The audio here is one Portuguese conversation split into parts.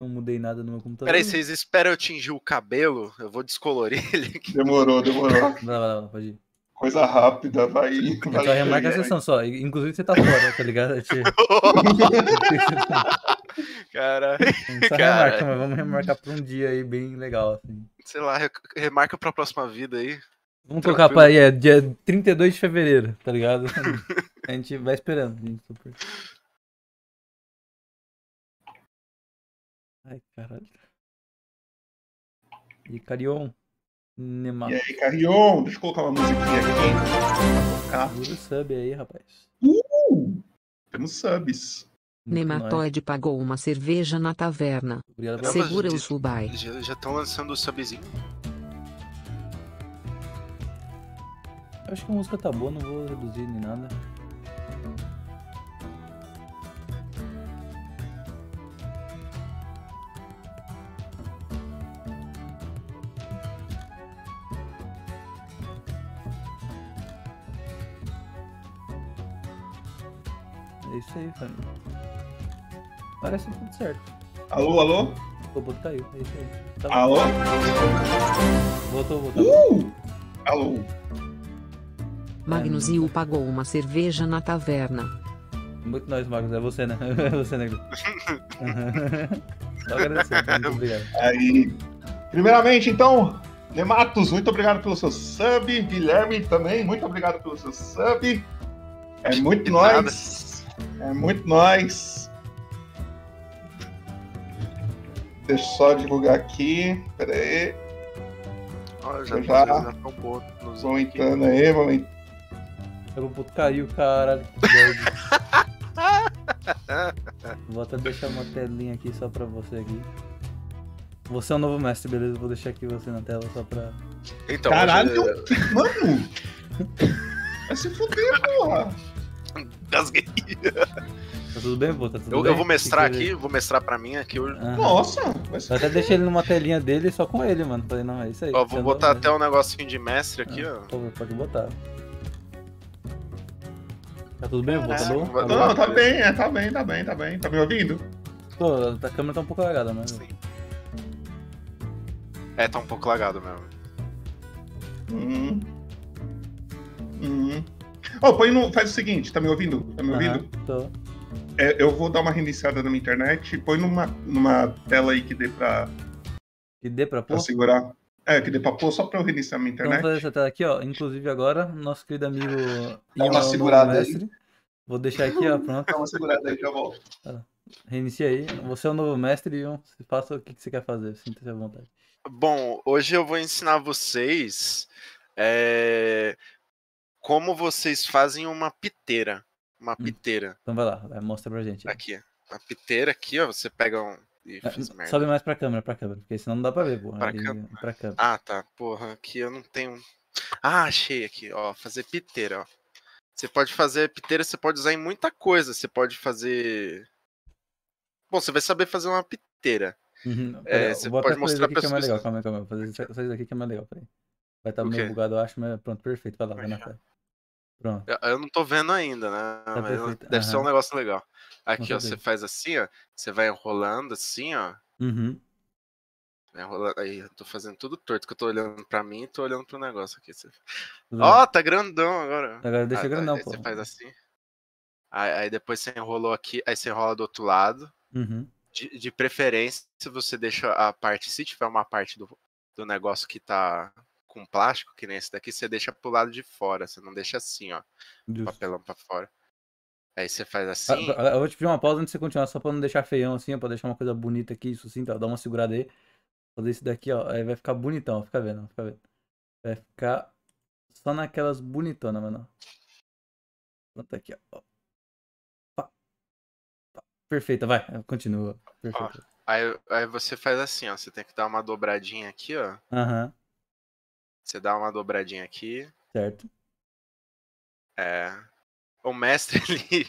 Não mudei nada no meu computador. Peraí, vocês esperam eu tingir o cabelo? Eu vou descolorir ele aqui. Demorou, demorou. Vai lá, vai lá, pode ir. Coisa rápida, vai. vai Só remarca a sessão só. Inclusive você tá fora, tá ligado? Tio? Cara, Só Cara. remarca, mas vamos remarcar pra um dia aí bem legal, assim. sei lá, re- remarca pra próxima vida aí. Vamos colocar pra aí, é dia 32 de fevereiro, tá ligado? A gente vai esperando. gente, super. Ai, caralho. E Carion. Nema. E aí, Carrion, deixa eu colocar uma musiquinha aqui. Tocar. Segura o sub aí, rapaz. Uh, temos subs. Muito nóis. Nematóide pagou uma cerveja na taverna. Obrigado Segura o Subai. Já estão lançando o subzinho. Acho que a música tá boa, não vou reduzir nem nada. Isso aí, família. Parece tudo certo. Alô, alô? O robô caiu, é isso aí. Tá. Alô? Voltou, voltou. Uh! Alô? Magnus Yu pagou uma cerveja na taverna. Muito nós, Marcos. É você, né? É você, né? Só agradecer. Muito obrigado. Aí. Primeiramente, então, Nematos, muito obrigado pelo seu sub. Guilherme também, muito obrigado pelo seu sub. É muito nós. É muito nós. Deixa eu só divulgar aqui. Pera aí. Ó, já, já- já nos Vão aqui. entrando aí, vão entrando. Eu vou puto caiu, caralho. Vou até deixar uma telinha aqui só pra você aqui. Você é o novo mestre, beleza? Vou deixar aqui você na tela só pra. Então, Caralho, hoje, que- mano! Vai se fuder, porra! Gasguei. Tá tudo bem, pô? Tá tudo Eu, bem? eu vou mestrar Que que- aqui, vou mestrar pra mim aqui hoje. Aham. Nossa! Vai se Eu até deixei ele numa telinha dele só com ele, mano. Falei, não, é isso aí. Ó, vou é botar novo até um negocinho de mestre aqui, Ah, ó. Favor, pode botar. Tá tudo bem, vô? Tá bom? Tá Não, bom? tá bem, é, tá bem, tá bem, tá bem. Tá me ouvindo? Pô, a câmera tá um pouco lagada, mas. Sim. É, tá um pouco lagado mesmo. Hum. Hum. Ó, põe no. Faz o seguinte, tá me ouvindo? Tá me ouvindo? Aham, tô. É, eu vou dar uma reiniciada na minha internet. Põe numa, numa tela aí que dê pra, Que dê pra pra pôr? segurar. É, que dê pra pôr só pra eu reiniciar minha Então vamos internet. fazer essa tela aqui, ó. Inclusive agora, nosso querido amigo Dá uma segurada aí. mestre. Vou deixar aqui, ó, pronto. Dá uma segurada aí, já volto. Reinicia aí. Você é o novo mestre, Ian. Faça o que que você quer fazer. Sinta-se à vontade. Bom, hoje eu vou ensinar vocês é, como vocês fazem uma piteira. Uma Hum. piteira. Então vai lá, mostra pra gente. Aqui. A piteira aqui, ó. Você pega um. Ih, É, fiz merda. Sobe mais pra câmera, pra câmera, porque senão não dá pra ver, pô. Pra câmera? pra câmera. Ah, tá. Porra, aqui eu não tenho. Ah, achei aqui, ó. Fazer piteira, ó. Você pode fazer piteira, você pode usar em muita coisa. Você pode fazer. Bom, você vai saber fazer uma piteira. Uhum. É, você pode mostrar aqui que é mais legal. Calma aí, calma aí. Vou fazer isso- aqui que é mais legal. Peraí. Vai estar O meio bugado, eu acho, mas pronto, perfeito. Vai lá, vai na frente. Pronto. Eu- não tô vendo ainda, né? Perfeito. deve ser um negócio legal. Aqui, ó, você faz assim, ó. Você vai enrolando assim, ó. Uhum. enrolando- Aí, eu tô fazendo tudo torto, que eu tô olhando pra mim e tô olhando pro negócio aqui. Ó, tá grandão agora. Agora deixa Ah, tá, grandão, aí pô. Você faz assim. Aí, aí depois você enrolou aqui, aí você enrola do outro lado. Uhum. De, de preferência, você deixa a parte, se tiver uma parte do, do negócio que tá com plástico, que nem esse daqui, você deixa pro lado de fora. Você não deixa assim, ó. Justo. Papelão pra fora. Aí você faz Ah, assim. ah, Eu vou te pedir uma pausa antes de você continuar, só pra não deixar feião assim, ó, pra deixar uma coisa bonita aqui, isso sim, tá? Dá uma segurada aí. Fazer isso daqui, ó. Aí vai ficar bonitão, ó. Fica vendo, ó, fica vendo. Vai ficar só naquelas bonitonas, mano. Pronto aqui, ó. Pá. Pá. Perfeita, vai. Continua. Perfeito. Aí, aí você faz assim, ó. Você tem que dar uma dobradinha aqui, ó. Aham, Você dá uma dobradinha aqui. certo. É. O mestre ali.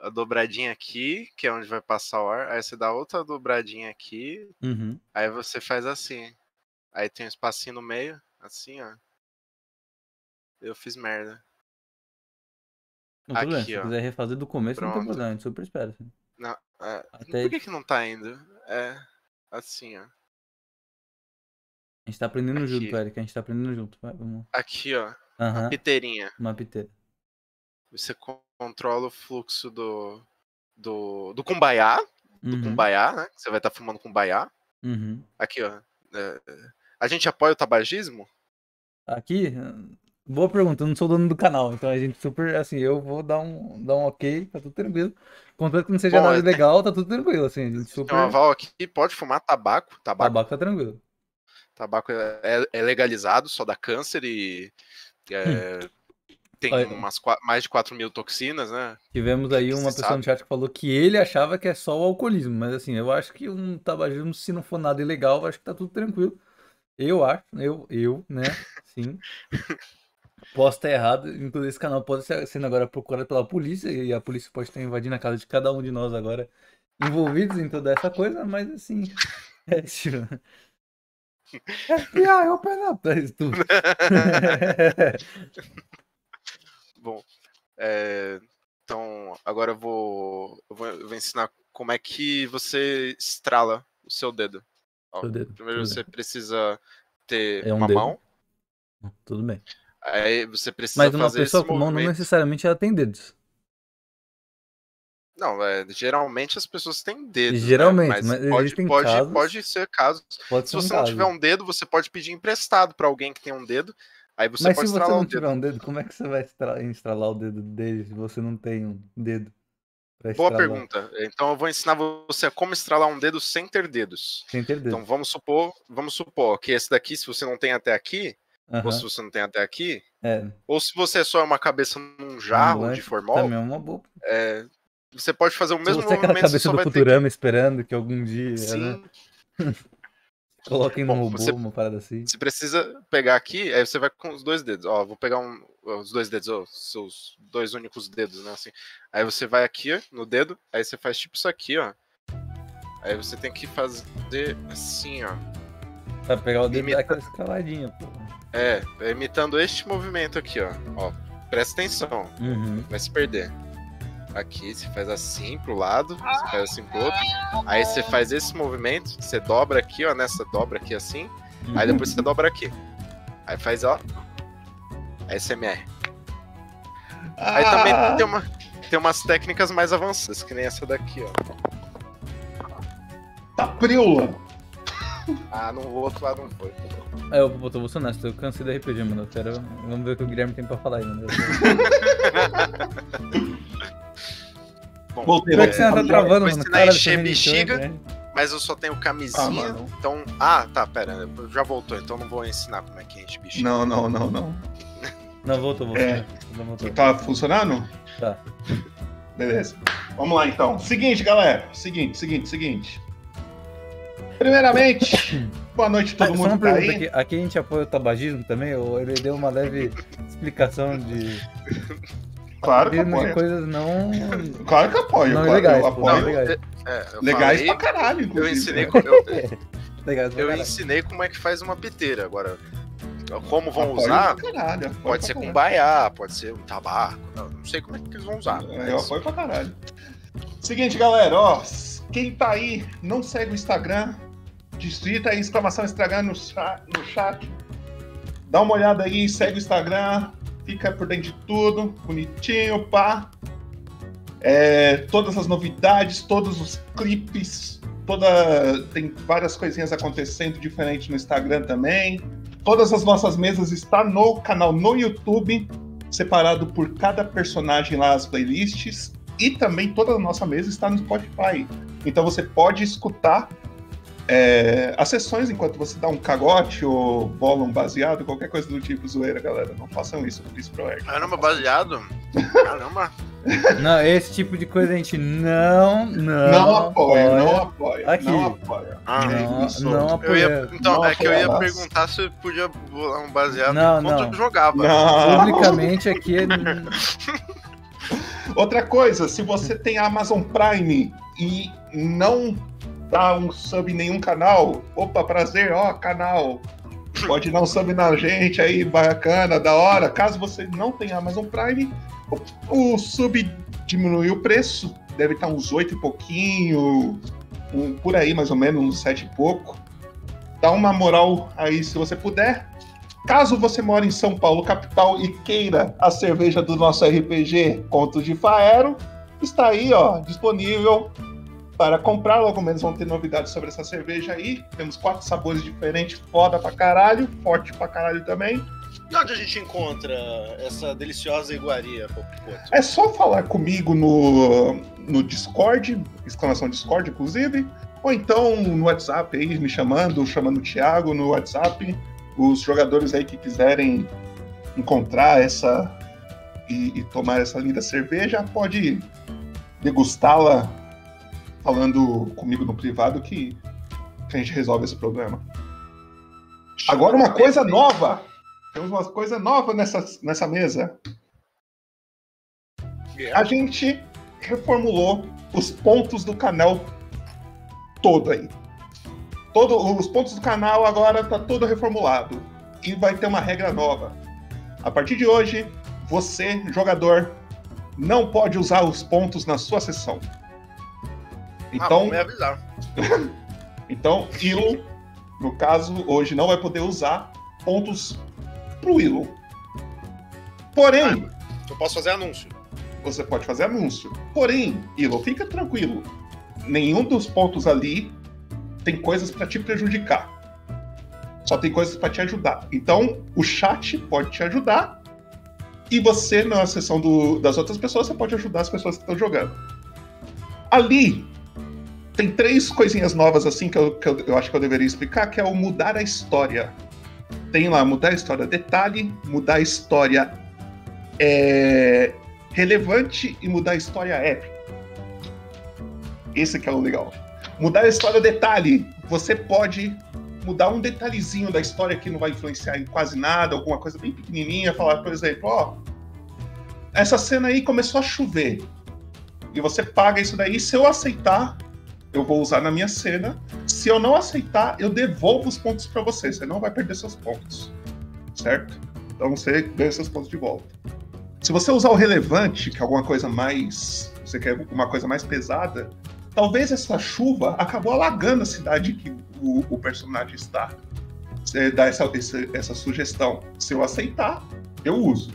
a dobradinha aqui, que é onde vai passar o ar. Aí você dá outra dobradinha aqui. Uhum. Aí você faz assim. Aí tem um espacinho no meio. Assim, ó. Eu fiz merda. Não, tudo bem. Aqui, Se ó. quiser refazer do começo, não tem Pronto. problema. A gente super espera. assim. É, Até- Por que, que não tá indo? É. Assim, ó. A gente tá aprendendo Aqui. junto, Eric. A gente tá aprendendo junto. Vai, vamos. Aqui, ó. Aham. Piteirinha. Uma piteira. Você con- controla o fluxo do. Do, do cumbaiá. Do Uhum. cumbaiá, né? Você vai estar fumando cumbaiá. Uhum. Aqui, ó. é, a gente apoia o tabagismo? Aqui, boa pergunta. Eu não sou dono do canal, então a gente super, assim, eu vou dar um, dar um ok, tá tudo tranquilo. Contanto que não seja Bom, nada é- legal, tá tudo tranquilo, assim. A gente super. Tem um aval aqui, pode fumar tabaco. Tabaco, Tabaco tá tranquilo. Tabaco é, é- é legalizado, só dá câncer e. é, tem Olha. umas mais de 4 mil toxinas, né? Tivemos aí uma pessoa no chat que falou que ele achava que é só o alcoolismo, mas assim, eu acho que um tabagismo, se não for nada ilegal, eu acho que tá tudo tranquilo. Eu acho, eu, eu, né? Sim. Posso estar errado, inclusive esse canal pode ser sendo agora procurado pela polícia e a polícia pode estar invadindo a casa de cada um de nós agora envolvidos em toda essa coisa, mas assim, é tipo... FBI, open up! É isso tudo. Bom, é, então agora eu vou, eu vou, eu vou ensinar como é que você estrala o seu dedo. Ó, Seu dedo, Primeiro você precisa ter É um uma dedo. mão, Tudo bem. aí você precisa Mas uma pessoa com mão não necessariamente ela tem dedos. Não, é, geralmente as pessoas têm dedos. né? Geralmente, mas, mas pode, pode, casos- pode ser casos. Pode Se um você não caso. tiver um dedo, você pode pedir emprestado pra alguém que tem um dedo. Aí você Mas pode se você não tiver um dedo, como é que você vai estralar o dedo dele se você não tem um dedo? Boa pergunta. Então eu vou ensinar você a como estralar um dedo sem ter dedos. Sem ter dedo. Então vamos supor, vamos supor que esse daqui, se você não tem até aqui, ou Aham, se você não tem até aqui, É, ou se você é só uma cabeça num jarro de formol, também é uma boa. é, você pode fazer o mesmo você é aquela movimento, você cabeça só do Futurama esperando que algum dia, que... né, Sim, coloquem no robô, você- uma parada assim. você precisa pegar aqui, aí você vai com os dois dedos. Ó, vou pegar um, os dois dedos, ó, seus dois únicos dedos, né? Assim. Aí você vai aqui no dedo, aí você faz tipo isso aqui, ó. Aí você tem que fazer assim, ó. Pra pegar o dedo Imita- dar aquela escaladinha, pô. É, imitando este movimento aqui, ó. Ó, presta atenção, Uhum. vai se perder. Aqui você faz assim pro lado, você faz assim pro outro. Aí você faz esse movimento, você dobra aqui, ó, nessa dobra aqui assim. Aí depois você dobra aqui. Aí faz, ó. ASMR. Aí Ah, também tem, uma, tem umas técnicas mais avançadas, que nem essa daqui, ó. Tá priula. Ah, no outro lado não foi. É, eu, eu tô vou ser honesto, eu cansei do RPG, mano. Eu quero... Vamos ver o que o Guilherme tem pra falar aí, mano. Bom, Voltei, que você voltei. tá travando, Vou mano. ensinar Cara, encher bexiga. né? mas eu só tenho Ah, camisinha, mano. então... Ah, tá, pera, já voltou, então não vou ensinar como é que enche bexiga. Não, não, não, não. Não, voltou, voltou. É. voltou. Tá funcionando? Tá. Beleza. Vamos lá então. Seguinte, galera. Seguinte, seguinte, seguinte. Primeiramente, boa noite a Ah, todo só mundo tá aí. aqui. Aqui a gente apoia o tabagismo também? Ou ele deu uma leve explicação de, Claro que apoia. coisas não, Claro que apoio. não claro, legais. eu pô, apoio. não legais. É, eu Legais falei, pra caralho, eu inclusive. ensinei, eu, Legais pra eu caralho. ensinei como é que faz uma piteira. Agora, como vão Apoio usar, caralho, pode ser com baiá, pode ser um tabaco, não, não sei como é que eles vão usar. É, Eu mas- apoio pra caralho. Seguinte, galera, ó. Quem tá aí, não segue o Instagram. Digita aí, exclamação Instagram no, no chat. Dá uma olhada aí, segue o Instagram. Fica por dentro de tudo, bonitinho, pá. É, todas as novidades, todos os clipes, toda tem várias coisinhas acontecendo diferente no Instagram também. Todas as nossas mesas estão no canal no YouTube, separado por cada personagem lá as playlists e também toda a nossa mesa está no Spotify. Então você pode escutar é, as sessões enquanto você dá um cagote ou bola um baseado, qualquer coisa do tipo zoeira, galera. Não façam isso, isso pro Eric. Caramba, baseado? Caramba. Não, esse tipo de coisa a gente não, não, Não apoio, apoia. não apoio. Aqui. Não apoio. Ah, Não, Isso. não Eu ia, apoia. então, Não é que eu ia perguntar se eu podia bolar um baseado Não, enquanto não. eu jogava. Não. Publicamente aqui é- Outra coisa, se você tem Amazon Prime e não dá um sub em nenhum canal, opa, prazer, ó, canal. Pode dar um sub na gente aí, bacana, da hora. Caso você não tenha Amazon Prime, o, o sub diminui o preço deve estar uns oito e pouquinho, um, por aí mais ou menos, uns sete e pouco. Dá uma moral aí se você puder. Caso você mora em São Paulo, capital, e queira a cerveja do nosso RPG Contos de Faero, está aí, ó, disponível para comprar. Logo menos vão ter novidades sobre essa cerveja aí. Temos quatro sabores diferentes, foda pra caralho, forte pra caralho também. E onde a gente encontra essa deliciosa iguaria, Popoto? É só falar comigo no, no Discord, exclamação Discord, inclusive, ou então no WhatsApp aí, me chamando, chamando o Thiago no WhatsApp. Os jogadores aí que quiserem encontrar essa e, e tomar essa linda cerveja, pode degustá-la falando comigo no privado que, que a gente resolve esse problema. Agora uma coisa nova. Temos uma coisa nova nessa, nessa mesa. A gente reformulou os pontos do canal todo aí. Todo, os pontos do canal agora tá todo reformulado. E vai ter uma regra nova. A partir de hoje, você, jogador, não pode usar os pontos na sua sessão. Ah, Então, avisar. então Willow, no caso, hoje não vai poder usar pontos pro Willow. Porém, Eu posso fazer anúncio. você pode fazer anúncio. Porém, Willow, fica tranquilo. Nenhum dos pontos ali tem coisas para te prejudicar. Só tem coisas para te ajudar. Então, o chat pode te ajudar. E você, na sessão do- das outras pessoas, você pode ajudar as pessoas que estão jogando. Ali, tem três coisinhas novas assim que, eu, que eu, eu acho que eu deveria explicar, que é o mudar a história. Tem lá mudar a história detalhe, mudar a história é, relevante e mudar a história épica. Esse que é o legal. Mudar a história detalhe. Você pode mudar um detalhezinho da história que não vai influenciar em quase nada, alguma coisa bem pequenininha, falar, por exemplo, ó, essa cena aí começou a chover. E você paga isso daí, se eu aceitar, eu vou usar na minha cena. Se eu não aceitar, eu devolvo os pontos para você. Você não vai perder seus pontos. Certo? Então você ganha seus pontos de volta. Se você usar o relevante, que é alguma coisa mais. Você quer uma coisa mais pesada, talvez essa chuva acabou alagando a cidade que o, o personagem está. Você dá essa, essa, essa sugestão. Se eu aceitar, eu uso.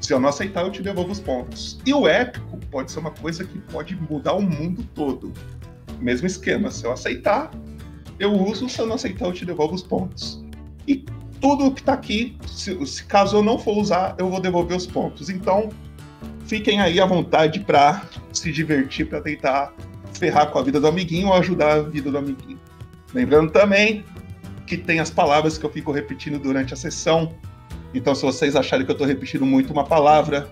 Se eu não aceitar, eu te devolvo os pontos. E o épico pode ser uma coisa que pode mudar o mundo todo. Mesmo esquema. Se eu aceitar, eu uso. Se eu não aceitar, eu te devolvo os pontos. E tudo que tá aqui, se, se caso eu não for usar, eu vou devolver os pontos. Então, fiquem aí à vontade para se divertir, para tentar ferrar com a vida do amiguinho ou ajudar a vida do amiguinho. Lembrando também que tem as palavras que eu fico repetindo durante a sessão. Então, se vocês acharem que eu estou repetindo muito uma palavra,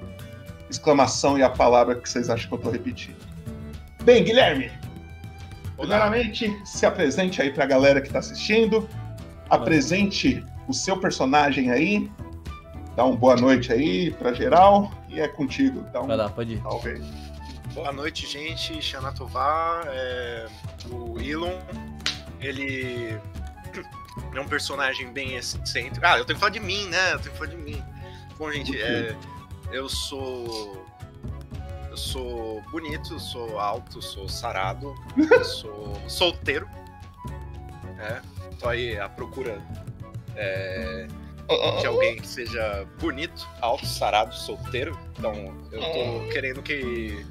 exclamação e a palavra que vocês acham que eu estou repetindo. Bem, Guilherme, primeiramente, se apresente aí para a galera que está assistindo. Apresente o seu personagem aí. Dá uma boa noite aí para geral. E é contigo. Dá um Vai lá, pode ir. salve aí. Boa noite, gente. Xanatová, é... o Elon, ele é um personagem bem excêntrico. Ah, eu tenho que falar de mim, né? Eu tenho que falar de mim. Bom, gente, é... eu sou. Eu sou bonito, sou alto, sou sarado, sou solteiro. É, tô aí à procura é, de alguém que seja bonito, alto, sarado, solteiro. Então, eu tô querendo que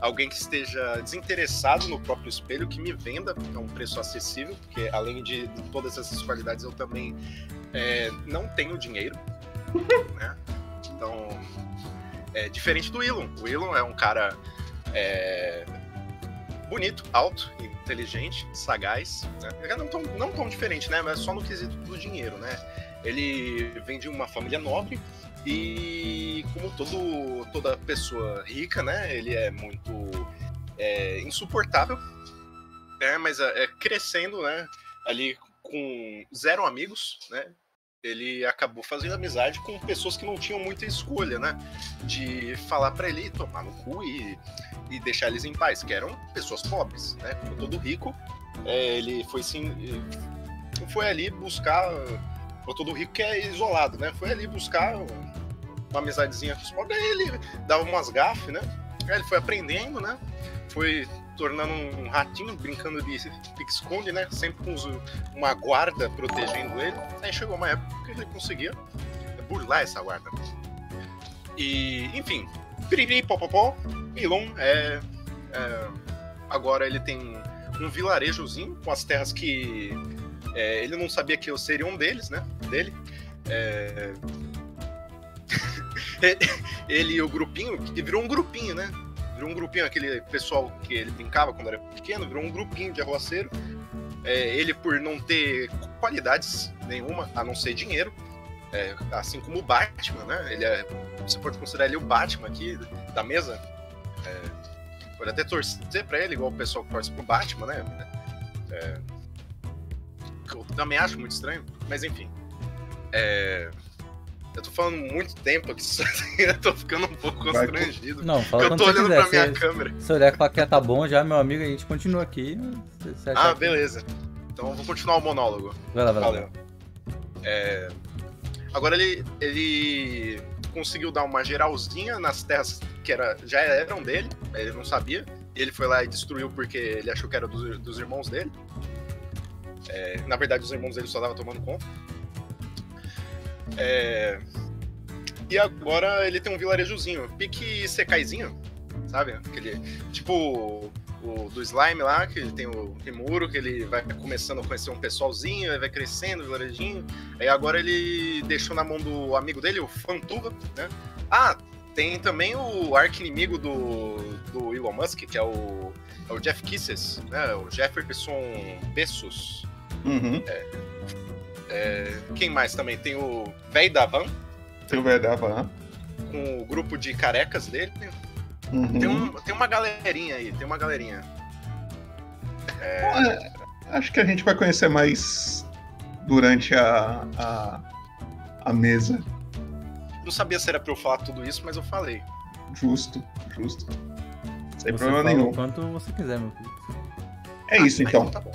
alguém que esteja desinteressado no próprio espelho, que me venda a um preço acessível, porque além de, de todas essas qualidades, eu também é, não tenho dinheiro, né? Então, é diferente do Elon. O Elon é um cara é, bonito, alto, inteligente, sagaz, né? Não tão, não tão diferente, né? Mas só no quesito do dinheiro, né? Ele vem de uma família nobre e, como todo, toda pessoa rica, né? Ele é muito é, insuportável, né? Mas é, crescendo, né? Ali com zero amigos, né? Ele acabou fazendo amizade com pessoas que não tinham muita escolha, né? De falar para ele tomar no cu e, e deixar eles em paz, que eram pessoas pobres, né? Como todo rico, é, ele foi sim, foi ali buscar o todo rico que é isolado, né? Foi ali buscar uma amizadezinha com os pobres, aí ele dava umas gafes, né? Aí ele foi aprendendo, né? foi tornando um ratinho, brincando de pique-esconde, né? Sempre com uma guarda protegendo ele. Aí chegou uma época que ele conseguia burlar essa guarda. E, enfim, piriri, popopó, Milon é, é, Agora ele tem um vilarejozinho com as terras que é, ele não sabia que eu seria um deles, né? Dele. É, ele e o grupinho, que virou um grupinho, né? Virou um grupinho, aquele pessoal que ele brincava quando era pequeno, virou um grupinho de arruaceiro. É, ele, por não ter qualidades nenhuma, a não ser dinheiro, é, assim como o Batman, né? Ele é, você pode considerar ele o Batman aqui da mesa. É, pode até torcer pra ele, igual o pessoal que torce pro Batman, né? É, eu também acho muito estranho, mas enfim. É, eu tô falando muito tempo aqui, eu tô ficando um pouco Vai, constrangido. Não, fala eu tô você olhando quiser. pra minha Se, câmera. se olhar que plaquinha tá bom já, meu amigo, a gente continua aqui. Achar Ah, que- beleza. Então eu vou continuar o monólogo. Vai lá, vai lá. Valeu. É, Agora ele, ele conseguiu dar uma geralzinha nas terras que era, já eram dele, ele não sabia. Ele foi lá e destruiu porque ele achou que era dos, dos irmãos dele. É, na verdade, os irmãos dele só estavam tomando conta. É, E agora ele tem um vilarejozinho, pique secaizinho, sabe? Aquele, tipo o do slime lá, que ele tem o Rimuro, que ele vai começando a conhecer um pessoalzinho, aí vai crescendo, o vilarejinho. Aí agora ele deixou na mão do amigo dele, o Fantuva, né? Ah, tem também o arqui-inimigo do, do Elon Musk, que é o, é o Jeff Kisses, né? O Jefferson Bezos. Uhum. É, quem mais também? Tem o Véi da Van, Tem o Verdavan. com o grupo de carecas dele. Uhum. Tem, um, tem uma galerinha aí, tem uma galerinha. É, acho que a gente vai conhecer mais durante a, a, a mesa. Não sabia se era pra eu falar tudo isso, mas eu falei. Justo, justo. Sem Você problema nenhum. quanto você quiser, meu filho. É isso Ah, então. Tá bom.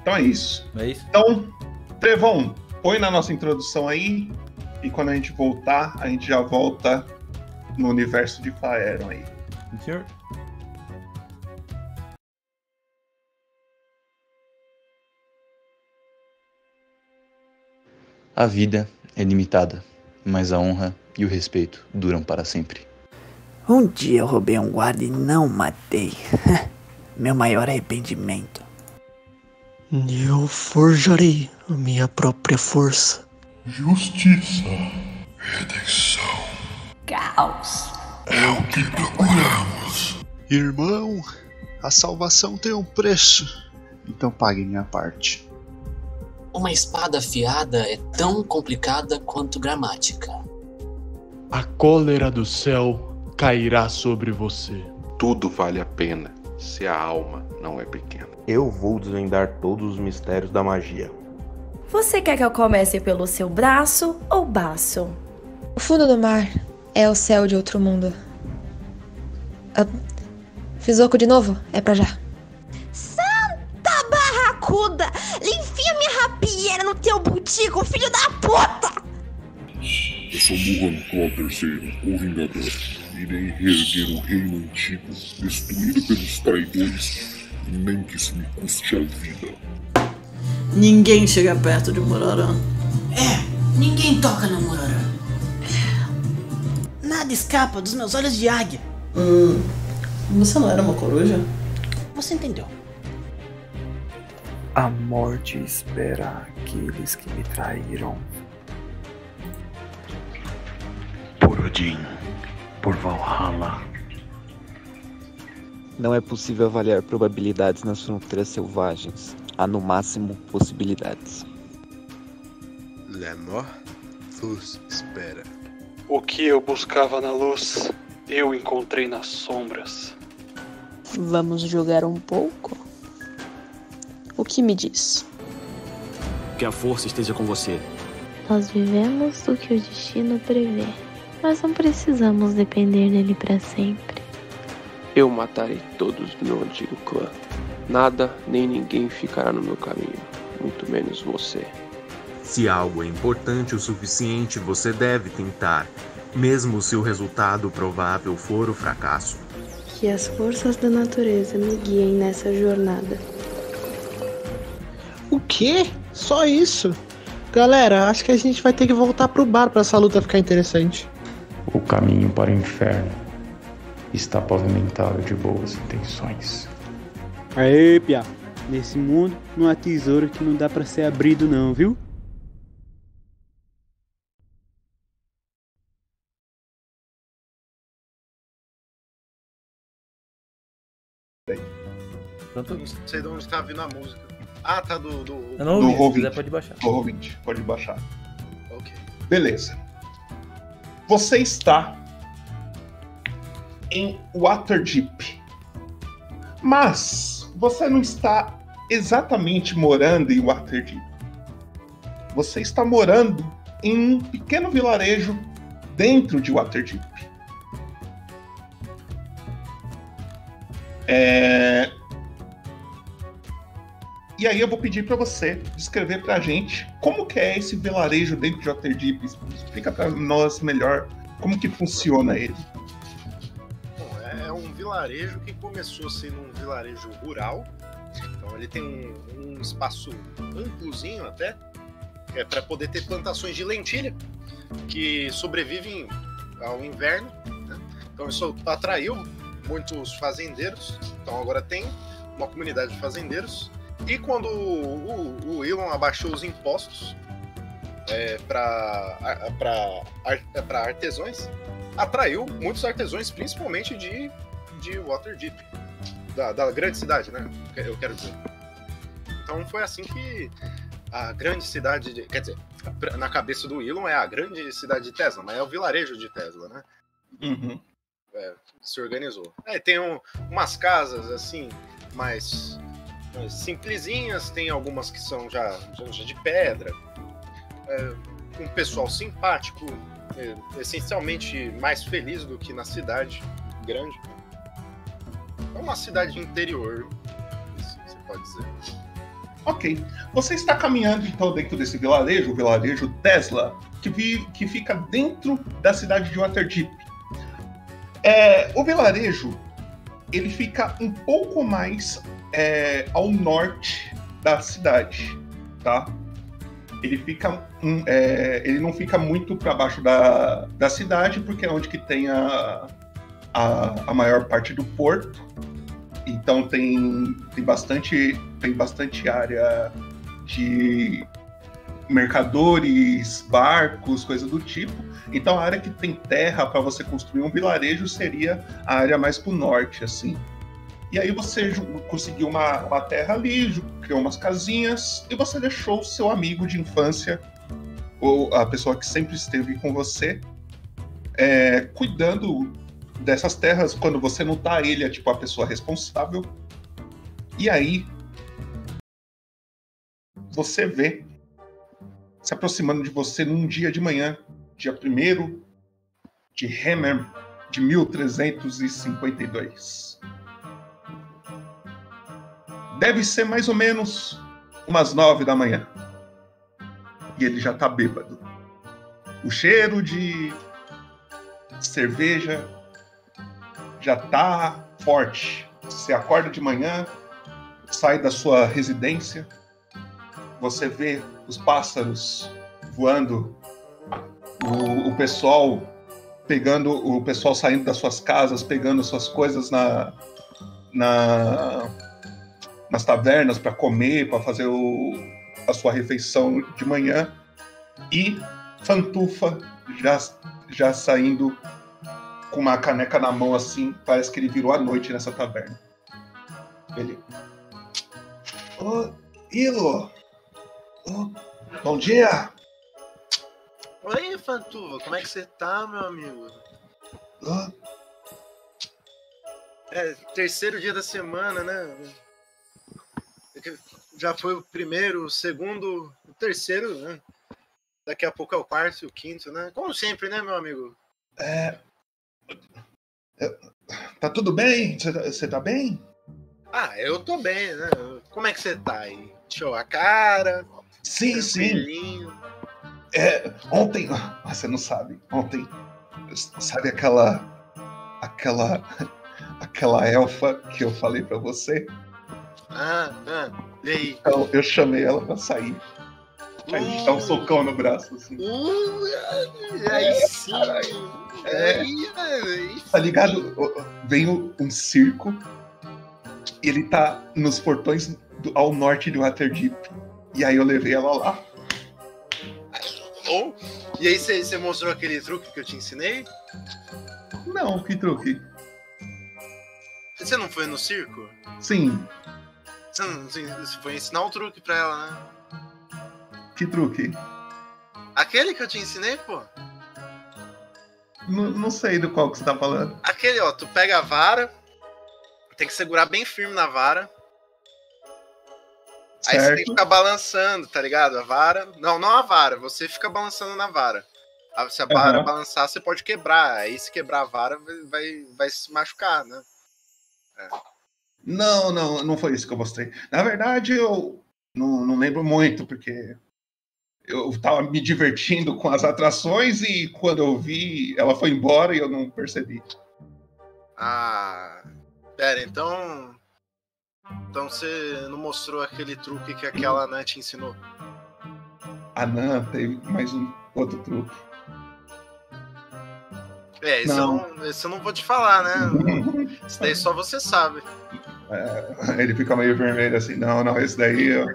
Então é isso. É isso? Então, Trevão, põe na nossa introdução aí. E quando a gente voltar, a gente já volta no universo de Faeron aí. Sim, senhor? A vida é limitada, mas a honra e o respeito duram para sempre. Um dia eu roubei um guarda e não matei. Meu maior arrependimento. Eu forjarei a minha própria força. Justiça. Redenção. Caos. É o que procuramos. Irmão, a salvação tem um preço. Então pague minha parte. Uma espada afiada é tão complicada quanto gramática. A cólera do céu cairá sobre você. Tudo vale a pena se a alma não é pequena. Eu vou desvendar todos os mistérios da magia. Você quer que eu comece pelo seu braço ou baço? O fundo do mar é o céu de outro mundo. Ah, fiz oco de novo? É pra já. Santa barracuda! Enfia minha rapieira no teu butico, filho da puta! Eu sou Muhan Claw III, o Vingador. Irei reerguer o reino antigo, destruído pelos traidores, nem que isso me custe a vida. Ninguém chega perto de Murarã. É, ninguém toca no Murarã. Nada escapa dos meus olhos de águia. Hum, você não era uma coruja? Você entendeu? A morte espera aqueles que me traíram. Por Odin, por Valhalla. Não é possível avaliar probabilidades nas fronteiras selvagens. Há no máximo possibilidades. La mort vos espera. O que eu buscava na luz, eu encontrei nas sombras. Vamos jogar um pouco? O que me diz? Que a força esteja com você. Nós vivemos do que o destino prevê, mas não precisamos depender dele para sempre. Eu matarei todos do meu antigo clã. Nada nem ninguém ficará no meu caminho, muito menos você. Se algo é importante o suficiente, você deve tentar, mesmo se o resultado provável for o fracasso. Que as forças da natureza me guiem nessa jornada. O quê? Só isso? Galera, acho que a gente vai ter que voltar pro bar pra essa luta ficar interessante. O caminho para o inferno está pavimentado de boas intenções. Aê, Pia. Nesse mundo não há tesouro que não dá pra ser abrido não, viu? Pronto? Não sei de onde tá vindo a música. Ah, tá do. do... Eu não Do ouvi, se ouvinte. quiser pode baixar. Do ouvinte, pode baixar. Ok. Beleza. Você está em Waterdeep. Mas você não está exatamente morando em Waterdeep. Você está morando em um pequeno vilarejo dentro de Waterdeep. É... E aí eu vou pedir para você descrever pra gente como que é esse vilarejo dentro de Waterdeep. Explica para nós melhor como que funciona ele. É vilarejo que começou sendo um vilarejo rural. Então ele tem um, um espaço amplozinho até, é para poder ter plantações de lentilha que sobrevivem ao inverno. né? Então isso atraiu muitos fazendeiros. Então agora tem uma comunidade de fazendeiros. E quando o, o, Elon abaixou os impostos é, para artesãos, atraiu muitos artesãos, principalmente de, de Waterdeep, da, da grande cidade, né? Eu quero dizer. Então foi assim que a grande cidade, de, quer dizer, na cabeça do Elon é a grande cidade de Tesla, mas é o vilarejo de Tesla, né? É, se organizou. É, tem um- umas casas assim, mais, mais simplesinhas, tem algumas que são já, já, já de pedra, é, um pessoal simpático, é, essencialmente mais feliz do que na cidade grande. É uma cidade interior, isso você pode dizer. Ok. Você está caminhando então dentro desse vilarejo, o vilarejo Tesla, que, vi- que fica dentro da cidade de Waterdeep. É, o vilarejo ele fica um pouco mais é, ao norte da cidade, tá? Ele fica, um, é, ele não fica muito para baixo da, da cidade porque é onde que tem a, a, a maior parte do porto. Então tem, tem bastante tem bastante área de mercadores, barcos, coisa do tipo. Então a área que tem terra para você construir um vilarejo seria a área mais para o norte, assim. E aí você conseguiu uma, uma terra ali, criou umas casinhas e você deixou o seu amigo de infância, ou a pessoa que sempre esteve com você, é, cuidando dessas terras quando você não tá, ele é tipo a pessoa responsável. E aí você vê se aproximando de você num dia de manhã, dia 1 de Hammer de 1352. Deve ser mais ou menos umas nove da manhã. E ele já tá bêbado. O cheiro de cerveja já tá forte. Você acorda de manhã, sai da sua residência, você vê os pássaros voando, o, o pessoal pegando, o pessoal saindo das suas casas, pegando suas coisas na, na nas tavernas para comer, para fazer o, a sua refeição de manhã e Fantufa já, já saindo com uma caneca na mão assim, parece que ele virou a noite nessa taverna. Ele. Ô, Ilo! Ô, bom dia! Oi, Fantuva, como é que você tá, meu amigo? Ô, É, terceiro dia da semana, né? Já foi o primeiro, o segundo, o terceiro, né? Daqui a pouco é o quarto e o quinto, né? Como sempre, né, meu amigo? é, Tá tudo bem? Você tá, você tá bem? Ah, eu tô bem, né? Como é que você tá aí? Show a cara? Sim, sim. É, ontem, ah, você não sabe, ontem, sabe aquela, aquela, aquela elfa que eu falei pra você. Ah, ah, e aí? Então, eu chamei ela pra sair. Aí a gente dá um socão no braço, assim. Uh, aí sim. É. Aí, aí Tá ligado? Vem um, circo. Ele tá nos portões do- ao norte de Waterdeep. E aí eu levei ela lá. E aí você mostrou aquele truque que eu te ensinei? Não, que truque. Você não foi no circo? Sim, Você, não, você foi ensinar um truque pra ela, né? que truque. Aquele que eu te ensinei, pô. Não, não sei do qual que você tá falando. Aquele, ó, tu pega a vara, tem que segurar bem firme na vara. Aí você tem que Certo. ficar balançando, tá ligado? A vara. Não, não a vara, você fica balançando na vara. Aí Se a vara Aham. balançar, você pode quebrar. Aí se quebrar a vara, vai, vai, se machucar, né? Não, não, não foi isso que eu mostrei. Na verdade, eu não, não lembro muito, porque eu tava me divertindo com as atrações e quando eu vi, ela foi embora e eu não percebi. Ah. Pera, então. Então você não mostrou aquele truque que aquela Nan te ensinou? A Nan teve mais um outro truque. É, isso, Não. Eu, não, isso eu não vou te falar, né? Isso daí só você sabe. É, ele fica meio vermelho assim, não, não, esse daí eu,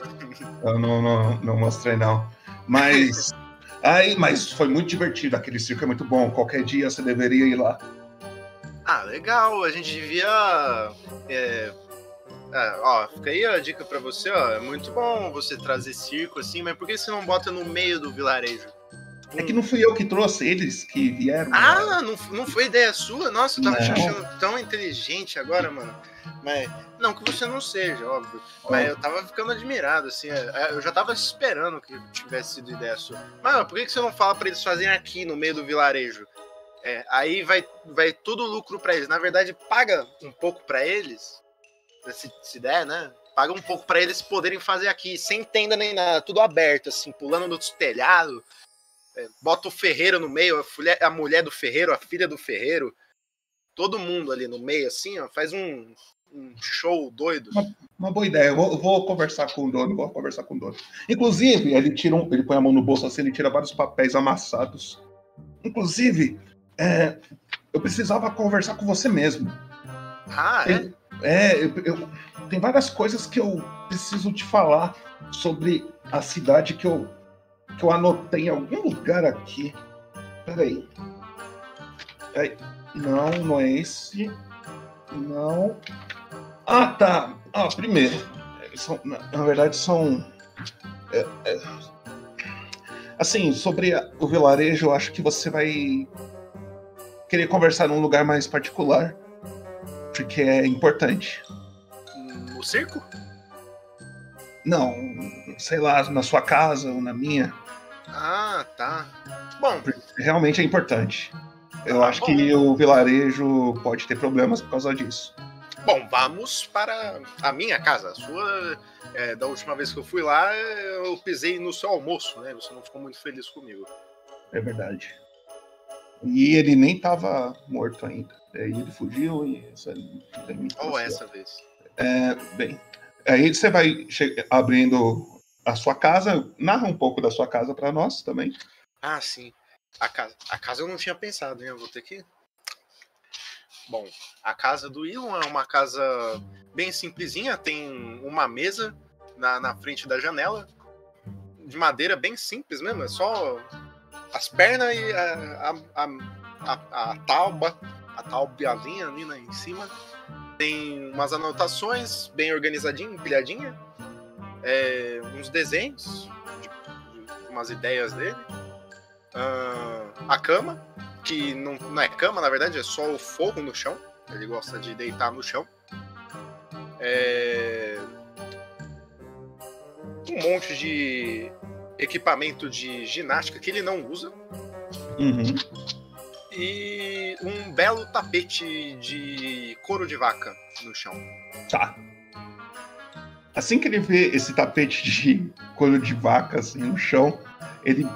eu não, não, não mostrei não. Mas, aí, mas foi muito divertido, aquele circo é muito bom, qualquer dia você deveria ir lá. Ah, legal. A gente devia. É, é, ó, fica aí a dica pra você, ó. É muito bom você trazer circo assim, mas por que você não bota no meio do vilarejo? É que não fui eu que trouxe eles que vieram. Ah, não, não foi ideia sua? Nossa, eu tava te achando tão inteligente agora, mano. Mas, não que você não seja, óbvio. Mas eu tava ficando admirado, assim. é, é, Eu já tava esperando que tivesse sido ideia sua. Mas por que você não fala pra eles fazerem aqui, no meio do vilarejo? É, aí vai, vai tudo lucro pra eles. Na verdade, paga um pouco pra eles, se, se der, né? Paga um pouco pra eles poderem fazer aqui, sem tenda nem nada, tudo aberto, assim, pulando no telhado. É, bota o ferreiro no meio, a, mulher do ferreiro, a filha do ferreiro, todo mundo ali no meio, assim, ó, faz um, um show doido. Uma boa ideia, eu vou, eu vou conversar com o dono, vou conversar com o dono. Inclusive, ele tira um, ele põe a mão no bolso assim, ele tira vários papéis amassados. Inclusive, é, eu precisava conversar com você mesmo. Ah, é? É, eu, eu- tem várias coisas que eu preciso te falar sobre a cidade que eu, que eu anotei em algum lugar aqui. Peraí. Peraí. Não, não é esse. Não. Ah, tá. Ah, primeiro. São, na, verdade, são. é, é, assim, sobre o vilarejo, eu acho que você vai querer conversar num lugar mais particular. Porque é importante. No circo? Não, sei lá, na sua casa ou na minha. Ah, tá. Bom, Realmente é importante. Eu Ah, acho bom. que o vilarejo pode ter problemas por causa disso. bom, vamos para a minha casa. A sua, é, da última vez que eu fui lá, eu pisei no seu almoço, né? Você não ficou muito feliz comigo. É verdade. E ele nem tava morto ainda. Aí ele fugiu e me Ou essa vez. É, bem, aí você vai abrindo a sua casa, narra um pouco da sua casa para nós também. Ah, sim. A casa, a casa eu não tinha pensado, hein? Eu vou ter que. Bom, a casa do Elon é uma casa bem simplesinha, tem uma mesa na, na frente da janela, de madeira bem simples mesmo, é só as pernas e a, a, a, a, tauba, a taubiazinha ali né, em cima. Tem umas anotações bem organizadinha, empilhadinha, é, uns desenhos, de- de umas ideias dele. Ah, a cama, que não, não é cama, na verdade, é só o forro no chão. Ele gosta de deitar no chão. É, Um monte de equipamento de ginástica que ele não usa. Uhum. E um belo tapete de couro de vaca no chão. Tá. Assim que ele vê esse tapete de couro de vaca assim no chão, ele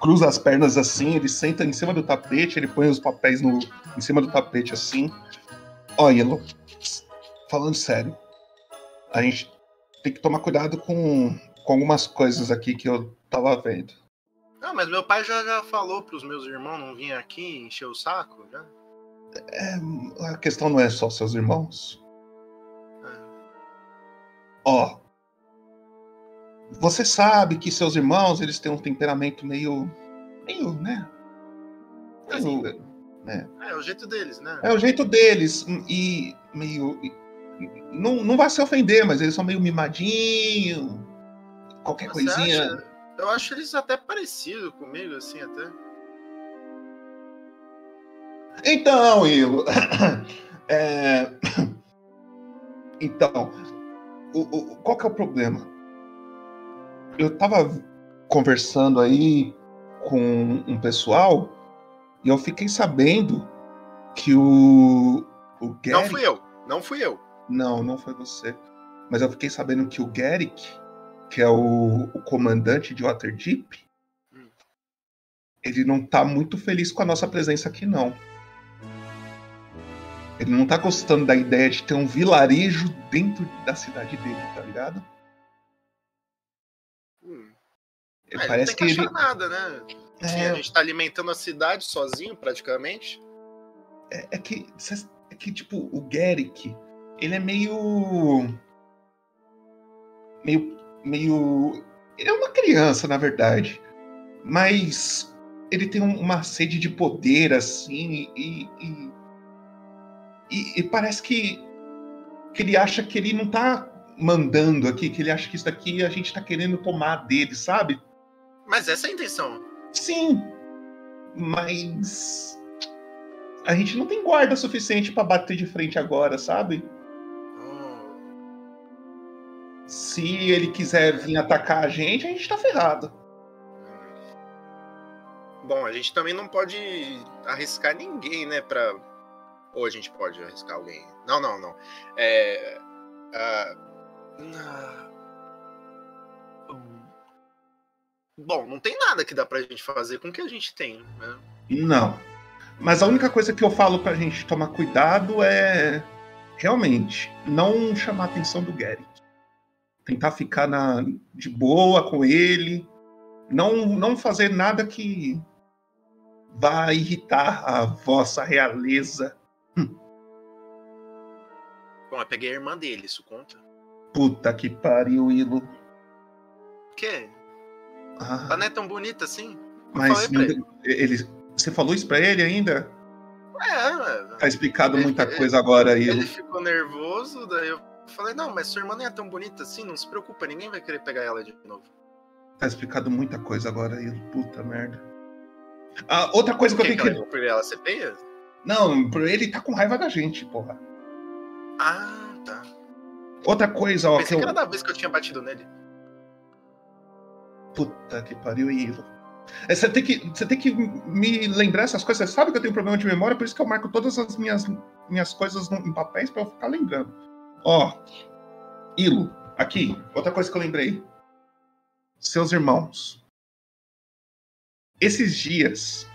cruza as pernas assim, ele senta em cima do tapete, ele põe os papéis no, em cima do tapete assim. Ó, Yellow, falando sério, a gente tem que tomar cuidado com, com algumas coisas aqui que eu tava vendo. Não, mas meu pai já, já falou pros meus irmãos não virem aqui encher o saco, né? É, a questão não é só seus irmãos. Ó, você sabe que seus irmãos eles têm um temperamento meio, meio, né? Meio, né? É, é o jeito deles, né? É o jeito deles e meio, e- não, não vai se ofender, mas eles são meio mimadinho. Qualquer Você coisinha. acha? Eu acho eles até parecidos comigo, assim, até. Então, Ilo. é, Então, o, o- qual que é o problema? Eu tava conversando aí com um pessoal e eu fiquei sabendo que o, o Garrick... Não fui eu, não fui eu. Não, não foi você. Mas eu fiquei sabendo que o Garrick, que é o, o comandante de Waterdeep, ele não tá muito feliz com a nossa presença aqui, não. Ele não tá gostando da ideia de ter um vilarejo dentro da cidade dele, tá ligado? Hum. Ele É, parece não tem que que ele. nada, né? Assim, É. a gente tá alimentando a cidade sozinho, praticamente. É, é que, é que, tipo, o Garrick, ele é meio. Meio. Meio. Ele é uma criança, na verdade. Mas ele tem um- uma sede de poder, assim, e. E, e- e parece que. Que ele acha que ele não tá mandando aqui, que ele acha que isso daqui a gente tá querendo tomar dele, sabe? Mas essa é a intenção. Sim, mas a gente não tem guarda suficiente pra bater de frente agora, sabe? Se ele quiser vir atacar a gente, a gente tá ferrado. Bom, a gente também não pode arriscar ninguém, né? Pra... Ou a gente pode arriscar alguém. Não, não, não. É. na- Bom, não tem nada que dá pra gente fazer com o que a gente tem, né? Não. Mas a única coisa que eu falo pra gente tomar cuidado é realmente não chamar a atenção do Gary. Tentar ficar na, de boa com ele. Não, não fazer nada que vá irritar a vossa realeza. Bom, eu peguei a irmã dele, isso conta? Puta que pariu, Ilo. O quê? Ah, Ela não é tão bonita assim? Eu mas ele. ele, você falou isso pra ele ainda? É, Tá explicado muita coisa agora, Ilo. Ele ficou nervoso, daí eu falei, não, mas sua irmã nem é tão bonita assim, não se preocupa, ninguém vai querer pegar ela de novo. Tá explicado muita coisa agora, Ilo. Puta merda. Ah, outra coisa que eu Por tenho que. ela- Por ela ser feia? Não, ele tá com raiva da gente, porra. Ah, tá. Outra coisa, ó, que Pensei eu. que era da vez que eu tinha batido nele. Puta que pariu, Ilo. É, Você tem, que, você tem que me lembrar essas coisas. Você sabe que eu tenho problema de memória, por isso que eu marco todas as minhas, minhas coisas em papéis pra eu ficar lembrando. Ó, Ilo, aqui, outra coisa que eu lembrei. Seus irmãos. Esses dias,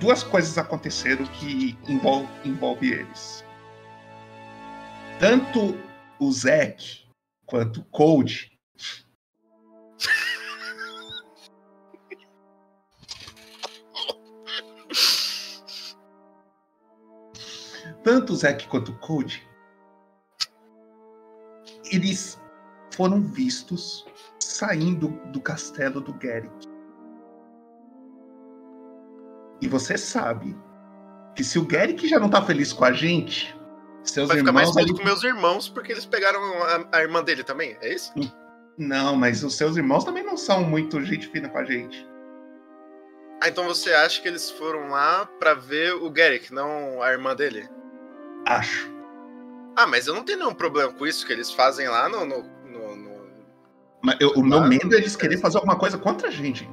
duas coisas aconteceram que envolve, envolve eles. Tanto o Zack quanto o Cold tanto o Zack quanto o Code, eles foram vistos saindo do castelo do Garrick. E você sabe que se o Garrick já não tá feliz com a gente, seus Vai ficar mais irmãos. puto com meus irmãos porque eles pegaram a, a irmã dele também, é isso? Não, mas os seus irmãos também não são muito gente fina com a gente. Ah, então você acha que eles foram lá pra ver o Garrick, não a irmã dele? Acho. Ah, mas eu não tenho nenhum problema com isso que eles fazem lá no. no, no- no- Mas eu- o meu medo é eles querer fazer alguma coisa contra a gente.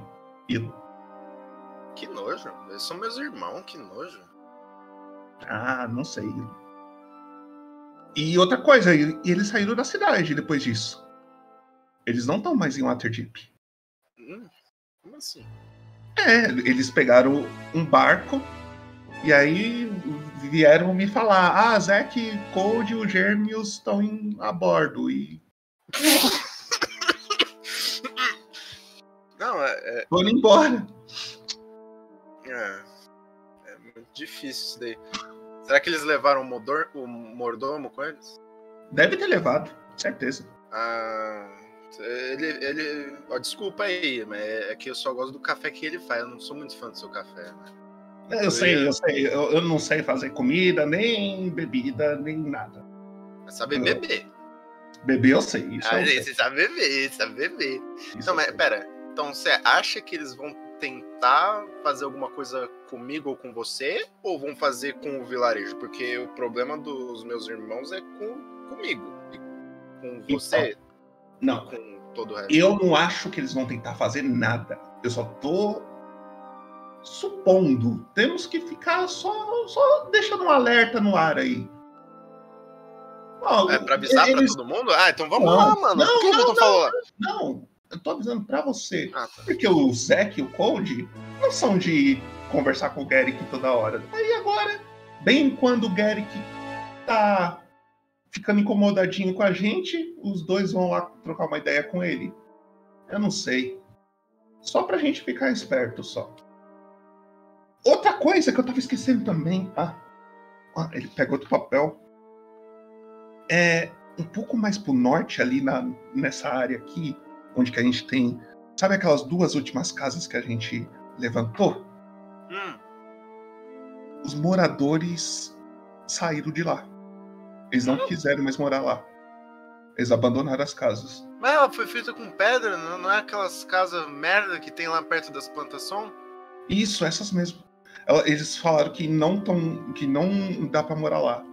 Que nojo. Eles são meus irmãos, que nojo. Ah, não sei. E outra coisa, e eles saíram da cidade depois disso. Eles não estão mais em Waterdeep. Hum, como assim? É, eles pegaram um barco E aí vieram me falar: ah, Zack, Cold e o Gêmeos estão a bordo. E Não, é, é, tô indo embora. é, é muito difícil isso daí. Será que eles levaram o, modor, o mordomo com eles? Deve ter levado, certeza. Ah, ele, ele. Ó, desculpa aí, mas é que eu só gosto do café que ele faz. Eu não sou muito fã do seu café, né? Eu sei, eu sei. Eu, eu não sei fazer comida, nem bebida, nem nada. Mas sabe beber. Beber eu sei, isso Ah, eu sei. você sabe beber, sabe beber. Não, mas pera. Então você acha que eles vão tentar fazer alguma coisa comigo ou com você? Ou vão fazer com o vilarejo? Porque o problema dos meus irmãos é com, comigo. Com você, Não, com todo o resto. eu não acho que eles vão tentar fazer nada. Eu só tô supondo. Temos que ficar só, só deixando um alerta no ar aí. É pra avisar eles- pra todo mundo? Ah, então vamos Não, lá, mano. não, Por que não, eu tô não, falando? Não, eu tô avisando pra você. Ah, tá. Porque o Zack e o Cold não são de conversar com o Garrick toda hora. Aí agora, bem quando o Garrick tá ficando incomodadinho com a gente, os dois vão lá trocar uma ideia com ele. Eu não sei. Só pra gente ficar esperto só. Outra coisa que eu tava esquecendo também, tá? Ah, ele pega outro papel. É um pouco mais pro norte, ali na, nessa área aqui, onde que a gente tem. Sabe aquelas duas últimas casas que a gente levantou? Hum, Os moradores saíram de lá. Eles não quiseram mais morar lá. Eles abandonaram as casas. Mas ela foi feita com pedra, não, é aquelas casas merda que tem lá perto das plantações? Isso, essas mesmo. Ela- Eles falaram que não tão, que não dá pra morar lá.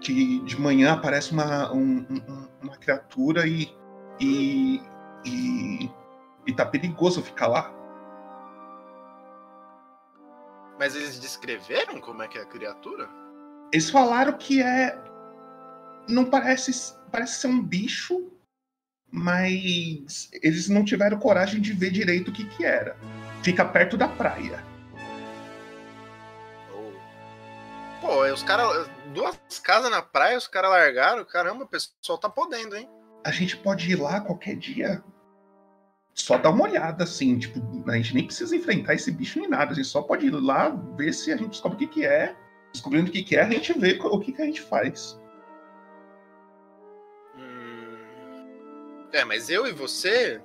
Que de manhã aparece uma, um- um- uma criatura e, e, e e tá perigoso ficar lá. Mas eles descreveram como é que é a criatura? Eles falaram que é não parece parece ser um bicho, mas eles não tiveram coragem de ver direito o que que era. Fica perto da praia. Pô, os caras. Duas casas na praia, os caras largaram. Caramba, o pessoal tá podendo, hein? A gente pode ir lá qualquer dia. Só dar uma olhada, assim, tipo, a gente nem precisa enfrentar esse bicho nem nada. A gente só pode ir lá, ver se a gente descobre o que, que é. Descobrindo o que, que é, a gente vê o que, que a gente faz. É, mas eu e você.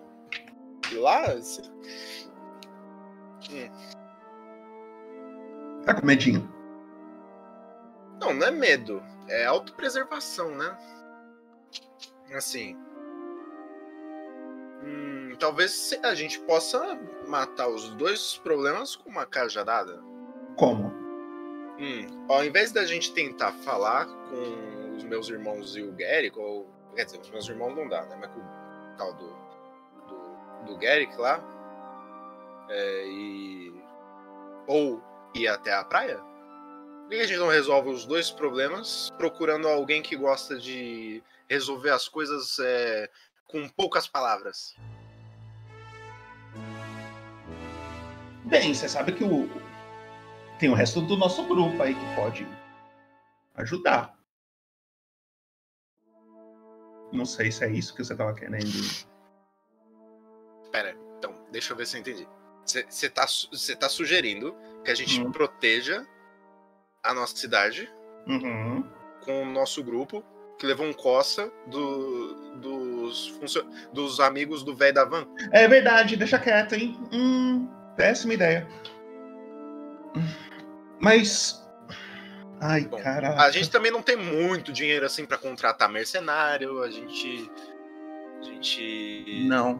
Lá. Hum. Tá com medinho. Não, não é medo. É autopreservação, né? Assim. Talvez a gente possa matar os dois problemas com uma cajadada. Como? Hum, ao invés da gente tentar falar com os meus irmãos e o Garrick, ou. Quer dizer, os meus irmãos não dá, né? Mas com o tal do. do, do Garrick lá. é, e. Ou ir até a praia? Por que a gente não resolve os dois problemas procurando alguém que gosta de resolver as coisas é, com poucas palavras? Bem, você sabe que o. Tem o resto do nosso grupo aí que pode ajudar. Não sei se é isso que você tava querendo. Pera, então, deixa eu ver se eu entendi. Você tá, cê tá sugerindo que a gente Uhum. proteja a nossa cidade Uhum. com o nosso grupo que levou um coça do, dos, dos amigos do velho da van. É verdade, deixa quieto, hein? Hum, péssima ideia. Mas. Ai, caraca. A gente também não tem muito dinheiro assim pra contratar mercenário, a gente. A gente. Não.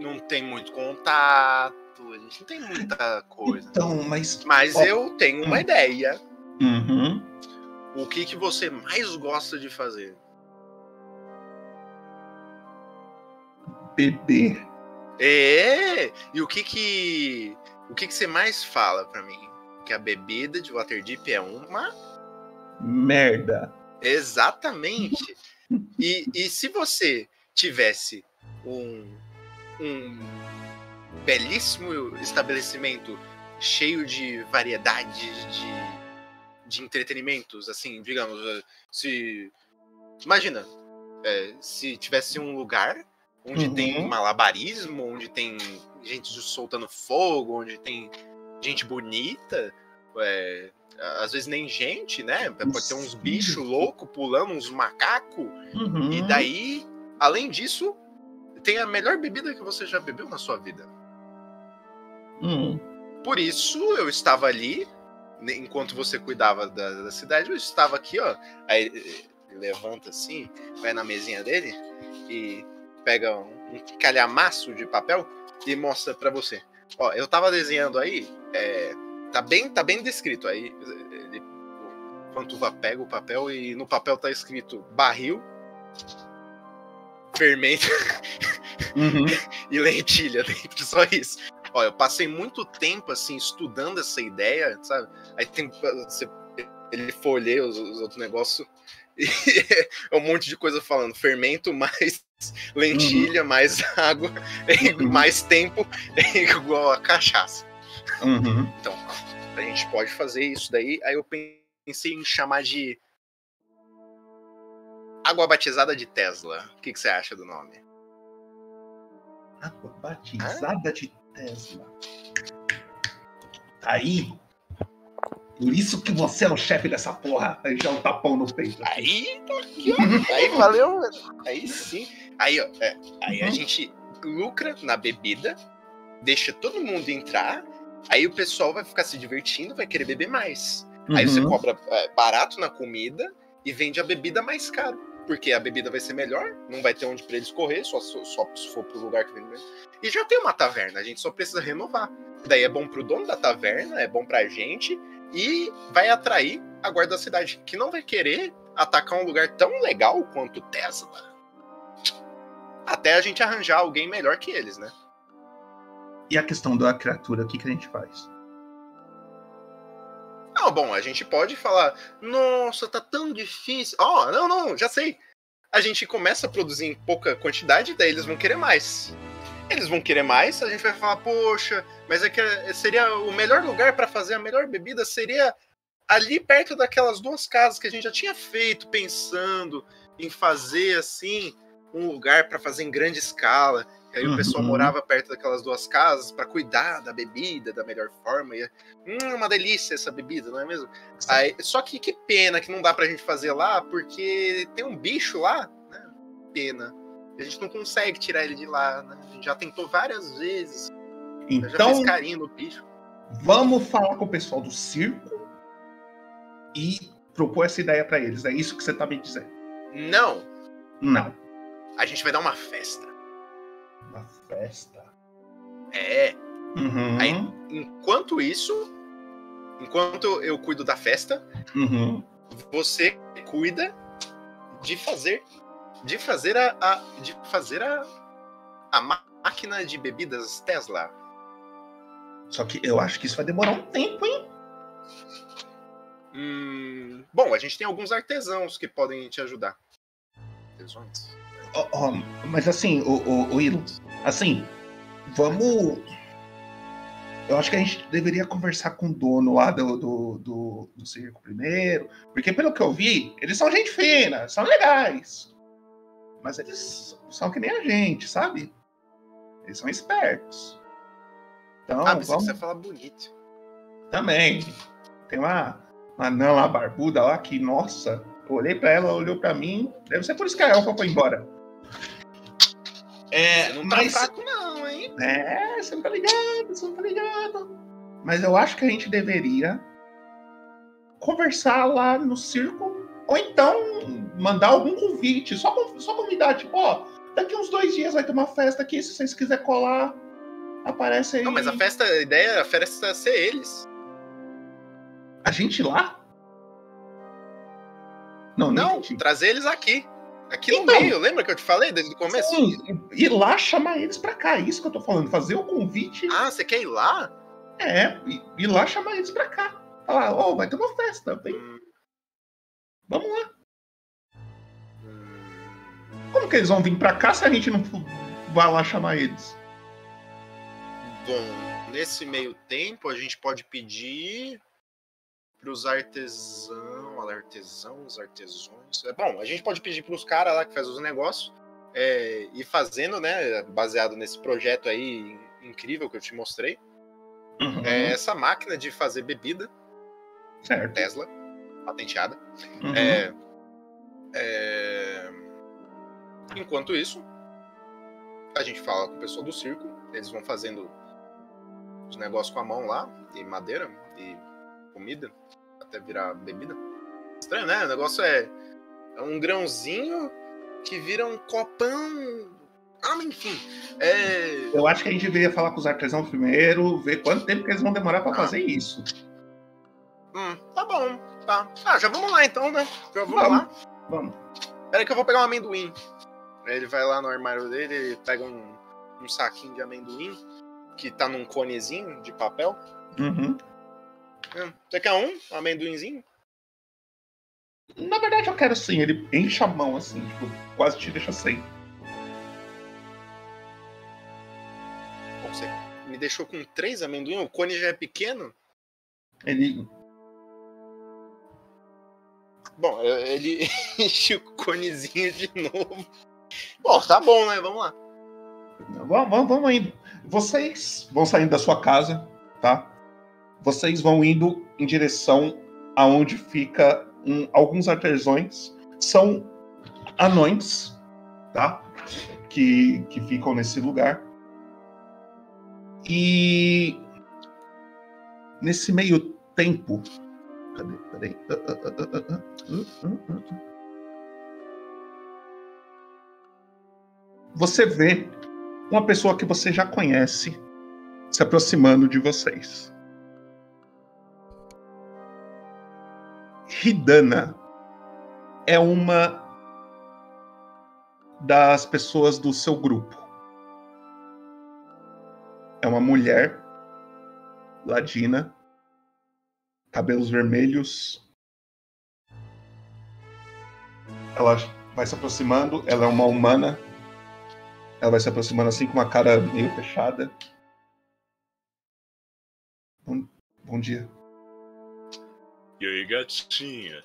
Não tem muito contato, a gente não tem muita coisa. Então, mas. Mas ó, eu tenho uma hum. ideia. Uhum. O que, que você mais gosta de fazer? Beber. É! E o que que. O que que você mais fala pra mim? Que a bebida de Waterdeep é uma. Merda. Exatamente! E, e se você tivesse um, um belíssimo estabelecimento cheio de variedades de de entretenimentos, assim, digamos, eh, se. Imagina, é, se tivesse um lugar onde Uhum. tem malabarismo, onde tem gente soltando fogo, onde tem gente bonita, é, às vezes nem gente, né? Pode ter uns bichos loucos pulando, uns macacos. Uhum. E daí, além disso, tem a melhor bebida que você já bebeu na sua vida. Hum. Por isso eu estava ali, enquanto você cuidava da, da cidade, eu estava aqui, ó. Aí ele levanta assim, vai na mesinha dele e pega um, um calhamaço de papel e mostra pra você. Ó, eu tava desenhando aí, é, tá bem, tá bem descrito aí. Ele, o Fantuva pega o papel e no papel tá escrito barril, fermento Uhum. e lentilha dentro, só isso. Ó, eu passei muito tempo assim estudando essa ideia, sabe? Aí tem você, ele folheia os, os outros negócios e é um monte de coisa falando fermento mais lentilha mais água é mais tempo é igual a cachaça. Uhum. Então, a gente pode fazer isso daí. Aí eu pensei em chamar de água batizada de Tesla. O que, que você acha do nome? Água batizada de Tesla. Tá Aí. Por isso que você é o chefe dessa porra. Aí já um tapão no peito. Aí, tá aqui, ó. Aí valeu. Aí sim. Aí, ó. é, aí Uhum. a gente lucra na bebida, deixa todo mundo entrar. Aí o pessoal vai ficar se divertindo, vai querer beber mais. Aí você Uhum. cobra é, barato na comida e vende a bebida mais caro. Porque a bebida vai ser melhor, não vai ter onde pra eles correr, só, só, só se for pro lugar que vende. E já tem uma taverna, a gente só precisa renovar. Daí é bom pro dono da taverna, é bom pra gente e vai atrair a guarda da cidade, que não vai querer atacar um lugar tão legal quanto Tesla. Até a gente arranjar alguém melhor que eles, né? E a questão da criatura, o que, que a gente faz? Não, bom, a gente pode falar, nossa, tá tão difícil. Ó, não, não, já sei. A gente começa a produzir em pouca quantidade, daí eles vão querer mais. Eles vão querer mais, a gente vai falar, poxa, mas é que seria o melhor lugar para fazer a melhor bebida seria ali perto daquelas duas casas que a gente já tinha feito, pensando em fazer assim um lugar para fazer em grande escala. E aí o pessoal Uhum. morava perto daquelas duas casas para cuidar da bebida da melhor forma. E, hum, uma delícia essa bebida, não é mesmo? Aí, só que que pena que não dá pra gente fazer lá, porque tem um bicho lá, né? Pena. A gente não consegue tirar ele de lá, né? A gente já tentou várias vezes. Eu já Então, fiz carinho no bicho. vamos falar com o pessoal do circo e propor essa ideia pra eles. É isso que você tá me dizendo? Não, Não. A gente vai dar uma festa. Uma festa. É. Uhum. Aí, enquanto isso, enquanto eu cuido da festa, Uhum. você cuida de fazer de fazer a, a- de fazer a, a máquina de bebidas Tesla. Só que eu acho que isso vai demorar um tempo, hein? Hum, bom, a gente tem alguns artesãos que podem te ajudar. Artesões? Ó, ó, mas assim, o, o, o Ilo, assim, vamos. Eu acho que a gente deveria conversar com o dono lá do, do, do, do circo primeiro, porque pelo que eu vi, eles são gente fina, são legais. Mas eles são que nem a gente, sabe? Eles são espertos. Então, ah, vamos você fala bonito. também. Tem uma, uma anã lá, barbuda lá, que, nossa, eu olhei pra ela, ela olhou pra mim. Deve ser por isso que a Elfa foi embora. É, não tá mas- fraco não, hein? É, você não tá ligado, você não tá ligado. Mas eu acho que a gente deveria conversar lá no circo, ou então mandar algum convite, só, só convidar, tipo, ó, daqui uns dois dias vai ter uma festa aqui, se vocês quiserem colar, aparece aí. Não, mas a festa, a ideia é a festa ser eles. A gente lá? Não, Não, trazer eles aqui. Aqui no Então. meio, lembra que eu te falei desde o começo? Sim, ir lá chamar eles pra cá, isso que eu tô falando, fazer o convite. Ah, você quer ir lá? É, ir- lá chamar eles pra cá. Falar, ó, vai ter uma festa, vem. Hum. Vamos lá. Como que eles vão vir pra cá se a gente não vai lá chamar eles? Bom, nesse meio tempo a gente pode pedir pros artesãos, artesãos, artesões. É bom, a gente pode pedir pros caras lá que faz os negócios é, ir fazendo, né? Baseado nesse projeto aí incrível que eu te mostrei. Uhum. É essa máquina de fazer bebida. Certo. Tesla, patenteada. Uhum. É, é, Enquanto isso, a gente fala com o pessoal do circo. Eles vão fazendo os negócios com a mão lá, e madeira, e comida, até virar bebida. Estranho, né? O negócio é, é um grãozinho que vira um copão. Ah, mas enfim. É... Eu acho que a gente deveria falar com os artesãos primeiro, ver quanto tempo que eles vão demorar pra fazer isso. Hum, tá bom, tá. Ah, já vamos lá então, né? Já vamos, Vamos. lá. Vamos. Pera aí que eu vou pegar um amendoim. Ele vai lá no armário dele, ele pega um, um saquinho de amendoim que tá num conezinho de papel. Uhum. Hum, Você quer um? Um amendoinzinho? Na verdade, eu quero sim. Ele enche a mão assim, tipo, quase te deixa sem. Bom, Você me deixou com três amendoim? O cone já é pequeno? Ele. Bom, é, ele enche o conezinho de novo. Bom, tá bom, né? Vamos lá. Vamos, vamos, vamos indo. Vocês vão saindo da sua casa, tá? Vocês vão indo em direção aonde fica um- alguns artesãos. São anões, tá? Que, que ficam nesse lugar. E nesse meio tempo. Cadê? Peraí. Você vê uma pessoa que você já conhece se aproximando de vocês. Hidana é uma das pessoas do seu grupo. É uma mulher ladina, cabelos vermelhos. Ela vai se aproximando, ela é uma humana. Ela vai se aproximando assim com uma cara meio fechada. Bom, bom dia. E aí, gatinha?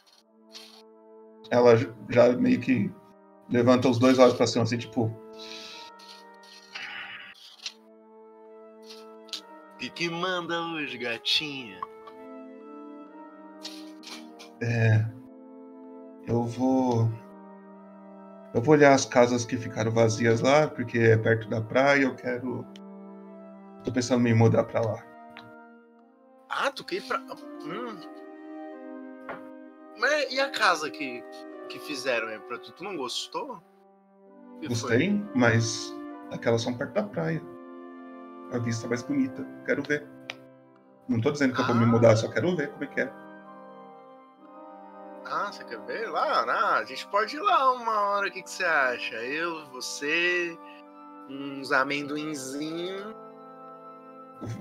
Ela já meio que levanta os dois olhos pra cima, assim, tipo. O que, que manda hoje, gatinha? É. Eu vou. Eu vou olhar as casas que ficaram vazias lá, porque é perto da praia, eu quero. Tô pensando em me mudar pra lá. Ah, tu quer ir pra. Hum. Mas e a casa que, que fizeram aí pra tu? Tu não gostou? Que foi? Gostei, mas aquelas são perto da praia. A vista é mais bonita. Quero ver. Não tô dizendo que eu vou me mudar, só quero ver como é que é. Ah, você quer ver lá? Ah, a gente pode ir lá uma hora, o que, que você acha? Eu, você, uns amendoinzinhos.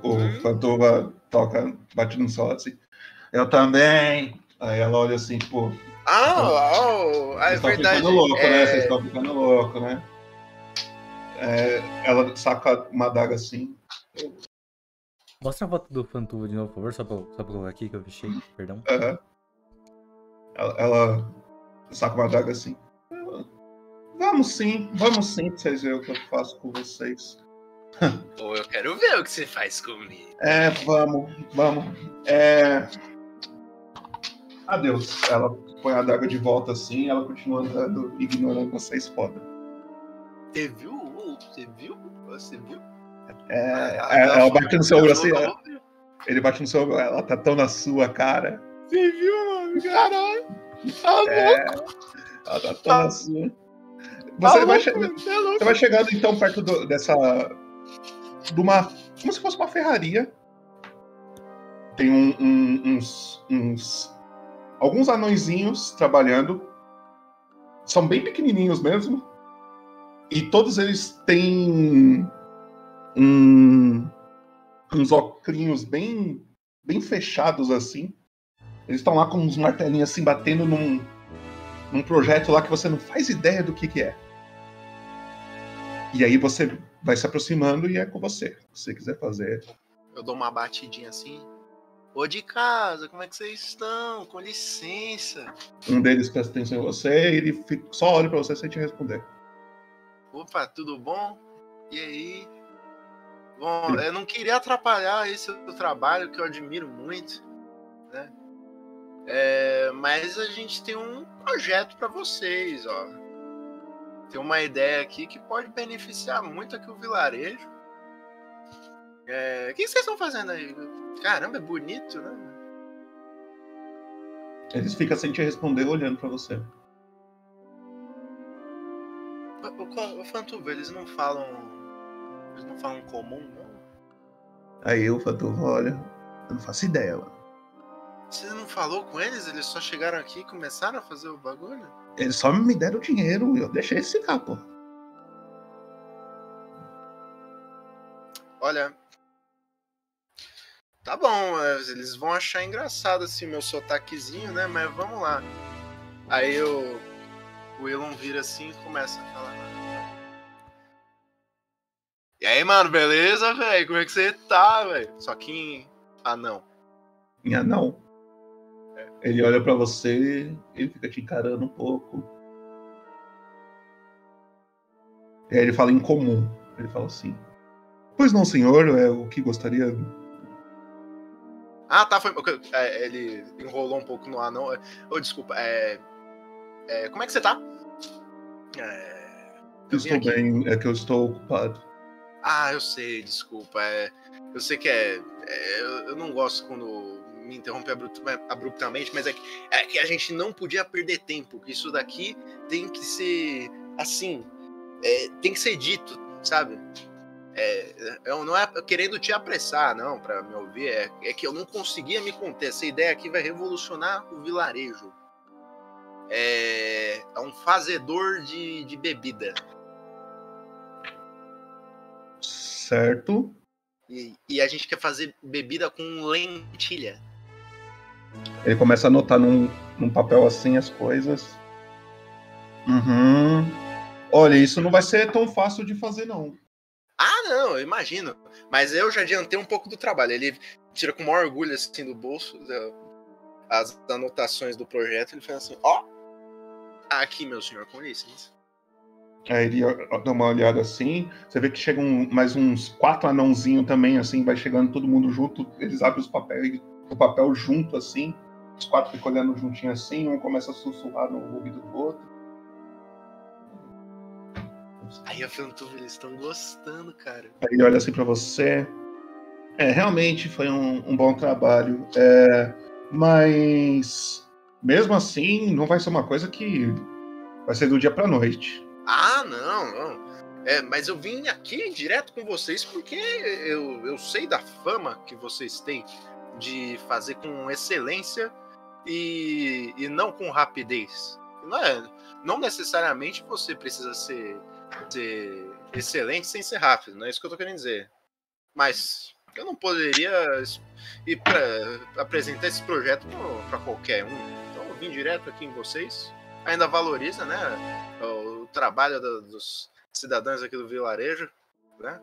O Fantoma toca, bate no sol assim. Eu também. Aí ela olha assim, tipo. Ah, oh, é Vocês estão verdade. ficando louco, né? é, Vocês estão ficando louco, né? É, ela saca uma adaga assim. Mostra a foto do Fantuva de novo, por favor, só pra, só pra colocar aqui que eu fechei, perdão. Ela, ela saca uma adaga assim. Vamos sim, vamos sim, pra vocês verem o que eu faço com vocês. Pô, eu quero ver o que você faz comigo. É, vamos, vamos. É. Adeus. Ela põe a adaga de volta assim, ela continua andando, ignorando vocês foda. Você viu? Você viu? Você viu? É, Ah, é, tá, ela bate no seu ombro assim, ver. ele bate no seu ela tá tão na sua cara. Você viu, mano? Caralho. Tá É, louco. ela tá tão na sua. Você Tá vai, louco, che- mano, tá louco. você vai chegando então perto do- dessa. de uma. como se fosse uma ferraria. Tem um- um- uns, uns. Alguns anõezinhos trabalhando. São bem pequenininhos mesmo. E todos eles têm. um- uns óculos bem, bem fechados assim. Eles estão lá com uns martelinhos assim batendo num, num projeto lá que você não faz ideia do que, que é. E aí você vai se aproximando e é com você. Se você quiser fazer. Eu dou uma batidinha assim. Ô de casa, como é que vocês estão? Com licença. Um deles presta atenção em você e ele fica- só olha pra você sem te responder. Opa, tudo bom? E aí? Bom, eu não queria atrapalhar esse trabalho que eu admiro muito, né? É, mas a gente tem um projeto para vocês, ó. Tem uma ideia aqui que pode beneficiar muito aqui o vilarejo. É, o que vocês estão fazendo aí? Caramba, é bonito, né? Eles ficam sem te responder olhando pra você. O, o, o Fantuva, eles não falam. Eles não falam comum, não? Aí o Fatuva olha. Eu não faço ideia, mano. Você não falou com eles? Eles só chegaram aqui e começaram a fazer o bagulho? Eles só me deram dinheiro e eu deixei eles ficar, pô. Olha. Tá bom, é, eles vão achar engraçado assim meu sotaquezinho, né? Mas vamos lá. Aí o, o Elon vira assim e começa a falar. E aí, mano, beleza, velho? Como é que você tá, velho? Só que em anão. Em anão. Ele olha pra você, ele fica te encarando um pouco. E aí ele fala em comum. Ele fala assim. Pois não, senhor, é o que gostaria. Ah, tá, foi. é, ele enrolou um pouco no anão. Ô, desculpa, é, é, Como é que você tá? É, estou aqui- bem, é que eu estou ocupado. Ah, eu sei, desculpa. É, eu sei que é. eu, eu não gosto quando me interrompe abrupt- abruptamente, mas é que, é que a gente não podia perder tempo. Isso daqui tem que ser assim. tem que ser dito, sabe? É, eu não é querendo te apressar, não, pra me ouvir. É, é que eu não conseguia me conter. Essa ideia aqui vai revolucionar o vilarejo. É, é um fazedor de, de bebida. Certo? E, e a gente quer fazer bebida com lentilha. Ele começa a anotar num, num papel assim as coisas. Uhum. Olha, isso não vai ser tão fácil de fazer, não. Ah, não, eu imagino. Mas eu já adiantei um pouco do trabalho. Ele tira com o maior orgulho assim do bolso as anotações do projeto. Ele fala assim: Ó, aqui, meu senhor, com licença. Aí ele dá uma olhada assim. Você vê que chegam mais uns quatro anãozinhos também, assim, vai chegando todo mundo junto. Eles abrem os papéis, o papel junto, assim. Os quatro ficam olhando juntinho assim, um começa a sussurrar no ouvido do outro. Aí a Fantuva, eles estão gostando, cara. Aí ele olha assim pra você. É, realmente foi um, um bom trabalho. É, mas mesmo assim, não vai ser uma coisa que vai ser do dia pra noite. Ah, não, não. É, mas eu vim aqui direto com vocês porque eu, eu sei da fama que vocês têm de fazer com excelência e, e não com rapidez. Não, é, não necessariamente você precisa ser, ser excelente sem ser rápido, não é isso que eu tô querendo dizer. Mas eu não poderia ir para apresentar esse projeto para qualquer um. Então eu vim direto aqui em vocês. Ainda valoriza, né, o trabalho da- dos cidadãos aqui do vilarejo, né?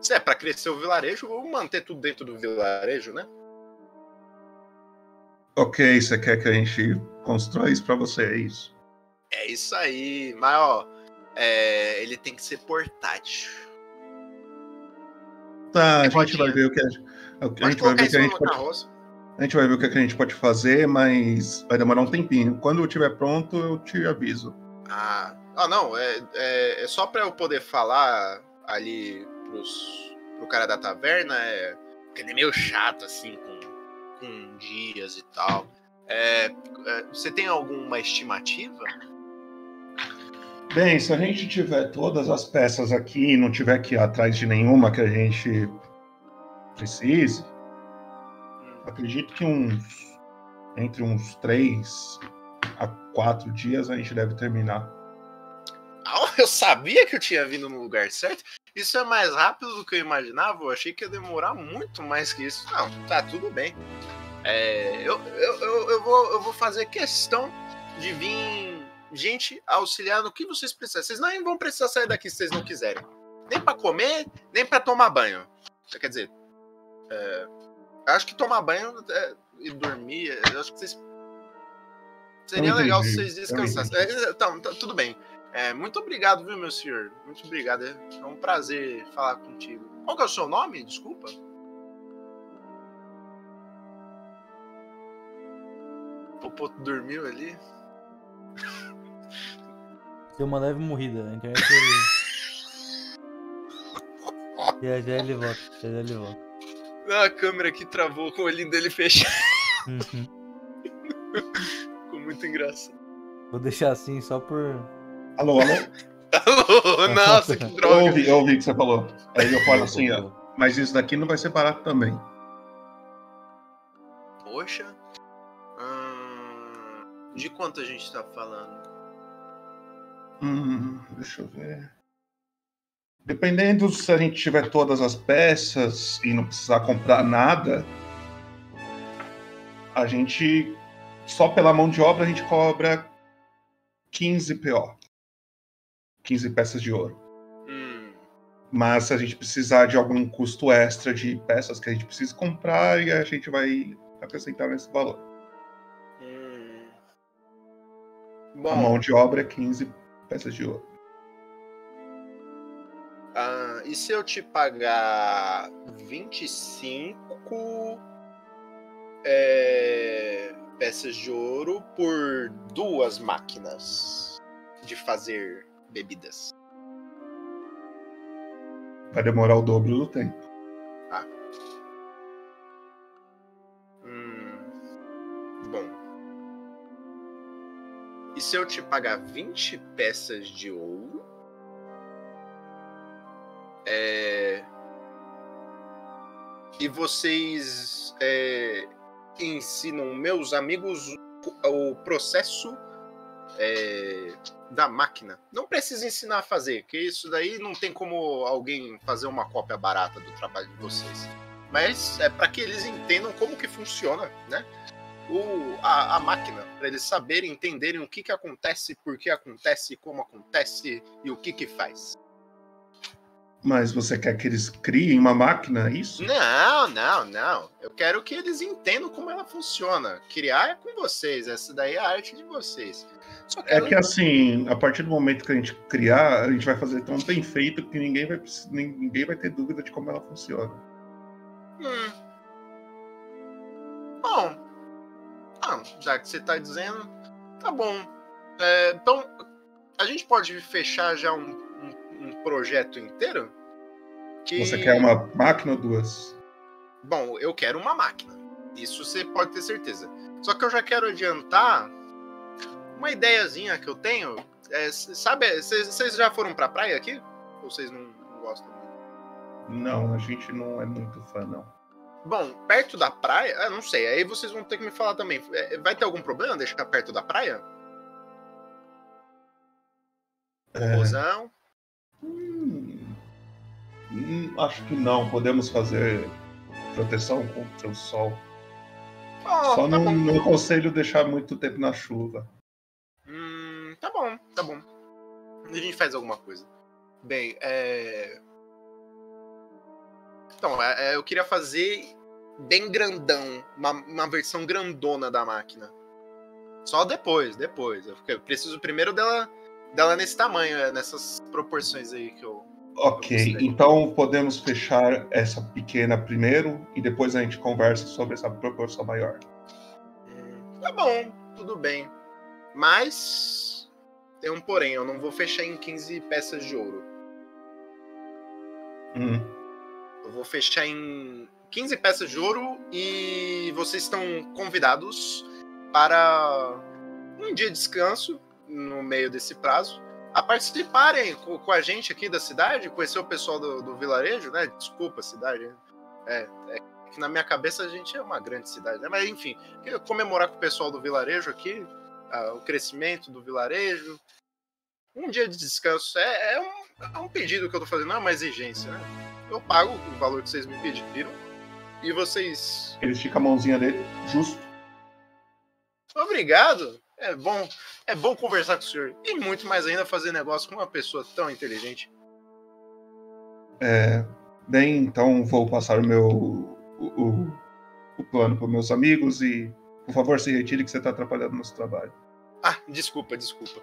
Se é para crescer o vilarejo, vou manter tudo dentro do vilarejo, né? Ok, você quer que a gente constrói isso pra você, é isso? É isso aí. Mas, ó, é, ele tem que ser portátil. Tá, a É gente vai ver o que a, gente- a vai ver que a gente pode. A gente vai ver o que a gente pode fazer, mas vai demorar um tempinho. Quando eu estiver pronto, eu te aviso. Ah, ah não, é, é, é só pra eu poder falar ali pros, pro cara da taverna, é, porque ele é meio chato, assim, com, com dias e tal. É, é, você tem alguma estimativa? Bem, se a gente tiver todas as peças aqui e não tiver que ir atrás de nenhuma que a gente precise, acredito que uns entre uns três a quatro dias a gente deve terminar. Ah, eu sabia que eu tinha vindo no lugar certo. Isso é mais rápido do que eu imaginava. Eu achei que ia demorar muito mais que isso. Não, tá tudo bem. É, eu, eu, eu, eu vou, eu vou fazer questão de vir gente auxiliar no que vocês precisarem. Vocês nem vão precisar sair daqui se vocês não quiserem. Nem pra comer, nem pra tomar banho. Quer dizer, é, Acho que tomar banho é, e dormir, eu acho que vocês. Seria legal se vocês descansassem. É, Então, tá- tudo bem. É, muito obrigado, viu, meu senhor? Muito obrigado. É é um prazer falar contigo. Qual que é o seu nome? Desculpa. O Popoto dormiu ali. Deu uma leve morrida. A internet ele... já já ele volta. Já já ele volta. Não, a câmera aqui travou com o olhinho dele fechado. Uhum. Ficou muito engraçado. Vou deixar assim só por. Alô, alô? Alô, nossa, que Eu droga. ouvi, eu ouvi o que você falou. Aí eu falo assim, ó. Mas isso daqui não vai ser barato também. Poxa. Hum, de quanto a gente tá falando? Hum, deixa eu ver. Dependendo se a gente tiver todas as peças e não precisar comprar nada, a gente só pela mão de obra a gente cobra 15 PO. 15 peças de ouro. Mas se a gente precisar de algum custo extra de peças que a gente precisa comprar, e a gente vai acrescentar nesse valor. Bom, A mão de obra é 15 peças de ouro. ah, e se eu te pagar 25 é, peças de ouro por duas máquinas de fazer bebidas? Vai demorar o dobro do tempo. Se eu te pagar 20 peças de ouro? É... E vocês é, ensinam meus amigos o, processo é, da máquina. Não precisa ensinar a fazer, que isso daí não tem como alguém fazer uma cópia barata do trabalho de vocês. Mas é para que eles entendam como que funciona, né? O, a, a máquina, para eles saberem, entenderem o que, que acontece, por que acontece, como acontece e o que que faz. Mas você quer que eles criem uma máquina, é isso? Não, não, não. Eu quero que eles entendam como ela funciona. Criar é com vocês, essa daí é a arte de vocês. É que assim, a partir do momento que a gente criar, a gente vai fazer tão bem feito que ninguém vai, ninguém vai ter dúvida de como ela funciona. Hum. Já que você tá dizendo, tá bom. É, então, a gente pode fechar já um, um- um projeto inteiro? Que... Você quer uma máquina ou duas? Bom, eu quero uma máquina. Isso você pode ter certeza. Só que eu já quero adiantar uma ideiazinha que eu tenho. É, sabe, vocês já foram pra praia aqui? Ou vocês não, gostam? Não, a gente não é muito fã, não. Bom, perto da praia, eu não sei, aí vocês vão ter que me falar também. É, Vai ter algum problema deixar perto da praia? É, Rosão? hum, acho que não. Podemos fazer proteção contra o sol. Oh, Só tá não, bom. não aconselho deixar muito tempo na chuva. Hum, tá bom, tá bom. A gente faz alguma coisa. Bem, é. Então, é- é, eu queria fazer bem grandão, uma, uma versão grandona da máquina. Só depois, depois. Eu eu preciso primeiro dela, dela nesse tamanho, é, nessas proporções aí que eu. Ok, então podemos fechar essa pequena primeiro e depois a gente conversa sobre essa proporção maior. Tá bom, tudo bem. Mas. Tem um porém, eu não vou fechar em 15 peças de ouro. Hum, Eu vou fechar em 15 peças de ouro e vocês estão convidados para um dia de descanso no meio desse prazo. A participarem co- com, a gente aqui da cidade, conhecer o pessoal do, do vilarejo, né? Desculpa, cidade. É, é que na minha cabeça a gente é uma grande cidade, né? Mas enfim, comemorar com o pessoal do vilarejo aqui, o crescimento do vilarejo. Um dia de descanso é, é um, é um pedido que eu tô fazendo, não é uma exigência, né? Eu pago o valor que vocês me pediram e vocês. ele estica a mãozinha dele, justo. Obrigado! É bom, é bom conversar com o senhor. E muito mais ainda fazer negócio com uma pessoa tão inteligente. É, bem, então vou passar o meu o, o plano para meus amigos e, por favor, se retire que você tá atrapalhando o nosso trabalho. Ah, desculpa, desculpa.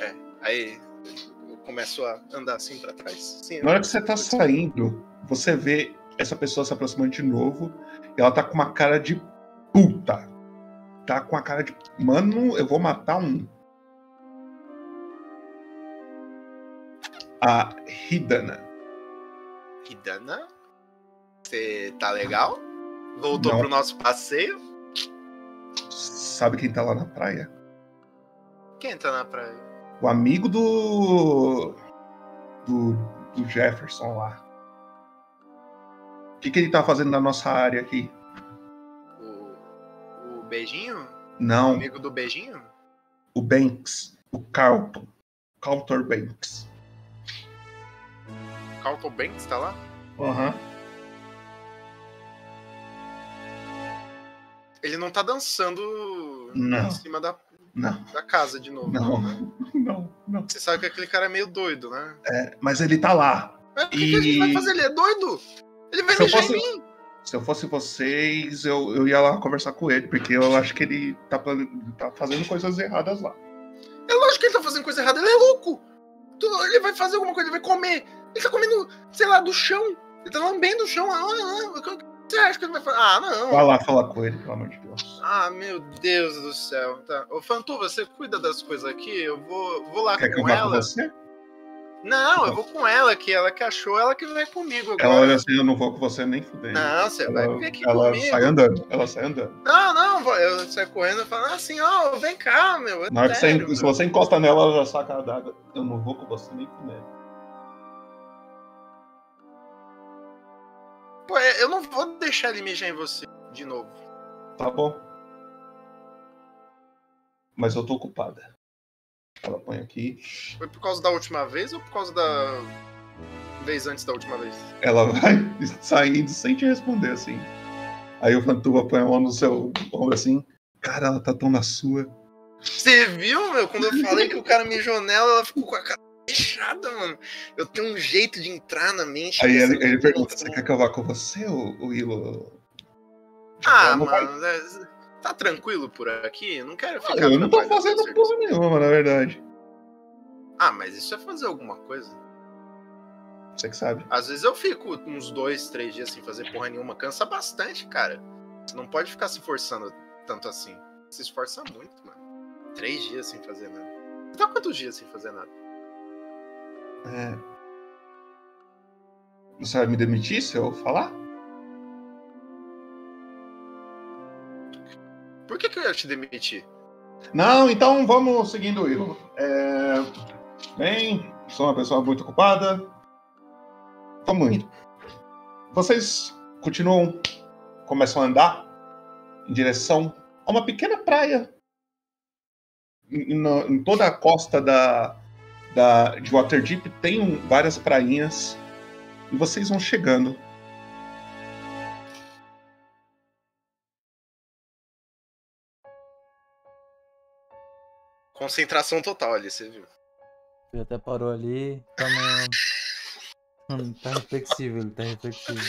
É, aí eu começo a andar assim pra trás. Sim, Na hora que você tá saindo, você vê essa pessoa se aproximando de novo e ela tá com uma cara de puta. Tá com a cara de. Mano, eu vou matar um. A Hidana. Hidana? Você tá legal? Voltou Não. pro nosso passeio? Sabe quem tá lá na praia? Quem tá na praia? O amigo do. do, do Jefferson lá. O que, que ele tá fazendo na nossa área aqui? O beijinho? Não. O amigo do beijinho? O Banks. O Carlton. Carlton Banks. Carlton Banks tá lá? Aham. Ele não tá dançando Não. em cima da, Não. da casa de novo. Não. né? Não, não. Você sabe que aquele cara é meio doido, né? É, mas ele tá lá. Mas o que, que a gente vai fazer? Ele é doido? Ele vai Se mijar fosse- em mim. Se eu fosse vocês, eu, eu ia lá conversar com ele, porque eu acho que ele tá, tá fazendo coisas erradas lá. É lógico que ele tá fazendo coisa errada, ele é louco. Ele vai fazer alguma coisa, ele vai comer. Ele tá comendo, sei lá, do chão. Ele tá lambendo o chão. Ah, ah, o que você acha que ele vai fazer? Ah, não. Vai lá falar com ele, pelo amor de Deus. Ah, meu Deus do céu. Tá. Ô, Fantu, você cuida das coisas aqui? Eu vou, vou lá Quer com que eu vá com ela. você? Não, eu vou com ela, que ela que achou, ela que vai comigo agora. Ela olha assim, eu não vou com você nem fudendo. Não, você vai ela, vir aqui Ela comigo. sai andando, ela sai andando. Não, não, eu saio correndo e falo assim, ó, vem cá, meu. É Na hora que você, sério, se você encosta nela, ela já saca a daga. Eu não vou com você nem fudendo. Pô, é, eu não vou deixar ele mijar em você de novo. Tá bom. Mas eu tô ocupada. Ela põe aqui. Foi por causa da última vez ou por causa da vez antes da última vez? Ela vai saindo sem te responder, assim. Aí o Fantuba põe a mão no seu ombro assim. Cara, ela tá tão na sua. Você viu, meu? Quando eu falei que o cara mijou nela, ela ficou com a cara fechada, mano. Eu tenho um jeito de entrar na mente. Aí ele, ele pergunta: Você quer que eu vá com você, o Willow? Ah, Ela não vai- mano, é- tá tranquilo por aqui? Não quero ficar. Eu não tô fazendo porra nenhuma, na verdade. Ah, mas isso é fazer alguma coisa. Você que sabe. Às vezes eu fico uns dois, três dias sem fazer porra nenhuma. Cansa bastante, cara. Você não pode ficar se forçando tanto assim. Se esforça muito, mano. Três dias sem fazer nada. Você tá quantos dias sem fazer nada? É. Você vai me demitir se eu falar? Por que, que eu ia te demitir? Não, então vamos seguindo o Willow. É... Bem, sou uma pessoa muito ocupada. Vamos indo. Vocês continuam, começam a andar em direção a uma pequena praia em, na- em toda a costa da, da, de Waterdeep tem um- várias prainhas e vocês vão chegando. Concentração total ali, você viu? Ele até parou ali, tá no... Hum, Tá reflexivo, ele tá reflexivo.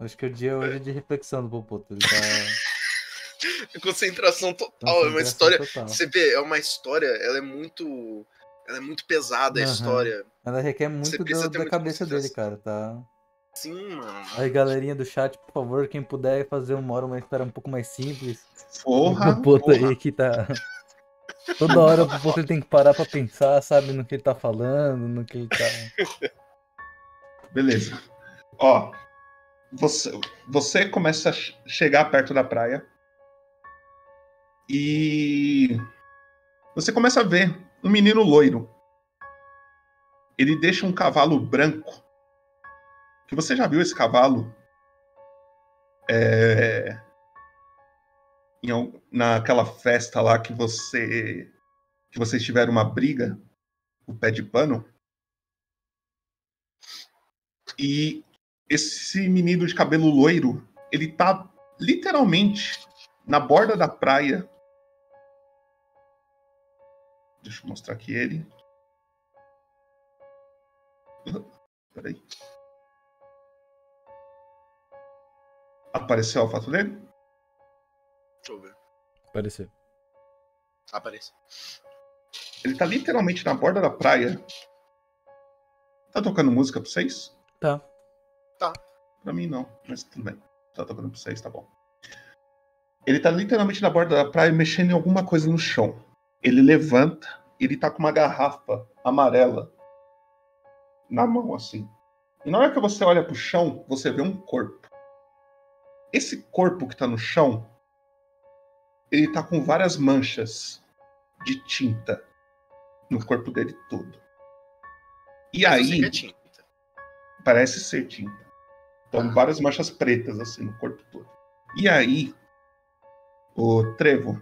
Acho que o dia hoje é de reflexão do Popoto. Ele tá. Concentração total. É uma história. total. Você vê, é uma história, ela é muito. Ela é muito pesada a Aham. história. Ela requer muito do- da cabeça dele, cara, tá? Sim, mano. Aí, galerinha do chat, por favor, quem puder fazer uma hora uma história um pouco mais simples. Porra, O porra. aí que tá. Toda hora o ele tem que parar pra pensar, sabe, no que ele tá falando, no que ele tá. Beleza. Ó, você, você começa a che- chegar perto da praia e você começa a ver um menino loiro. Ele deixa um cavalo branco. Que você já viu esse cavalo? É, em naquela festa lá que você que vocês tiveram uma briga, o pé de pano. E esse menino de cabelo loiro, ele tá literalmente na borda da praia. Deixa eu mostrar aqui ele. Peraí. Apareceu a foto dele? Deixa eu ver. Apareceu. Aparece. Ele tá literalmente na borda da praia. Tá tocando música pra vocês? Tá. Tá. Pra mim não, mas tudo bem. Tá tocando pra vocês, tá bom. Ele tá literalmente na borda da praia mexendo em alguma coisa no chão. Ele levanta, ele tá com uma garrafa amarela na mão, assim. E na hora que você olha pro chão, você vê um corpo. Esse corpo que tá no chão, ele tá com várias manchas de tinta no corpo dele todo. E Mas eu aí. é tinta. Parece ser tinta. Então, várias manchas pretas, assim, no corpo todo. E aí, o Trevo,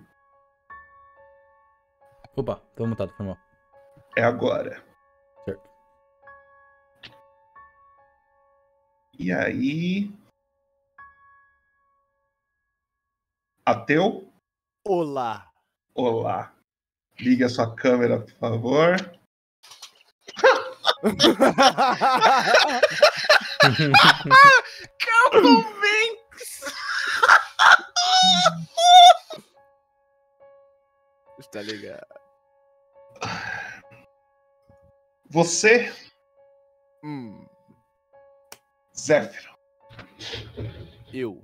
Opa, tô mutado, foi mal. é agora. Certo. E aí. Ateu? Olá. Olá. Ligue a sua câmera, por favor. Calvin Banks! Tá ligado. Você, Hum, Zéfiro. eu.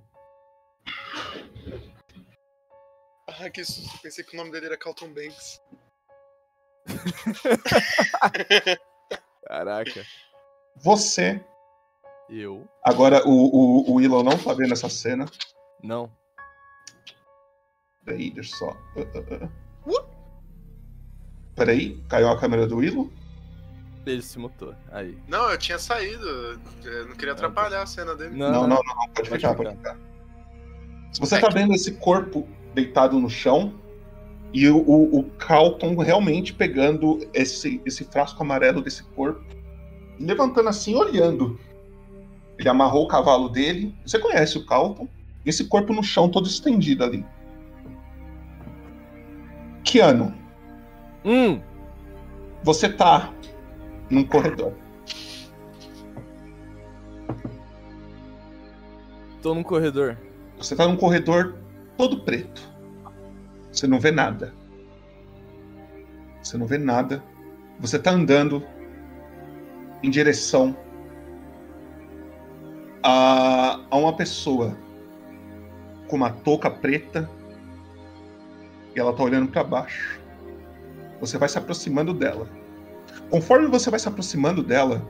Ah, que susto. Pensei que o nome dele era Calton Banks. Caraca. Você. Eu. Agora o, o, o Willow não tá vendo essa cena. Não. Peraí, deixa só. Ah, ah, ah. Peraí, caiu a câmera do Willow? Ele se mutou. Aí. Não, eu tinha saído. Eu não queria atrapalhar a cena dele. Não, não, não, não, pode ficar, pode ficar. Você tá vendo esse corpo deitado no chão e o, o, Calton realmente pegando esse, esse frasco amarelo desse corpo, levantando assim, olhando. Ele amarrou o cavalo dele. Você conhece o Calton? Esse corpo no chão todo estendido ali. Keanu. Hum. Você tá num corredor. Tô num corredor. Você tá num corredor todo preto. Você não vê nada. Você não vê nada. Você tá andando em direção a, a uma pessoa com uma touca preta e ela tá olhando para baixo. Você vai se aproximando dela. Conforme você vai se aproximando dela,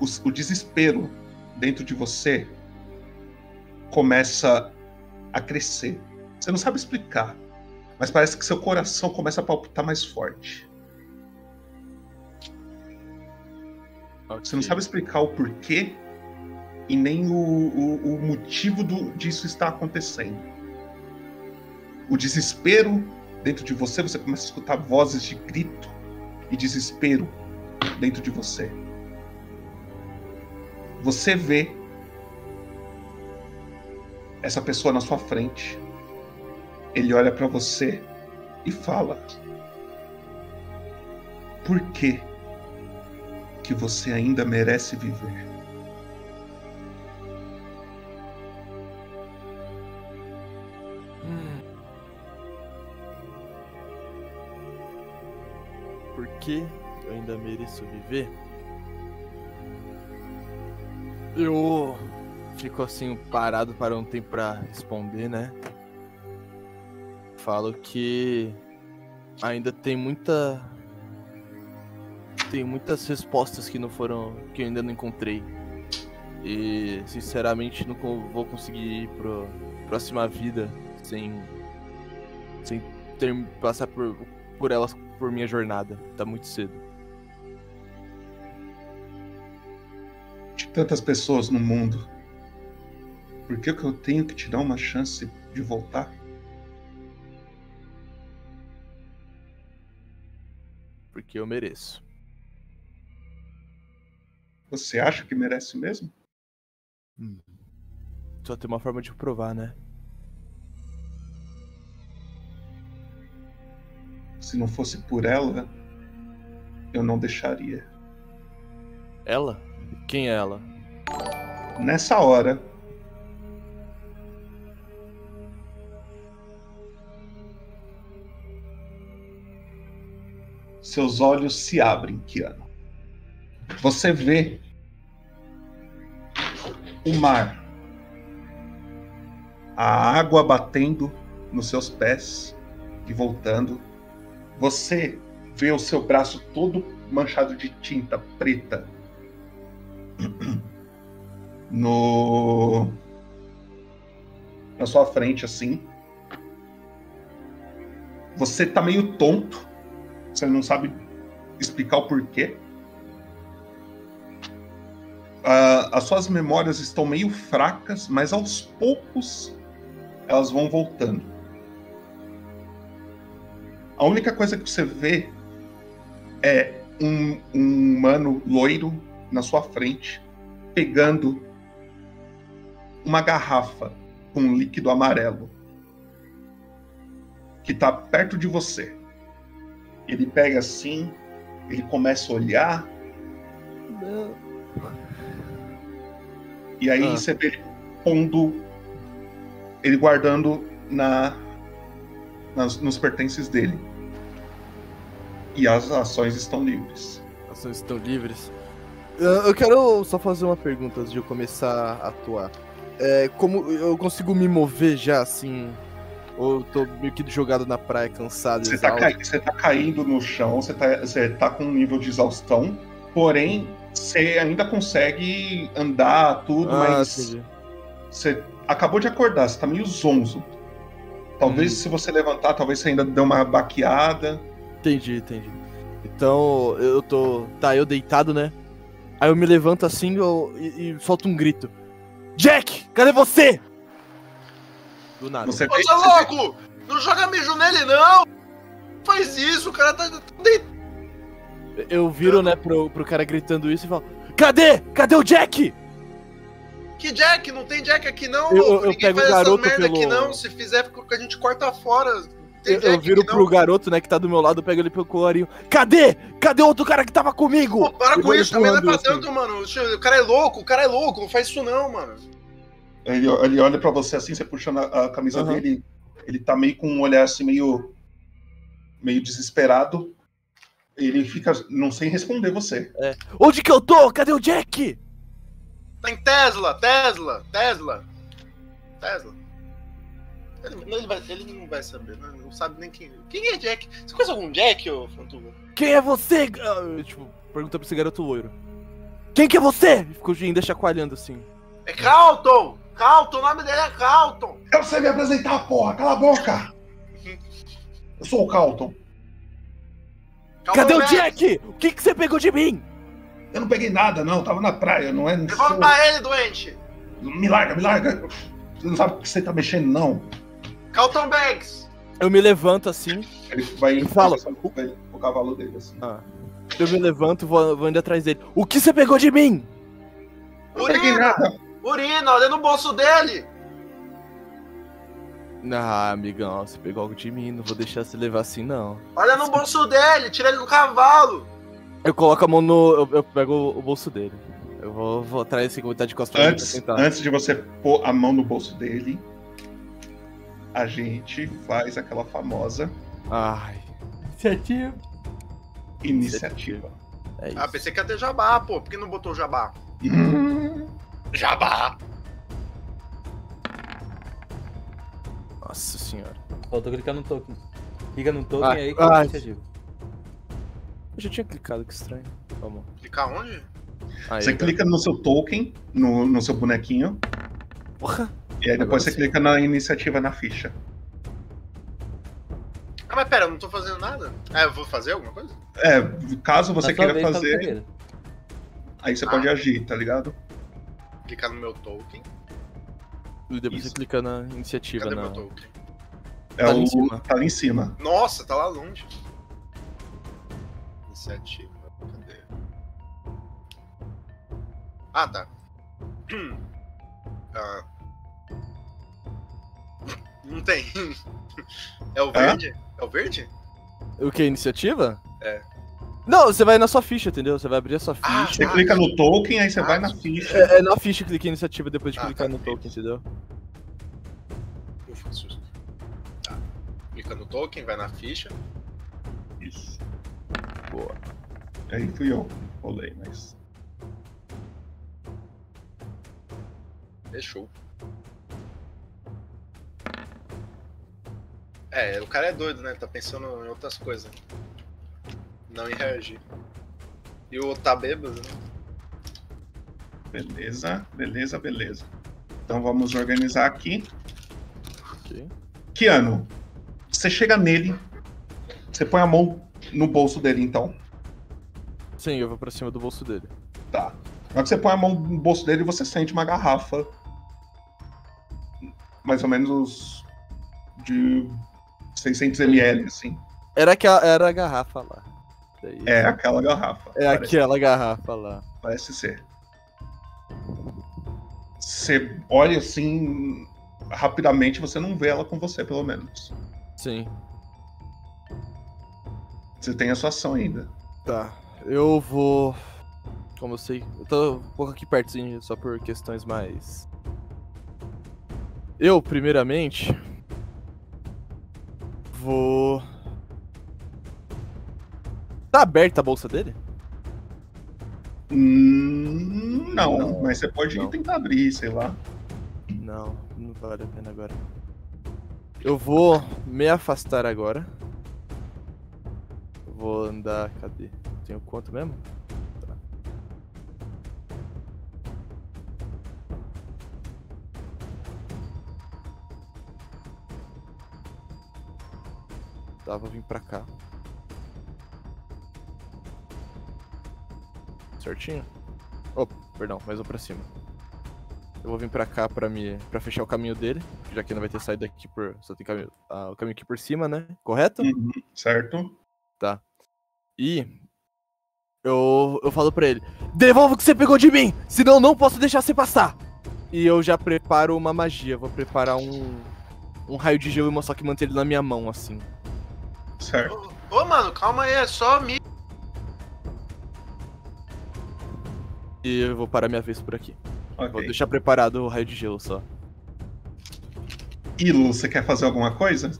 o, o desespero dentro de você começa a crescer. Você não sabe explicar, mas parece que seu coração começa a palpitar mais forte. Você não sabe explicar o porquê e nem o, o, o motivo do, disso estar acontecendo. O desespero dentro de você, você começa a escutar vozes de grito e desespero dentro de você. Você vê essa pessoa na sua frente. Ele olha para você e fala: Por que que você ainda merece viver? Por que eu ainda mereço viver? Eu fico assim parado para um tempo pra responder, né? Falo que ainda tem muita tem muitas respostas que não foram que eu ainda não encontrei. E sinceramente não vou conseguir ir pra próxima vida sem sem ter passar por por elas por minha jornada. Tá muito cedo. De tantas pessoas no mundo, por que, que eu tenho que te dar uma chance de voltar? Porque eu mereço. Você acha que merece mesmo? Só tem uma forma de provar, né? Se não fosse por ela, eu não deixaria. Ela? Quem é ela? Nessa hora, seus olhos se abrem, Kiano. Você vê o mar, a água batendo nos seus pés e voltando. Você vê o seu braço todo manchado de tinta preta no na sua frente assim. Você tá meio tonto. Você não sabe explicar o porquê. Ah, as suas memórias estão meio fracas, mas aos poucos elas vão voltando. A única coisa que você vê é um, um humano loiro na sua frente, pegando uma garrafa com um líquido amarelo que está perto de você. Ele pega assim, ele começa a olhar, e aí Ah. você vê ele pondo, ele guardando na, nas- nos pertences dele. E as ações estão livres. Ações estão livres. Eu eu quero só fazer uma pergunta antes de eu começar a atuar. É, como eu consigo me mover já assim? Ou eu tô meio que jogado na praia, cansado, Você tá, cai- você tá caindo no chão, você tá, você tá com um nível de exaustão, porém você ainda consegue andar, tudo, Ah, mas entendi. você acabou de acordar, você tá meio zonzo. Talvez Hum. se você levantar, talvez você ainda dê uma baqueada. Entendi, entendi. Então eu tô. Tá, eu deitado, né? Aí eu me levanto assim eu- e, e solto um grito. Jack, cadê você? Do nada. Você Ô, é louco! Não joga mijo nele, não! Faz isso, o cara tá, tá deitado. Eu viro, né, pro, pro cara gritando isso e falo: Cadê? Cadê o Jack? Que Jack? Não tem Jack aqui não, Eu- eu- louco. eu Ninguém pego faz o garoto merda aqui pelo- não. Se fizer, a gente corta fora. Eu, Jack eu viro aqui, não. pro garoto, né, que tá do meu lado, eu pego ele pelo colarinho. Cadê? Cadê o outro cara que tava comigo? Para E com isso, também não é pra assim. tanto, mano. O cara é louco, o cara é louco. Não faz isso não, mano. Ele, ele olha pra você assim, você puxando a, a camisa Aham. dele, ele tá meio com um olhar assim, meio. meio desesperado. Ele fica não sem responder você. É. Onde que eu tô? Cadê o Jack? Tá em Tesla, Tesla, Tesla. Tesla. Ele, ele vai- ele não vai saber, né? Não sabe nem quem. Quem é Jack? Você conhece algum Jack, ô Fantuga? Quem é você? Ah, eu, tipo, pergunta pra esse garoto loiro. Quem que é você? Ficou ainda chacoalhando assim. É Calton! Calton, o nome dele é Calton! Eu sei me apresentar, porra! Cala a boca! Eu sou o Calton. Cadê o Jack? O que, que você pegou de mim? Eu não peguei nada, não. Eu tava na praia, não é? Levanta ele, doente! Me larga, me larga. Você não sabe o que você tá mexendo, não. Calton Banks! Eu me levanto assim. Ele vai e fala. o cavalo dele assim. Ah. Eu me levanto e vou, vou indo atrás dele. O que você pegou de mim? Urina! Urina, olha no bolso dele! Ah, amigão, você pegou algo de mim, não vou deixar você levar assim, não. Olha no bolso dele, tira ele do cavalo! Eu coloco a mão no. Eu, eu pego o bolso dele. Eu vou, vou atrás ele tá de costas Antes, tentar. antes de você pôr a mão no bolso dele, a gente faz aquela famosa Ai. Iniciativa. iniciativa. É isso. Ah, pensei que ia ter jabá, pô. Por que não botou jabá? Hum, Jabá! Nossa senhora. Faltou clicar no token. Clica no token Ah, aí que ah, é iniciativa. Eu já tinha clicado, que estranho. Vamos. Clicar onde? Aí, você tá. clica no seu token, no, no seu bonequinho, Porra. e aí Agora depois você sim. clica na iniciativa na ficha. Ah, mas pera, eu não tô fazendo nada. Ah, eu vou fazer alguma coisa? É, caso você queira tá fazer, aí você Ah. pode agir, tá ligado? Clicar no meu token. E depois você clica na iniciativa, Cadê na... meu token? É Tá ali o, em cima. Tá ali em cima. Nossa, tá lá longe. Iniciativa. Cadê? Ah, tá. Ah. Não tem. É o verde? É o verde? O que? Iniciativa? É. Não, você vai na sua ficha, entendeu? Você vai abrir a sua Ah, ficha. Você clica no token, aí você vai na ficha. É, é na ficha clica em iniciativa depois de Ah, clicar tá. no token, entendeu? Ufa, que susto. Tá. Clica no token, vai na ficha. Isso. Boa. Aí fui eu. Rolei, mas. Fechou. É, o cara é doido, né? Tá pensando em outras coisas. Não em reagir. E o tá bêbado, né? Beleza, beleza, beleza. Então vamos organizar aqui. Ok. Keanu, você chega nele, você põe a mão no bolso dele, então. Sim, eu vou pra cima do bolso dele. Tá. Na hora que você põe a mão no bolso dele, você sente uma garrafa. Mais ou menos de 600 ml, assim. Era, que a, era a garrafa lá. Daí- É aquela garrafa. É parece. aquela garrafa lá. Parece ser. Você olha assim, rapidamente, você não vê ela com você, pelo menos. Sim. Você tem a sua ação ainda. Tá. Eu vou. Como eu sei. Eu tô um pouco aqui pertinho, só por questões mais. Eu, primeiramente. Vou. Tá aberta a bolsa dele? Hum, não, mas você pode tentar abrir, sei lá. Não, não vale a pena agora. Eu vou me afastar agora. Vou andar. Cadê? Tenho quanto mesmo? Tá. Tá, vou vir pra cá. Certinho? Oh, perdão, mais um pra cima. Eu vou vir pra cá pra, me, pra fechar o caminho dele, já que não vai ter saído aqui por. Só tem caminho, ah, o caminho aqui por cima, né? Correto? certo. Tá. E. Eu, eu falo pra ele: Devolva o que você pegou de mim! Senão eu não posso deixar você passar! E eu já preparo uma magia. Vou preparar um. Um raio de gelo e uma só que manter ele na minha mão, assim. Certo. Ô, mano, calma aí, é só me. E eu vou parar minha vez por aqui. Ok. Vou deixar preparado o raio de gelo só. Ilo, você quer fazer alguma coisa?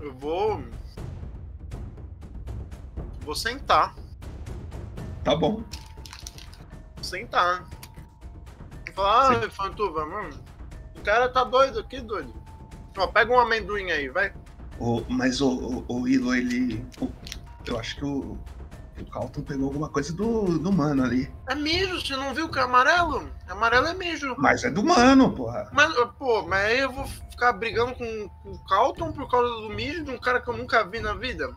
Eu vou. Vou sentar. Tá bom. Sentar. Vou falar, ah, Fantuva, mano. O cara tá doido aqui, doido. Ó, pega um amendoim aí, vai. O, mas o, o, o Ilo, ele. o- eu acho que o. O Calton pegou alguma coisa do, do mano ali. É mijo, você não viu que é amarelo? Amarelo é mijo. Mas é do mano, porra. Mas, pô, mas aí eu vou ficar brigando com, com o Calton por causa do mijo de um cara que eu nunca vi na vida.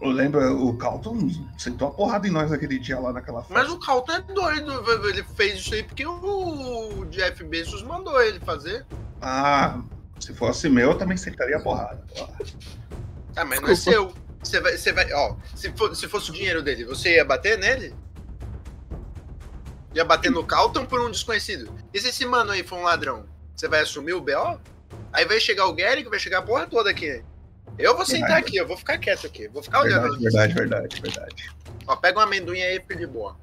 Eu lembro, o Calton sentou a porrada em nós aquele dia lá naquela festa. Mas o Calton é doido, ele fez isso aí porque o Jeff Bezos mandou ele fazer. Ah, se fosse meu, eu também sentaria a porrada. porra. Ah, mas não é seu. Você vai, você vai, ó, se, for- se fosse o dinheiro dele, você ia bater nele? Ia bater no Calton por um desconhecido. E se esse mano aí for um ladrão? Você vai assumir o BO? Aí vai chegar o Gary, vai chegar a porra toda aqui. Eu vou sentar Verdade. aqui, eu vou ficar quieto aqui. Vou ficar olhando. Verdade, verdade, verdade, verdade. Ó, pega um amendoim aí, de boa.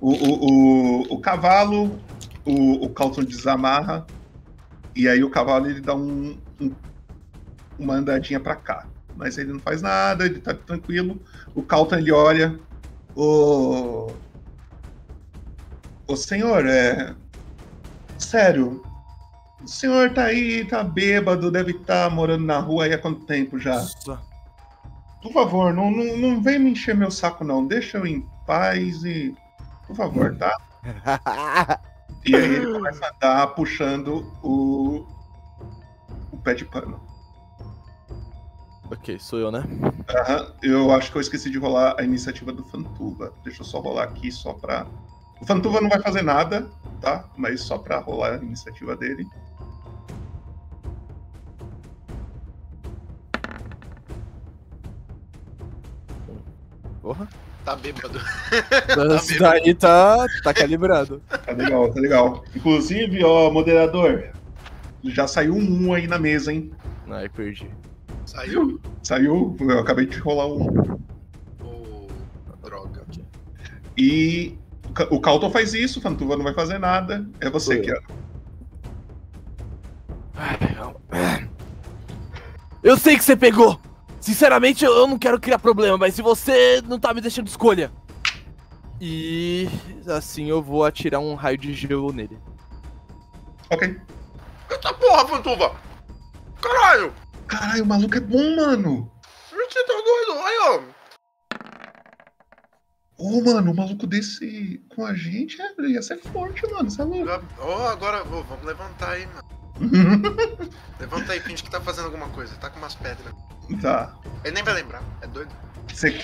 O, o, o, o cavalo, o, o Calton desamarra, e aí o cavalo ele dá um, um- uma andadinha pra cá. Mas ele não faz nada, ele tá tranquilo. O Calton ele olha. O. O senhor, é. Sério. O senhor tá aí, tá bêbado, deve estar morando na rua aí há quanto tempo já? Por favor, não, não, não vem me encher meu saco, não. Deixa eu em paz e. Por favor, tá? E aí ele começa a dar puxando o. o pé de pano. Ok, sou eu, né? Aham, eu acho que eu esqueci de rolar a iniciativa do Fantuva. Deixa eu só rolar aqui só pra. O Fantuva não vai fazer nada, tá? Mas só pra rolar a iniciativa dele. Porra. tá bêbado. Isso daí tá, tá calibrado. Tá legal, tá legal. Inclusive, ó, moderador, já saiu um 1 aí na mesa, hein? Ai, perdi. Saiu? Saiu, eu acabei de rolar um. Droga. E o Ca- o Calton faz isso, o Fantuva não vai fazer nada. É você. Kiara. Eu sei que você pegou! Sinceramente, eu eu não quero criar problema, mas se você não tá me deixando escolha. E assim eu vou atirar um raio de gelo nele. Ok. Eita porra, Fantuva! Caralho! Caralho, o maluco é bom, mano. Você tá doido? Aí, ó. Ô, mano, o maluco desse com a gente é- ia ser forte, mano. Você é louco. Ó, agora ô, vamos levantar aí, mano. Levanta aí, finge que tá fazendo alguma coisa. Tá com umas pedras. Tá. Ele nem vai lembrar, é doido. Você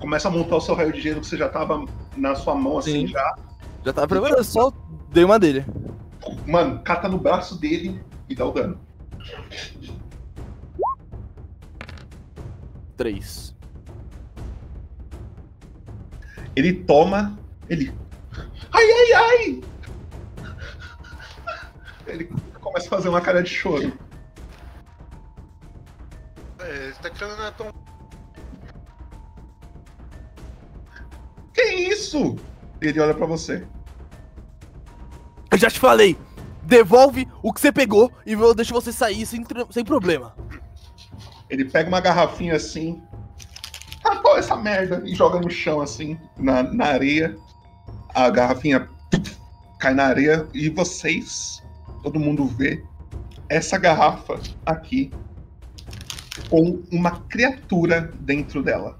começa a montar o seu raio de gelo que você já tava na sua mão assim Sim. já. Já tava preparado, só dei uma dele. Mano, cata no braço dele e dá o dano. Três. Ele toma. Ele. Ai, ai, ai! Ele começa a fazer uma cara de choro. É, esse daqui não é tão. Que isso? Ele olha pra você. Eu já te falei, devolve o que você pegou e eu deixo você sair sem, sem problema. Ele pega uma garrafinha assim. Pô, essa merda. E joga no chão assim, na, na areia. A garrafinha cai na areia e vocês, todo mundo vê essa garrafa aqui com uma criatura dentro dela.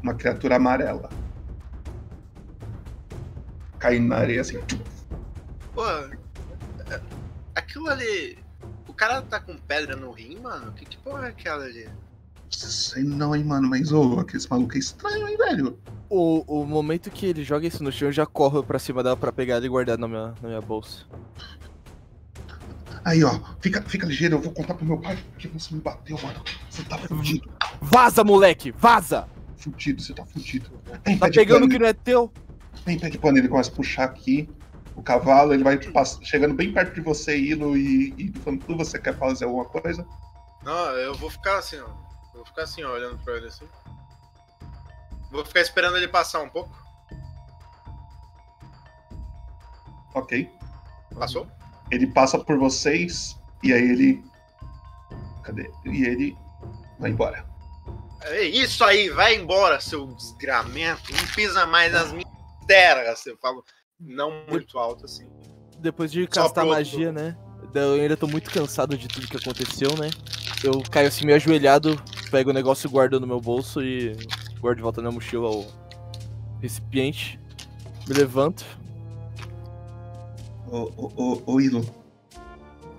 Uma criatura amarela. Caindo na areia assim. Pô, é- aquilo ali. O cara tá com pedra no rim, mano? Que, que porra é aquela ali? Sei não, hein, mano, mas ô, aquele maluco é estranho, hein, velho? O, o momento que ele joga isso no chão, eu já corro pra cima dela pra pegar ele e guardar na minha, na minha bolsa. Aí, ó, fica, fica ligeiro, eu vou contar pro meu pai que você me bateu, mano. Você tá fudido. Vaza, moleque! Vaza! Fudido, você tá fudido. Vem, Tá pegando o que não é teu? Vem, pede pano, ele começa a puxar aqui. O cavalo, ele vai pass- chegando bem perto de você, Ilo e, e Fantu, você quer fazer alguma coisa? Não, eu vou ficar assim, ó. Eu vou ficar assim, ó, olhando pra ele assim. Vou ficar esperando ele passar um pouco. Ok. Passou? Ele passa por vocês e aí ele. Cadê? E ele vai embora. É isso aí, vai embora, seu desgramento. Não pisa mais nas minhas terras. Eu falo não muito alto assim. Depois de castar magia, né? Eu ainda tô muito cansado de tudo que aconteceu, né? Eu caio assim meio ajoelhado, pego o negócio e guardo no meu bolso e guardo de volta na mochila o recipiente. Me levanto. Ô, ô, ô, ô Ilo.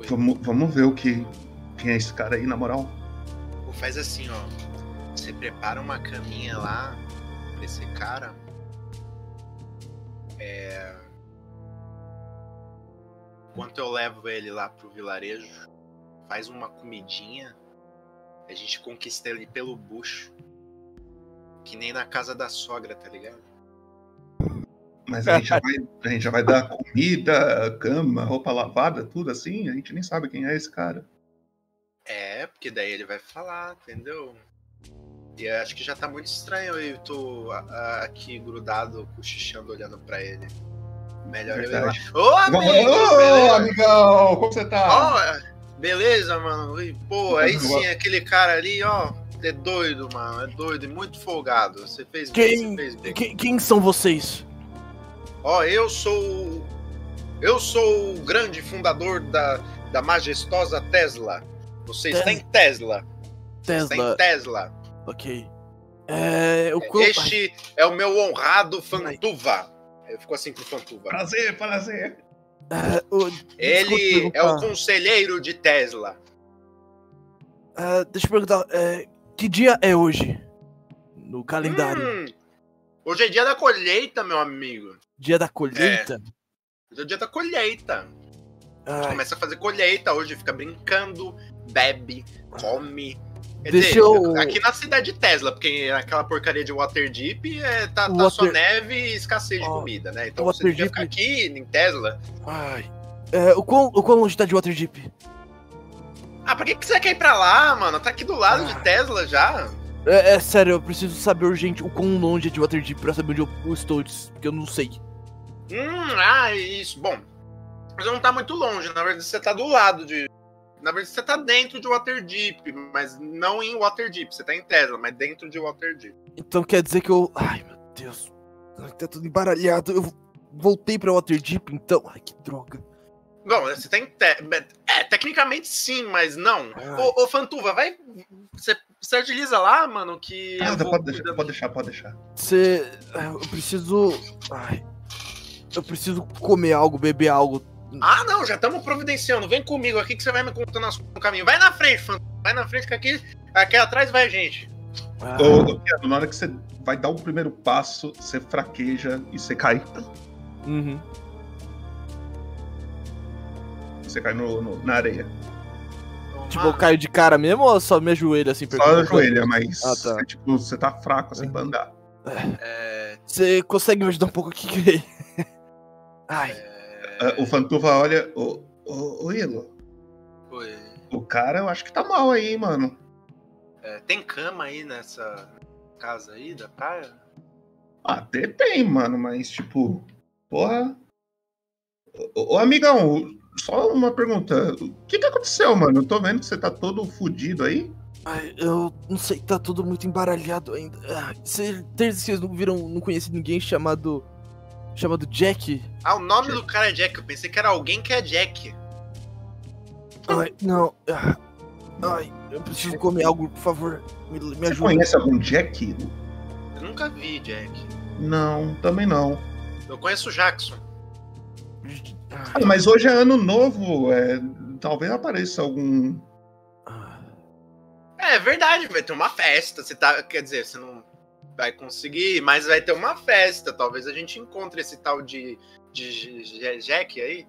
Vamos, vamos ver o que. Quem é esse cara aí, na moral? Faz assim, ó. Você prepara uma caminha lá pra esse cara. É. Enquanto eu levo ele lá pro vilarejo, faz uma comidinha. A gente conquista ele pelo bucho. Que nem na casa da sogra, tá ligado? Mas a gente, já vai, a gente já vai dar comida, cama, roupa lavada, tudo assim? A gente nem sabe quem é esse cara. É, porque daí ele vai falar, entendeu? E acho que já tá muito estranho eu tô aqui grudado, cochichando, olhando pra ele. Melhor eu ir lá. Verdade. Ô, amigo! Ô, beleza? amigão! Como você tá? Ó, beleza, mano? E, Pô, aí sim, aquele cara ali, ó, é doido, mano. É doido e muito folgado. Você fez bem, Quem, você fez bem. quem, quem são vocês? Ó, eu sou. Eu sou o grande fundador da, da majestosa Tesla. Você está em Tesla. Você está Tesla. em Tesla. Ok. É. Eu, Este é o meu honrado Fantuva. Eu fico assim pro Fantuva. Prazer, prazer. É, o- Ele é o conselheiro de Tesla. É, deixa eu perguntar, é, que dia é hoje? No calendário. Hum, hoje é dia da colheita, meu amigo. Dia da colheita? Hoje é dia da colheita. A gente Ai. começa a fazer colheita hoje, fica brincando, bebe, come. Quer dizer, eu- Aqui na cidade de Tesla, porque aquela porcaria de Waterdeep é, tá, tá só Water- neve e escasez de comida, né? Então você ficar aqui em Tesla. Ai. É, o, quão, o quão longe tá de Waterdeep? Ah, pra que, que você quer ir pra lá, mano? Tá aqui do lado Ah. de Tesla já. É, é sério, eu preciso saber urgente o quão longe é de Waterdeep pra saber onde eu, eu estou, porque eu não sei. Hum, ah, isso. Bom, você não tá muito longe, na verdade você tá do lado de, Na verdade, você tá dentro de Waterdeep, mas não em Waterdeep. Você tá em Tesla, mas dentro de Waterdeep. Então quer dizer que eu. Ai, meu Deus. Tá tudo embaralhado. Eu voltei pra Waterdeep, então. Ai, que droga. Bom, você tá em. Te... É, tecnicamente sim, mas não. Ô, ô Fantuva, vai. Você, você agiliza lá, mano, que. eu Nada, vou pode deixar, pode deixar, pode deixar. Você. Eu preciso. Ai. Eu preciso comer algo, beber algo. Ah, não, já estamos providenciando. Vem comigo aqui que você vai me contando as- no caminho. Vai na frente, Fantuva. Vai na frente, que aqui, aqui atrás vai gente. Ô, ô, Keanu, na hora que você vai dar o primeiro passo, você fraqueja e você cai. Uhum. Você cai no, no- na areia. Tipo, eu caio de cara mesmo ou só me ajoelho assim? Só ajoelha, mas Ah, tá. você, tipo, você tá fraco assim pra andar. Você consegue me ajudar um pouco aqui? Ai. Ah, O Fantuva olha. Ô, ô, ô Ilo, Oi. o cara eu acho que tá mal aí, mano. É, tem cama aí nessa casa aí da praia? Ah, até tem, mano, mas tipo. Porra. Ô, ô, amigão, só uma pergunta. O que que aconteceu, mano? Eu tô vendo que você tá todo fudido aí. Ai, eu não sei, tá tudo muito embaralhado ainda. Ah, Certeza que vocês não viram, não conhecem ninguém chamado. Chamado Jack? Ah, o nome do cara é Jack. Eu pensei que era alguém que é Jack. Ai, não. Ah, Ai, eu preciso comer algo, por favor. Me, me Você ajuda. conhece algum Jack? Eu nunca vi Jack. Não, também não. Eu conheço o Jackson. Ah, mas hoje é ano novo, é, talvez apareça algum. É, é verdade, vai ter uma festa. Você tá, quer dizer, você não vai conseguir, mas vai ter uma festa. Talvez a gente encontre esse tal de, de J- Jack aí.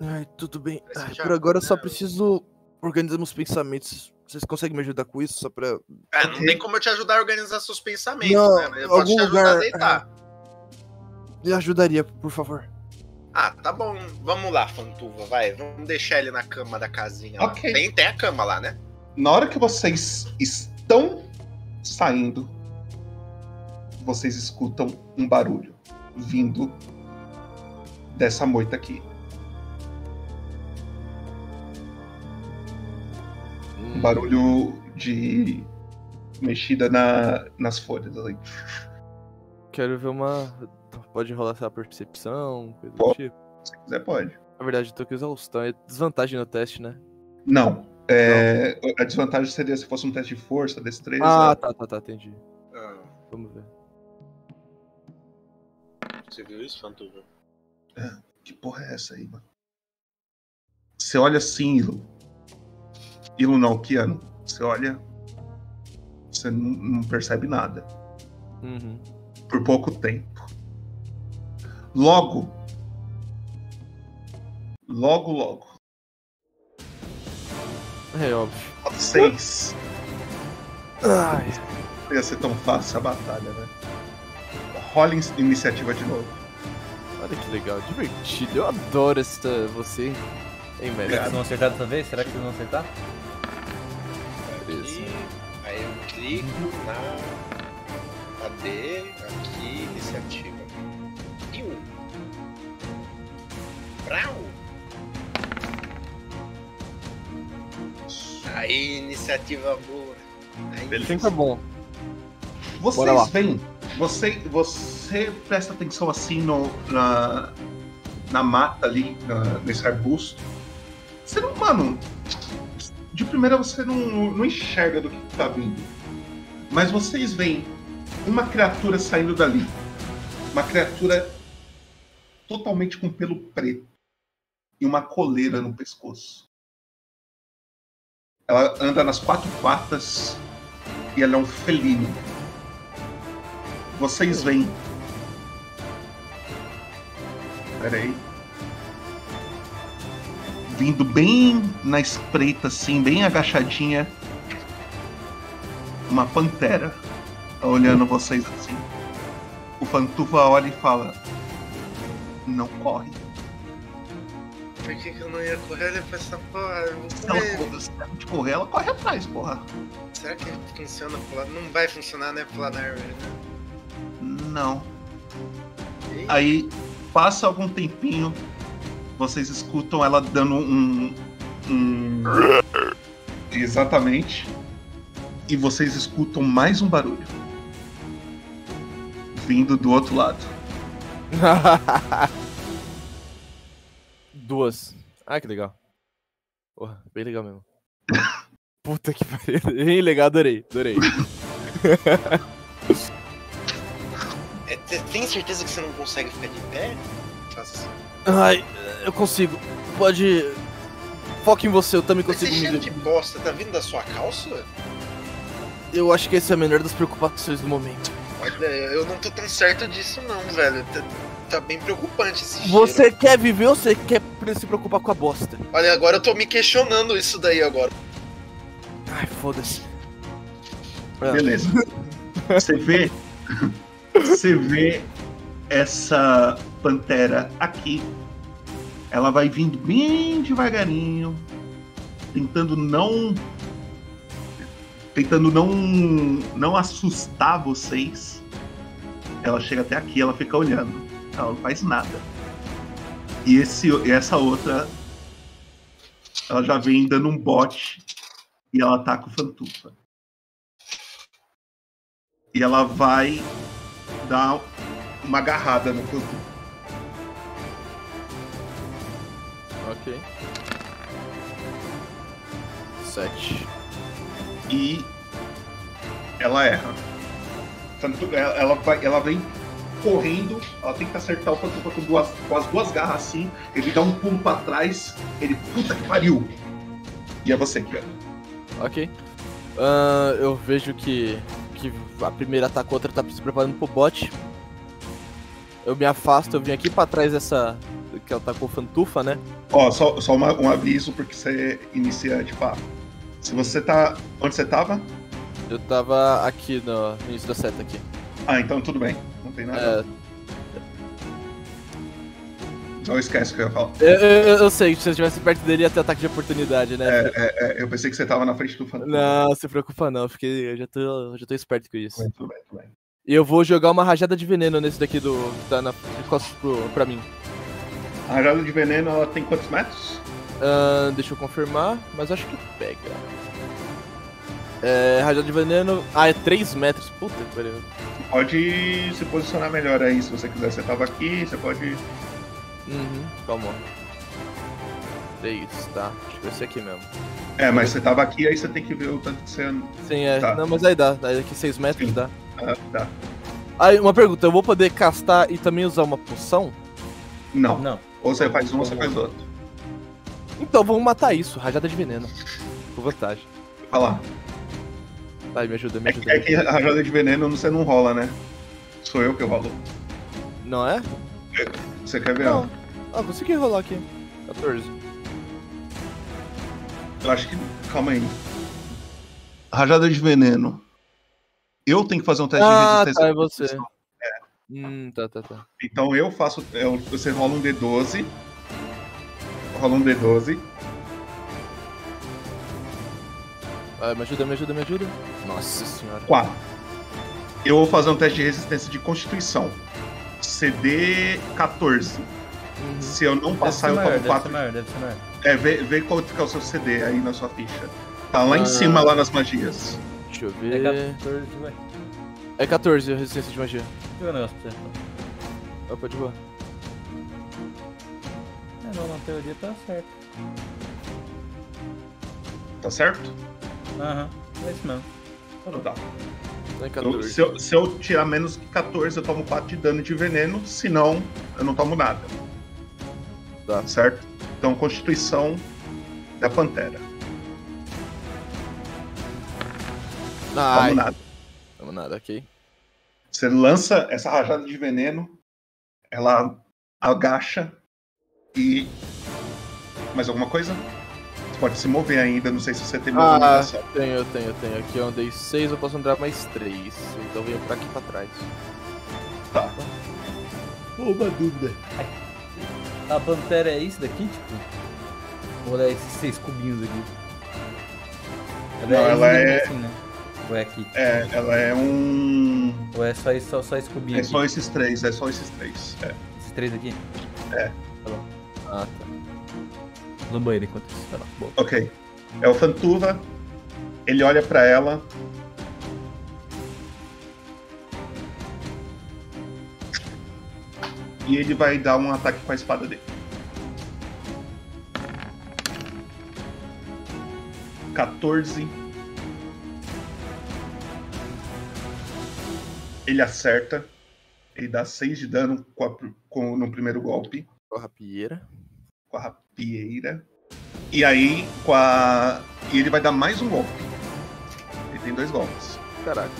Ai, tudo bem. Ai, já- por agora eu só preciso organizar meus pensamentos. Vocês conseguem me ajudar com isso? Só pra. É, não tem como eu te ajudar a organizar seus pensamentos, Não, né? Eu posso algum te ajudar lugar, a deitar. Me ajudaria, por favor. Ah, tá bom. Vamos lá, Fantuva, vai. Vamos deixar ele na cama da casinha. lá. Ok. Tem, tem a cama lá, né? Na hora que vocês estão saindo, vocês escutam um barulho vindo dessa moita aqui. Um barulho de mexida na, nas folhas ali. Quero ver uma. Pode rolar essa percepção, coisa do Pode. tipo. Se quiser, pode. Na verdade, eu tô com exaustão. É desvantagem no teste, né? Não. É, A desvantagem seria se fosse um teste de força, destreza. Ah, tá, tá, tá, entendi. Ah, Vamos ver. Você viu isso, Fantuva? Que porra é essa aí, mano? Você olha assim, Ilo. Ilo não, Keanu. Você olha. Você não, não percebe nada. Uhum. Por pouco tempo. Logo. Logo, logo. É óbvio. Vocês. Ai. Não ia ser tão fácil a batalha, né? Rola in- iniciativa de novo. Olha que legal, divertido. Eu adoro essa você, hein, Será que vocês vão acertar dessa vez? Será que vocês vão acertar? Aqui, aí eu clico na. Cadê? Aqui, iniciativa. E o. Brau! Aí, iniciativa boa. Aí, Sempre é bom. Vocês Bora lá. veem, você, você presta atenção assim no, na, na mata ali, na- nesse arbusto. Você não, mano, de primeira você não, não enxerga do que tá vindo. Mas vocês veem uma criatura saindo dali. Uma criatura totalmente com pelo preto e uma coleira no pescoço. Ela anda nas quatro patas e ela é um felino. Vocês veem. Peraí. Vindo bem na espreita, assim, bem agachadinha. Uma pantera. Tá olhando vocês assim. O Pantufa olha e fala: Não corre. por que, que eu não ia correr? Pra essa porra. eu vou Se ela correr. corre- se ela te correr, ela corre atrás, porra. Será que funciona pro lado? Não vai funcionar, né? Pro lado da árvore, né? Não. Aí passa algum tempinho, vocês escutam ela dando um, Hum, exatamente. E vocês escutam mais um barulho. Vindo do outro lado. Duas. Ah, que legal. Porra, bem legal mesmo. Puta que pariu. Bem legal, adorei, adorei. É, cê tem certeza que você não consegue ficar de pé? Assim. Ai, eu consigo. Pode. Foca em você, eu também Mas esse consigo cheiro me de bosta tá vindo da sua calça? Eu acho que esse é a menor das preocupações do momento. Olha, eu não tô tão certo disso não, velho. Tá, tá bem preocupante esse cheiro. Você quer viver ou você quer se preocupar com a bosta? Olha, agora eu tô me questionando isso daí agora. Ai, foda-se. Beleza. Você vê. Você vê essa pantera aqui. Ela vai vindo bem devagarinho, tentando não. Tentando não, não assustar vocês. Ela chega até aqui, ela fica olhando. Ela não faz nada. E esse, essa outra. Ela já vem dando um bote e ela tá com o Fantufa. E ela vai dar uma agarrada no Fantufa. Ok. Sete. E ela erra. Tanto- Ela, ela, vai, ela vem correndo, ela tenta acertar o Fantufa com, duas, com as duas garras assim, ele dá um pulo pra trás, ele, puta que pariu! E é você, Kiara. Ok. Ah, eu vejo que, que a primeira ataca, a outra tá se preparando pro bot. Eu me afasto, eu vim aqui pra trás dessa. Que ela tacou fantufa, né? Ó, só, só uma- um aviso, porque você é iniciante, pá. Se você tá. Onde você tava? Eu tava aqui no, no início da seta aqui. Ah, então tudo bem. Não tem nada. É, Não esquece o que eu ia falar. eu, eu, eu sei, se eu estivesse perto dele ia ter ataque de oportunidade, né? É, é, é, eu pensei que você tava na frente do Fantufa. Não, se preocupa não, fiquei, eu já tô, já tô esperto com isso. Tudo bem, tudo bem. E eu vou jogar uma rajada de veneno nesse daqui do que tá na de costas pro, pra mim. A rajada de veneno, ela tem quantos metros? Ahn, deixa eu confirmar, mas acho que pega. É, rajada de veneno. Ah, é 3 metros. Puta que pariu. Pode se posicionar melhor aí, se você quiser. Você tava aqui, você pode. Uhum, calma. 3, tá. Acho que vai ser aqui mesmo. É, mas você tava aqui, aí você tem que ver o tanto que você. Sim, é. Tá. Não, mas aí dá. Daí aqui 6 metros dá. Ah, tá. Aí, uma pergunta, eu vou poder castar e também usar uma poção? Não. Não. Ou você faz um ou você faz outro. Então vamos matar isso, rajada de veneno. Com vantagem. Olha lá. Vai, me ajuda, me É, ajuda. que- é que a rajada de veneno você não rola, né? Sou eu que rolo. Não é? Você quer ver? Não. Ah, consegui rolar aqui. 14. Eu acho que. Calma aí. Rajada de veneno. Eu tenho que fazer um teste de Ah, resistência. tá, é você. constituição. Hum, tá, tá, tá. Então eu faço. eu- você rola um D12. Rola um D12. Ah, me ajuda, me ajuda, me ajuda. Nossa senhora. 4. Eu vou fazer um teste de resistência de constituição. CD 14. Se eu não passar, eu Uhum. deve ser tomo maior, 4. Deve ser maior, deve ser maior. É, vê, vê qual que é o seu CD aí na sua ficha. Tá lá Ah. em cima, lá nas magias. Deixa eu É ver. 14, vai. É 14 a resistência de magia. Deixa eu ver o negócio pra você. Opa, de boa. É, não, na teoria tá certo. Tá certo? Aham, é isso mesmo. Então tá. Eu- 14. se, eu, se eu tirar menos que 14, eu tomo 4 de dano de veneno. Se não, eu não tomo nada. Tá. Certo? Então, Constituição da Pantera. Ai. Tomo nada. Vamos nada, ok. Você lança essa rajada de veneno, ela agacha e. Mais alguma coisa? Você pode se mover ainda, não sei se você tem Ah, movimentação. tenho, eu tenho, eu tenho. Aqui eu andei 6, eu posso andar mais 3. Então eu venho pra aqui pra trás. Tá. Uma dúvida. A pantera é isso daqui, tipo? Ou é esses seis cubinhos aqui? Não, ela é- Assim, né? Ou é aqui? É, ela é um. Ou é só, só, só esse cubinho É aqui? só esses três, é só esses três. É. Esses três aqui? É. Tá bom. Ah, tá. No banheiro enquanto isso. Vai lá, boa. Ok. É o Fantuva. Ele olha pra ela. E ele vai dar um ataque com a espada dele. 14. Ele acerta. Ele dá 6 de dano com a com- no primeiro golpe. Com a rapieira. Com a rapieira. E aí, com a. E ele vai dar mais um golpe. Ele tem dois golpes. Caraca.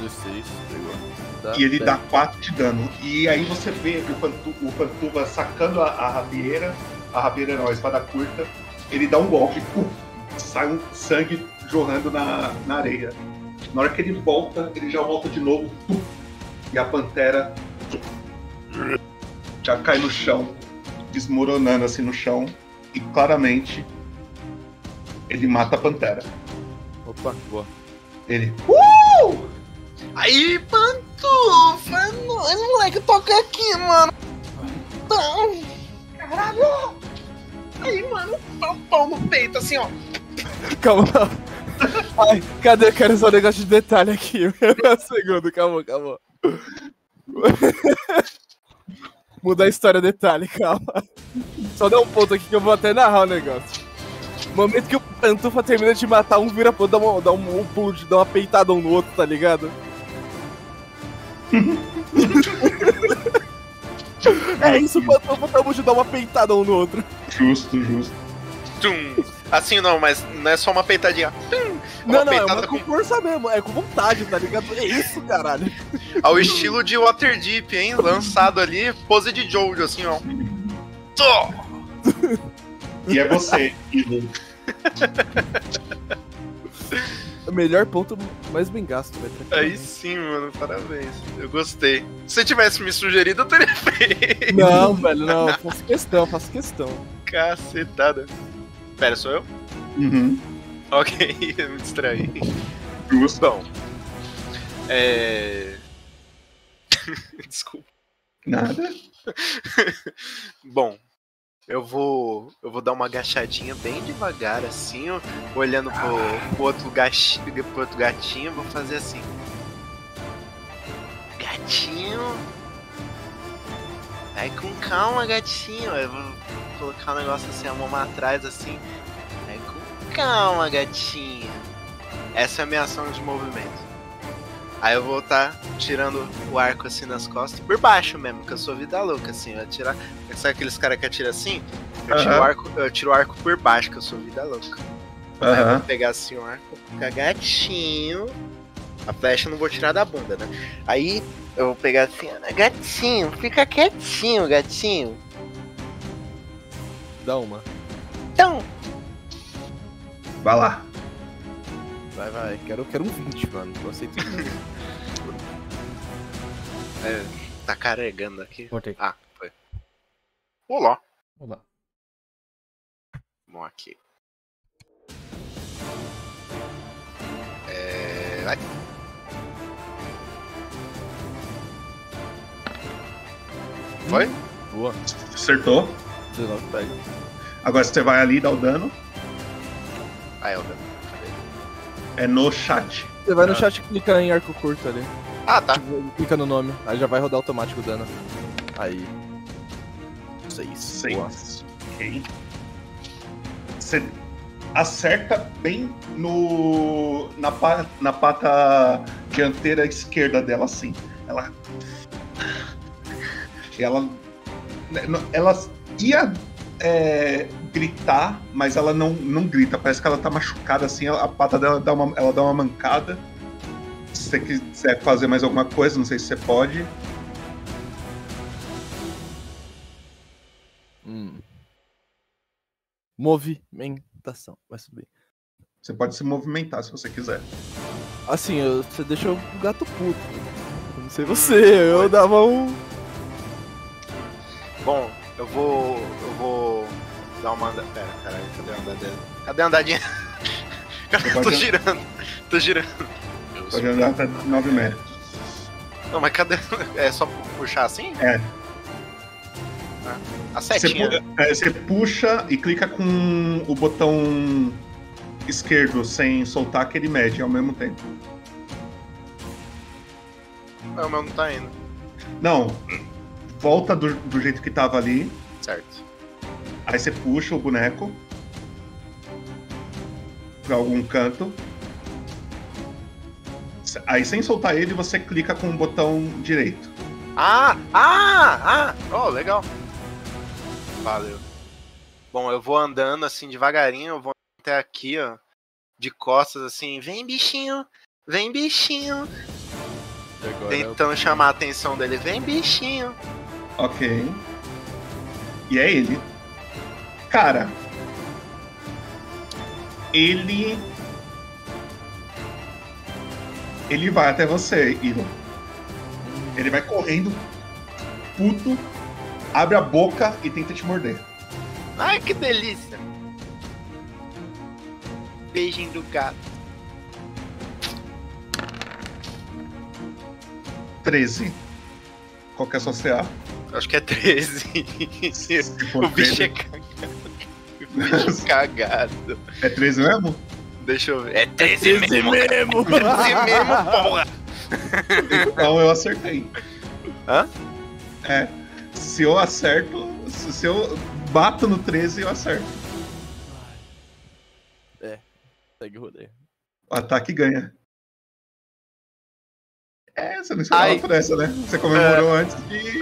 16, pegou. Dá e ele dez. dá 4 de dano. E aí você vê o, Pantu, o Pantuva sacando a, a rapieira, a rapieira não, a espada curta, ele dá um golpe, puf, sai um sangue jorrando na, na areia. Na hora que ele volta, ele já volta de novo, puf, e a pantera já cai no chão, desmoronando assim no chão, e claramente ele mata a pantera. Opa, boa. Ele. Uh! Aí, pantufa! É nóis, moleque, toca aqui, mano! Não! Caralho! Aí, mano, dá um pau no peito, assim, ó. Calma. Ai, cadê? Eu quero só um negócio de detalhe aqui. um segundo, calma, calma. Mudar a história detalhe, calma. Só dá um ponto aqui que eu vou até narrar o negócio. No momento que o Pantufa termina de matar um, vira pro dá, uma, dá um, um pulo, de, dá uma peitada um no outro, tá ligado? é isso, o Pantufa acabou de dar uma peitada um no outro. Justo, justo. Tum. Assim não, mas não é só uma peitadinha. Tum. Não, Uma não, é peitada com força mesmo, é com vontade, tá ligado? É isso, caralho. Ao estilo de Waterdeep, hein? Lançado ali, pose de Jojo, assim, ó. Tô! E é você, melhor ponto, mais bem gasto, velho. Aí sim, mano, parabéns. Eu gostei. Se você tivesse me sugerido, eu teria feito. Não, velho, não, faço questão, faço questão. Cacetada. Pera, sou eu? Uhum. Ok, eu me distraí. Justo. Bom. É. Desculpa. Nada. Bom, eu vou. Eu vou dar uma agachadinha bem devagar, assim, ó, olhando pro, pro outro, gachi, pro outro gatinho, vou fazer assim. Gatinho. Vai com calma, gatinho. Eu vou colocar um negócio assim, a mão atrás assim. Vai com calma, gatinho. Essa é a minha ação de movimento. Aí eu vou estar tirando o arco assim nas costas, por baixo mesmo, que eu sou vida louca, assim. Eu atirar. Sabe aqueles caras que atiram assim? Eu tiro, o Aham. arco, eu tiro o arco por baixo, que eu sou vida louca. Aí eu vou pegar assim o arco, ficar gatinho. A flecha eu não vou tirar da bunda, né? Aí eu vou pegar assim, ó, gatinho, fica quietinho, gatinho. Dá uma. Então, Vai lá. Vai, vai, quero, quero um 20, mano. Eu aceito é, tá carregando aqui. Voltei. Ah, foi. Olá. Olá. Vamos aqui. É. Vai. Foi? Boa. Acertou. 19 pega. Agora você vai ali e dá o dano. Ah, é o dano. É no chat. Você vai no chat e clica em arco curto ali. Ah, tá. Clica no nome, aí já vai rodar automático o dano. Aí. 6. Seis. Ok. Você acerta bem no na, pa- na pata dianteira esquerda dela, assim. Ela. Ela. Ela ia é, gritar, mas ela não, não grita. Parece que ela tá machucada assim. A, a pata dela dá uma, ela dá uma mancada. Se você quiser fazer mais alguma coisa, não sei se você pode. Hum. Movimentação. Vai subir. Você pode se movimentar se você quiser. Assim, eu- você deixou o gato puto. Eu Não sei você, eu dava um. Bom, eu vou. Eu vou dar uma andada. Pera, caralho, cadê a andadinha? Cadê a andadinha? Cara, eu tô girando. Tô girando. Pode andar até 9 metros. Não, mas cadê? É só puxar assim? É. A Você, setinha. pu- é, você puxa e clica com o botão esquerdo sem soltar que ele mede ao mesmo tempo. Não, o meu não tá indo. Não, volta do, do jeito que tava ali. Certo. Aí você puxa o boneco pra algum canto. Aí sem soltar ele, você clica com o botão direito. Ah! Ah! Ah! Oh, legal. Valeu. Bom, eu vou andando assim devagarinho, eu vou até aqui, ó. De costas, assim. Vem, bichinho! Vem, bichinho! Agora eu- Tentando chamar a atenção dele. Vem, bichinho! Ok. E é ele. Cara. Ele. Ele vai até você, Ilon. Ele vai correndo, puto, abre a boca e tenta te morder. Ai, que delícia! Beijinho do gato. 13. Qual que é a sua CA? Acho que é 13. for o bicho 13. é cagado. O bicho é cagado. É 13 mesmo? Deixa eu ver. É 13, 13 mesmo. mesmo. 13 mesmo, porra. Então eu acertei. Hã? É. Se eu acerto. Se eu bato no 13, eu acerto. É, segue o rodeio. O ataque ganha. É, você não esperava Ai. por essa, né? Você comemorou antes de.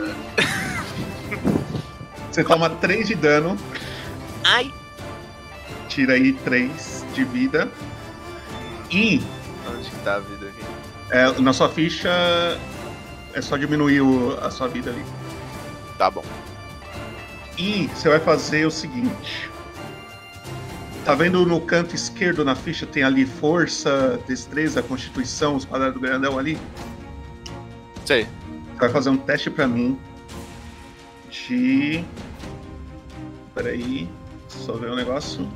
Você toma 3 de dano, Ai! tira aí 3 de vida. E Onde que tá a vida aqui? é, na sua ficha é só diminuir o- a sua vida ali. Tá bom. E você vai fazer o seguinte. Tá vendo no canto esquerdo na ficha tem ali força, destreza, constituição, os quadrados grandão ali? Sei. Você vai fazer um teste pra mim de. Peraí, só ver um negócio.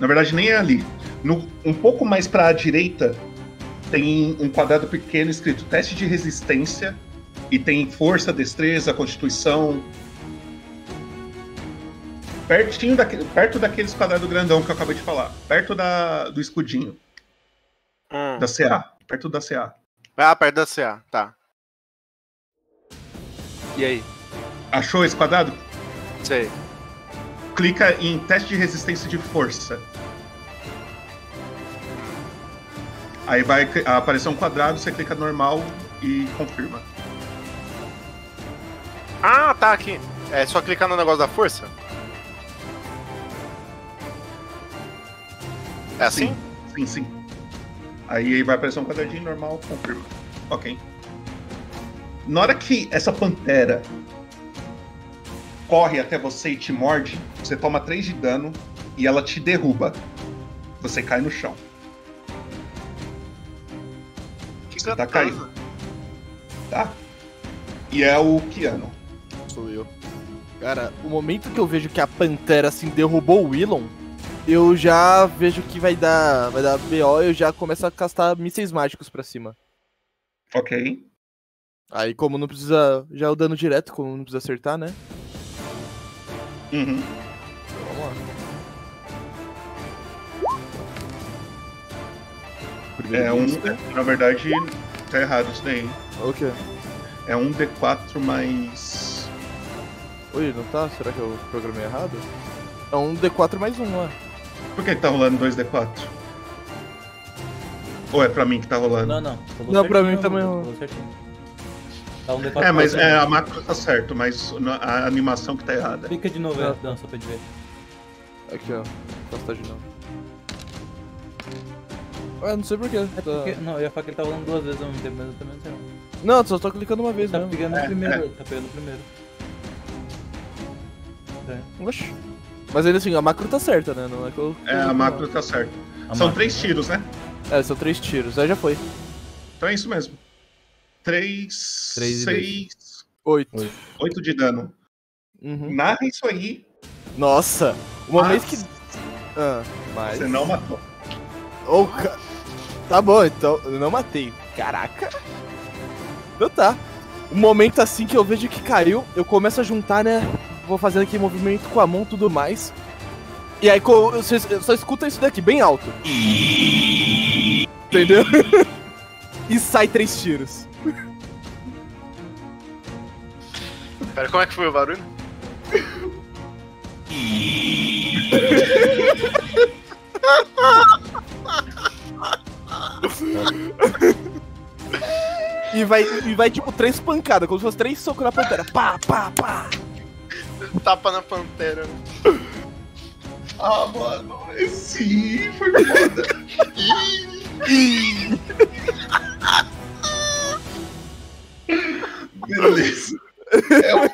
Na verdade, nem é ali. No- um pouco mais pra direita tem um quadrado pequeno escrito teste de resistência e tem força, destreza, constituição. Pertinho daquele, perto daqueles quadrados grandão que eu acabei de falar. Perto da, do escudinho. Hum. Da CA. Perto da CA. Ah, perto da CA, tá. E aí? Achou esse quadrado? Sei. Clica em teste de resistência de força. Aí vai aparecer um quadrado, você clica normal e confirma. Ah, tá aqui. É só clicar no negócio da força? É assim? Sim, sim. Aí vai aparecer um quadradinho normal, confirma. Ok. Na hora que essa pantera corre até você e te morde, você toma 3 de dano e ela te derruba. Você cai no chão. Você tá caído. Tá? E é o Kiano. Sou eu. Cara, o momento que eu vejo que a Pantera assim derrubou o Willon, eu já vejo que vai dar, vai dar BO e eu já começo a castar mísseis mágicos pra cima. Ok. Aí como não precisa, já o dano direto, como não precisa acertar, né? Uhum. Então, vamos lá. Primeiro É um. risco. Na verdade, tá errado isso daí. O quê? É um D4 mais. Oi, não tá? Será que eu programei errado? É um D4 mais um lá. Por que que tá rolando 2D4? Ou é pra mim que tá rolando? Não, não. Não, pra mim também certinho. Tá um D4 É, mas é, a macro tá certo, mas a animação que tá errada. Clica de novo, é, Dan, só pra ver. Aqui, ó. Posso de novo. Ué, não sei porquê. É porque, não, eu ia falar que ele tá rolando duas vezes ao mesmo tempo, mas eu também não sei. não. Não, só tô clicando uma vez Tá mesmo. pegando É, o primeiro, é. tá pegando o primeiro. É. Oxi. Mas ainda assim, a macro tá certa, né? Não é que eu. É, a macro tá certa. A São macro. três tiros, né? É, são três tiros. Aí já foi. Então é isso mesmo. Três, Três e seis, Oito. oito de dano. Uhum. Narra isso aí. Nossa! Uma Mas- vez que. Ah, mas. Você não matou. Ca- Tá bom, então. Eu não matei. Caraca! Então tá. O momento assim que eu vejo que caiu, eu começo a juntar, né? Vou fazendo aqui movimento com a mão e tudo mais. E aí você eu só escuta isso daqui, bem alto. Entendeu? e sai três tiros. Pera, como é que foi o barulho? E vai, e vai tipo três pancadas, como se fosse três socos na pantera. Pá, pá, pá. Tapa na pantera. Ah, mano, sim, foi foda. Beleza. É o,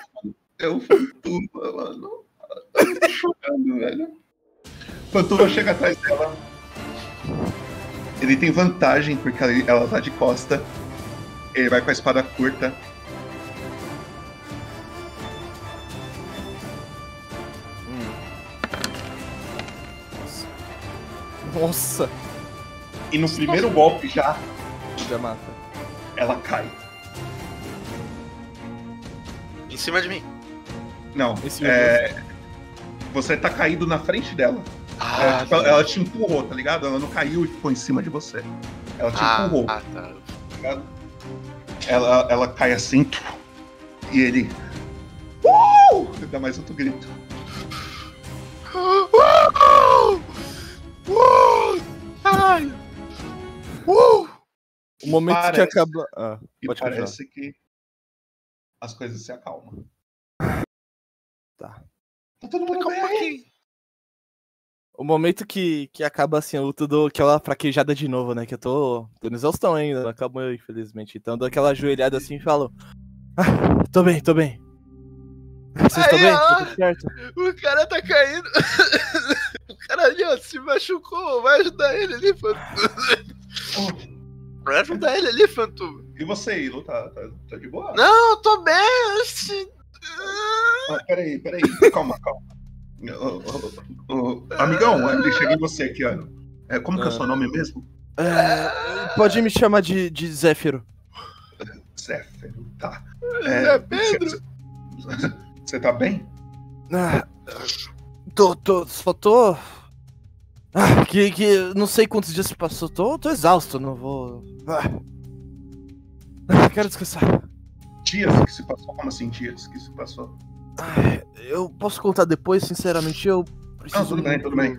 é o Fantuva, mano. Tá me chocando, velho. Fantuva chega atrás dela. Ele tem vantagem porque ela- ela tá de costa. Ele vai com a espada curta. Nossa. E no primeiro golpe já, Já mata. ela cai. Em cima de mim. Não, é... Você tá caído na frente dela. Ah, É, tipo, ela te empurrou, tá ligado? Ela não caiu e ficou em cima de você. Ela te Ah, empurrou. ah, tá. tá? Ela, ela cai assim e ele. Uh! Ele dá mais outro grito. Caralho! O momento que Parece- acaba. Ah, E pode continuar. parece que as coisas se acalmam. Tá. Tá todo mundo bem? O momento que, que acaba assim, eu luta, dou aquela fraquejada de novo, né? Que eu tô, tô no exaustão ainda, não acabou infelizmente. Então eu dou aquela ajoelhada assim e falo. Ah, tô bem, tô bem. Vocês estão bem? ó. Tá tudo certo? O cara tá caindo. o cara ali, ó, se machucou. Vai ajudar ele ali, Fantu. Vai ajudar ele ali, Fantu. E você, Ilo, tá, tá, tá de boa? Não, eu tô bem. Ah, peraí, peraí. Calma, calma. Ô, ô, ô, amigão, ele chega em você aqui, ó. É, como que é o seu nome mesmo? É, pode me chamar de, de Zéfiro. Zéfiro, tá. É, Pedro. Você tá bem? Ah, tô, tô, só tô. Ah, que, que não sei quantos dias se passou, tô, tô exausto, não vou. Ah. Ah, quero descansar. Dias que se passou? Como assim, dias que se passou? Ah, Eu posso contar depois, sinceramente, eu preciso. Não, tudo bem, tudo bem.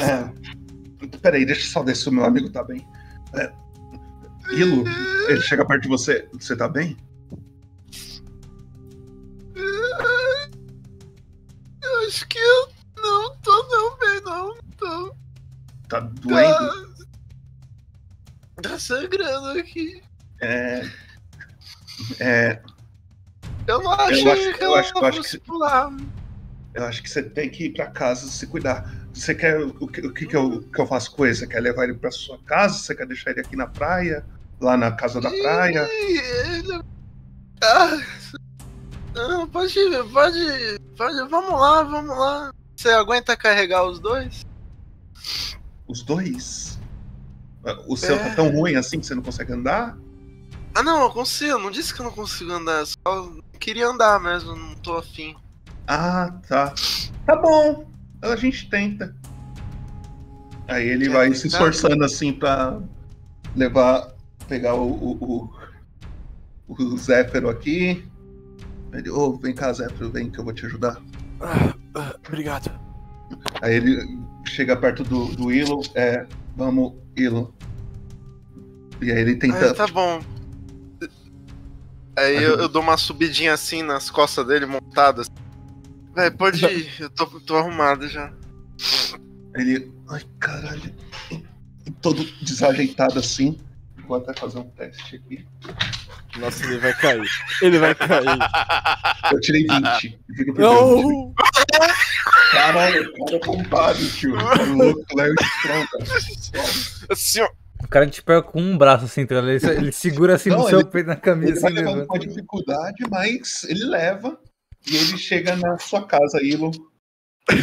É, peraí, deixa eu só ver se o meu amigo tá bem. É, Ilo, ele chega perto de você. Você tá bem? Eu acho que eu Tá doendo? Tá, tá sangrando aqui. É. É. Eu não achei Eu acho, que eu acho, eu acho que pular. eu acho que você tem que ir pra casa se cuidar. Você quer. O que, o que, que, eu, que eu faço com ele? Você quer levar ele pra sua casa? Você quer deixar ele aqui na praia? Lá na casa da praia? Ele- Ah, não, pode, pode, pode, vamos lá, vamos lá. Você aguenta carregar os dois? Os dois? O seu É. tá tão ruim assim que você não consegue andar? Ah não, eu consigo, eu não disse que eu não consigo andar, só queria andar mesmo, não tô afim. Ah, tá. Tá bom. A gente tenta. Aí ele vai se tentar? esforçando assim pra levar. Pegar o. O, o, o Zéfiro aqui. Ele, ô, vem cá, Zéfiro, vem que eu vou te ajudar. Ah, ah, obrigado. Aí ele chega perto do, do Ilo, é. Vamos, Ilo. E aí ele tenta. Ah, tá bom. Aí eu, eu dou uma subidinha assim nas costas dele, montado. Assim. Vai, pode ir, eu tô, tô arrumado já. Ele. Ai, caralho. Todo desajeitado assim. Vou até fazer um teste aqui. Nossa, ele vai cair. Ele vai cair. Eu tirei 20. Fica Não! Caralho, o cara é pompado, tio. O louco Léo Strong. Assim, ó. O cara te pega com um braço assim, ligado? ele, ele segura assim no Não, seu ele- peito na camisa Ele vai assim, levanta. com dificuldade, mas ele leva. E ele chega na sua casa, Ilo.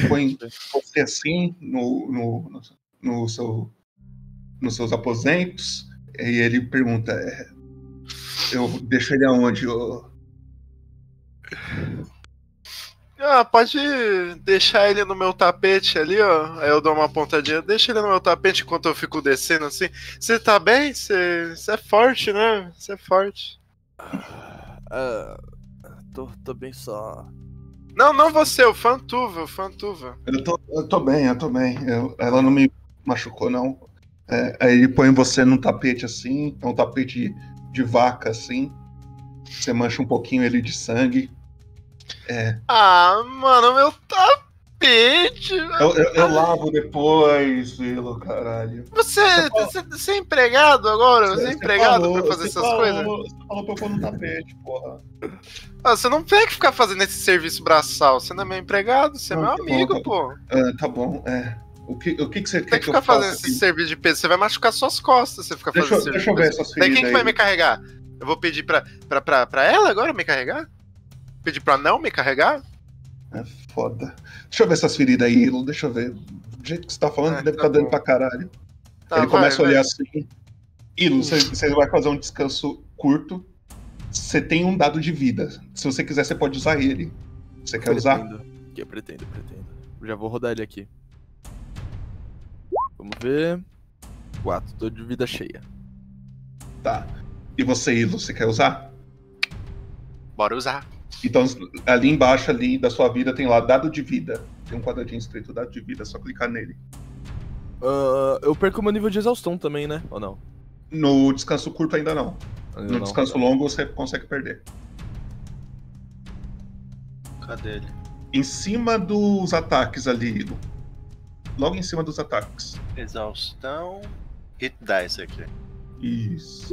Põe você assim no, no, no, no seu, nos seus aposentos. E ele pergunta: é, Eu deixo ele aonde? ô? Ah, pode deixar ele no meu tapete ali, ó. Aí eu dou uma pontadinha. Deixa ele no meu tapete enquanto eu fico descendo assim. Você tá bem? Você você é forte, né? Você é forte. Ah, tô, tô bem só. Não, não você, o Fantuva, o Fantuva. Eu tô, eu tô bem, eu tô bem. Eu- ela não me machucou, não. É, aí ele põe você num tapete assim, é um tapete de, de vaca assim. Você mancha um pouquinho ele de sangue. É, Ah, mano, meu tapete. eu, eu, eu lavo depois, Vilo, caralho. Você, você, você é empregado agora? Você, é empregado falou, pra fazer você essas falou, coisas? Você falou pra eu pôr no tapete, porra. Ah, você não tem que ficar fazendo esse serviço braçal. Você não é meu empregado, você é Não, meu tá bom, amigo, tá- pô. Ah, tá bom, é. O que, o que, que você Tem quer que ficar fazendo faça? esse serviço de peso. Você vai machucar suas costas se você ficar Deixa fazendo eu- esse deixa eu ver serviço. essas Daí quem que vai me carregar? Eu vou pedir pra, pra, pra, pra ela agora me carregar? Pedir pra não me carregar? É foda. Deixa eu ver essas feridas aí, Ilo. Deixa eu ver. Do jeito que você tá falando, deve estar dando pra caralho. Tá, Ele vai, começa a vai. olhar assim. Ilo, você, vai fazer um descanso curto. Você tem um dado de vida. Se você quiser, você pode usar ele. Você quer usar? Pretendo. Que eu pretendo, pretendo. Já vou rodar ele aqui. Vamos ver. 4, tô de vida cheia. Tá. E você, Ilo, você quer usar? Bora usar. Então, ali embaixo ali da sua vida tem lá dado de vida. Tem um quadradinho escrito dado de vida, é só clicar nele. Ah, eu perco meu nível de exaustão também, né? Ou não? No descanso curto ainda não. Ainda no não. descanso longo você consegue perder. Cadê ele? Em cima dos ataques ali. Logo em cima dos ataques. Exaustão. Hit dice aqui. Isso.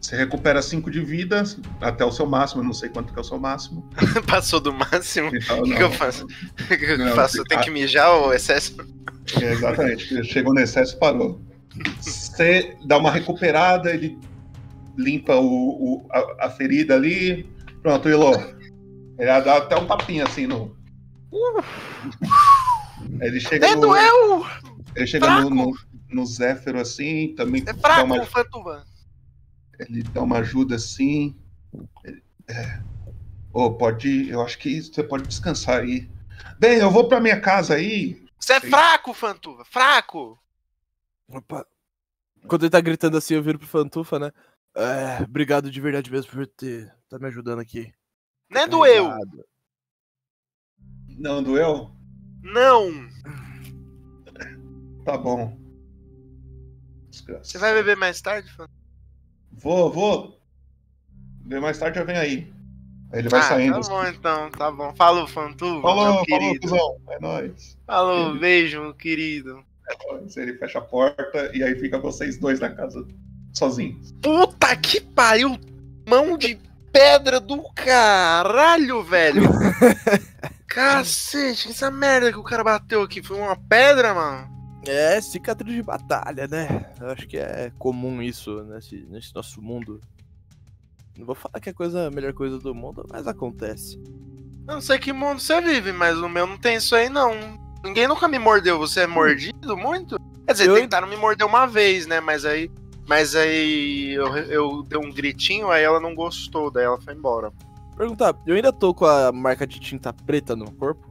Você recupera 5 de vida até o seu máximo, eu não sei quanto que é o seu máximo. Passou do máximo? O Então, que, que não. eu faço? O que, que eu Não, faço? Tenho ah. que mijar o excesso? É, exatamente. Chegou no excesso e parou. Você dá uma recuperada, ele limpa o, o- a, a ferida ali. Pronto, Ilo. Ele dá até um tapinha assim no. Ele chega Nem no. doeu! Ele chega no, no, no Zéfiro assim, também É dá fraco, uma, o Fantuva. Ele dá uma ajuda assim. Ele- é. Ô, pode eu acho que você pode descansar aí. Bem, eu vou pra minha casa aí. Você é fraco, Fantuva, fraco! Opa. Quando ele tá gritando assim, eu viro pro Fantufa, né? É, obrigado de verdade mesmo por ter tá me ajudando aqui. Nem doeu! Carregado. Não doeu? Não! Tá bom. Desgraça. Você vai beber mais tarde, Fantuva? Vou, vou. Mais tarde eu venho aí. Aí ele vai ah, saindo. Tá bom então, tá bom. Falou, Fantuva, Falou, meu falou, querido. cuzão. É nóis. Falou, beijo, meu querido. É nóis. Ele fecha a porta e aí fica vocês dois na casa sozinhos. Puta que pariu! Mão de pedra do caralho, velho! Cacete, essa merda que o cara bateu aqui foi uma pedra, mano? É, cicatriz de batalha, né? Eu acho que é comum isso nesse, nesse nosso mundo. Não vou falar que é coisa, a melhor coisa do mundo, mas acontece. Eu não sei que mundo você vive, mas no meu não tem isso aí, não. Ninguém nunca me mordeu. Você é mordido muito? Quer dizer, Eu- tentaram me morder uma vez, né? Mas aí. Mas aí eu, eu dei um gritinho, aí ela não gostou, daí ela foi embora. Perguntar, eu ainda tô com a marca de tinta preta no corpo?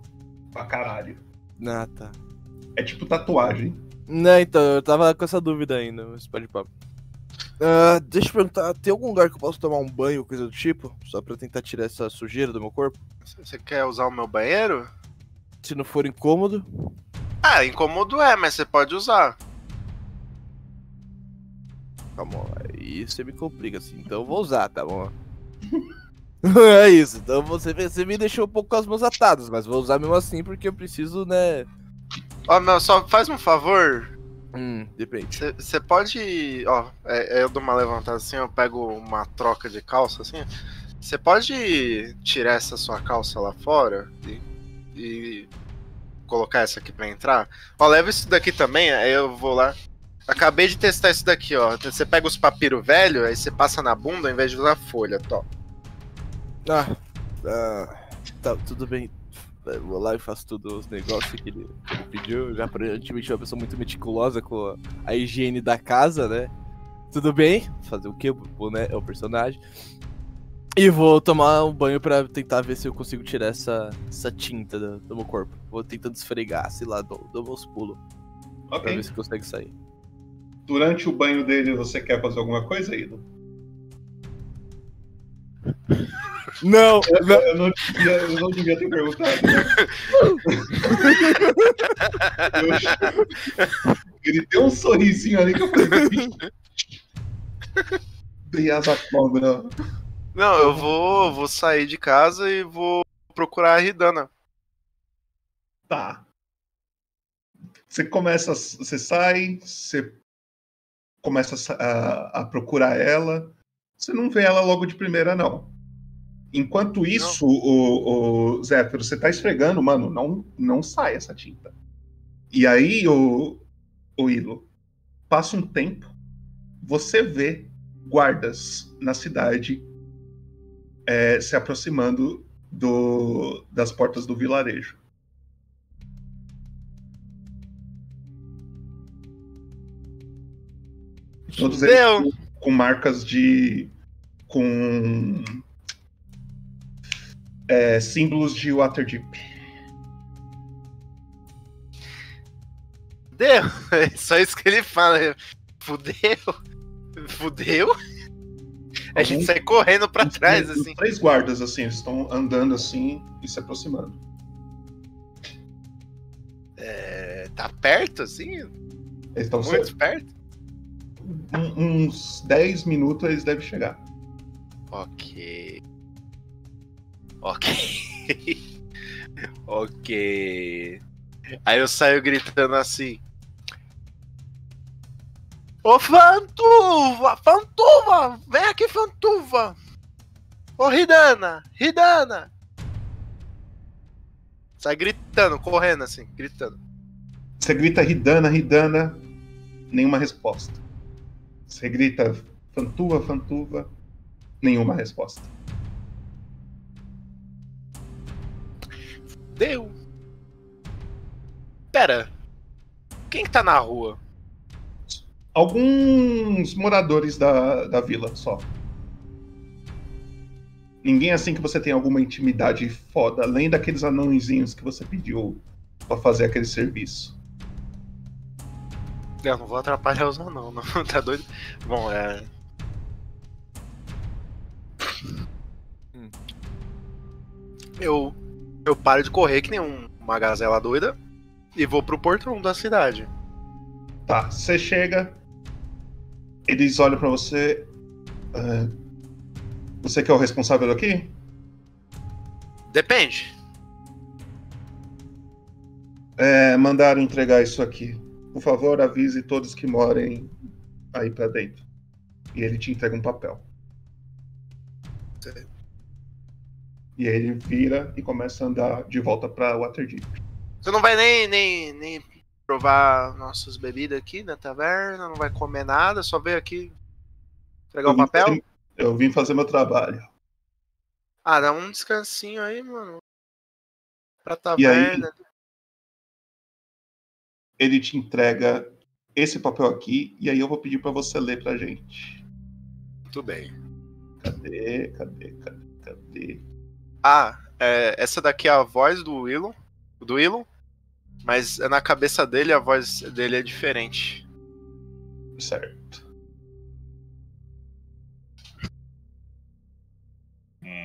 Pra caralho. Ah, tá. É tipo tatuagem. Não, então, eu tava com essa dúvida ainda, mas pode papo. Ah, deixa eu perguntar, tem algum lugar que eu posso tomar um banho, coisa do tipo? Só pra tentar tirar essa sujeira do meu corpo? Você quer usar o meu banheiro? Se não for incômodo. Ah, incômodo é, mas você pode usar. Calma, aí você me complica assim, então eu vou usar, tá bom? é isso, então você, você me deixou um pouco com as mãos atadas, mas vou usar mesmo assim porque eu preciso, né? Ó, meu, só faz um favor. Hum, depende. Você pode. Ó, é, é, eu dou uma levantada assim, eu pego uma troca de calça assim. Você pode tirar essa sua calça lá fora e, e colocar essa aqui pra entrar? Ó, leva isso daqui também, aí eu vou lá. Acabei de testar isso daqui, ó. Você pega os papiro velho, aí você passa na bunda ao invés de usar folha, top. Ah, ah, tá, tudo bem. Eu vou lá e faço todos os negócios que ele, que ele pediu. Já aparentemente é uma pessoa muito meticulosa com a, a higiene da casa, né? Tudo bem? Fazer o que? O, né, o personagem. E vou tomar um banho pra tentar ver se eu consigo tirar essa, essa tinta do, do meu corpo. Vou tentando esfregar, sei lá, dou, dou meus pulos. Pra Ok. ver se consegue sair. Durante o banho dele, você quer fazer alguma coisa, Ido? Não, eu, eu não devia, eu não devia ter perguntado. Eu- Ele deu um sorrisinho ali que eu falei. Beata cobra. Não, eu vou, vou sair de casa e vou procurar a Ridana. Tá. Você começa, você sai, você começa a, a procurar ela. Você não vê ela logo de primeira, não. Enquanto isso, o, o Zéfiro, você tá esfregando, mano, não, não sai essa tinta. E aí, o, o Ilo, passa um tempo, você vê guardas na cidade é, se aproximando do, das portas do vilarejo. Todos eles com, com marcas de. com. É, símbolos de Waterdeep. Fudeu? É só isso que ele fala. Fudeu? Fudeu? A gente sai correndo pra trás, assim. três guardas, assim, estão andando assim e se aproximando. É, tá perto, assim? Eles estão Muito perto? um- uns 10 minutos eles devem chegar. Ok. Ok. ok. Aí eu saio gritando assim. Ô Fantuva! Fantuva! Vem aqui, Fantuva! Ô Ridana! Ridana! Sai gritando, correndo assim, gritando. Você grita Ridana, Ridana, nenhuma resposta. Você grita Fantuva, Fantuva, nenhuma resposta. Deu. Pera. Quem que tá na rua? Alguns moradores da, da vila só. Ninguém assim que você tem alguma intimidade foda, além daqueles anõezinhos que você pediu pra fazer aquele serviço. Eu não vou atrapalhar os não, não. Tá doido? Bom, é. Eu. Eu paro de correr que nem um- uma gazela doida e vou pro portão da cidade. Tá, você chega, eles olham pra você. ah, você que é o responsável aqui? Depende. É, mandaram entregar isso aqui. Por favor, avise todos que morem aí pra dentro. E ele te entrega um papel. E aí ele vira e começa a andar de volta pra Waterdeep. Você não vai nem, nem, nem provar nossas bebidas aqui na taverna, não vai comer nada, só veio aqui entregar o vim papel? fazer- eu vim fazer meu trabalho. Ah, dá um descansinho aí, mano. Pra E aí? taverna. Ele te entrega esse papel aqui e aí eu vou pedir pra você ler pra gente. Muito bem. Cadê? Cadê? Cadê? Cadê? Ah, é, essa daqui é a voz do Willow, do Willow, mas na cabeça dele a voz dele é diferente. Certo.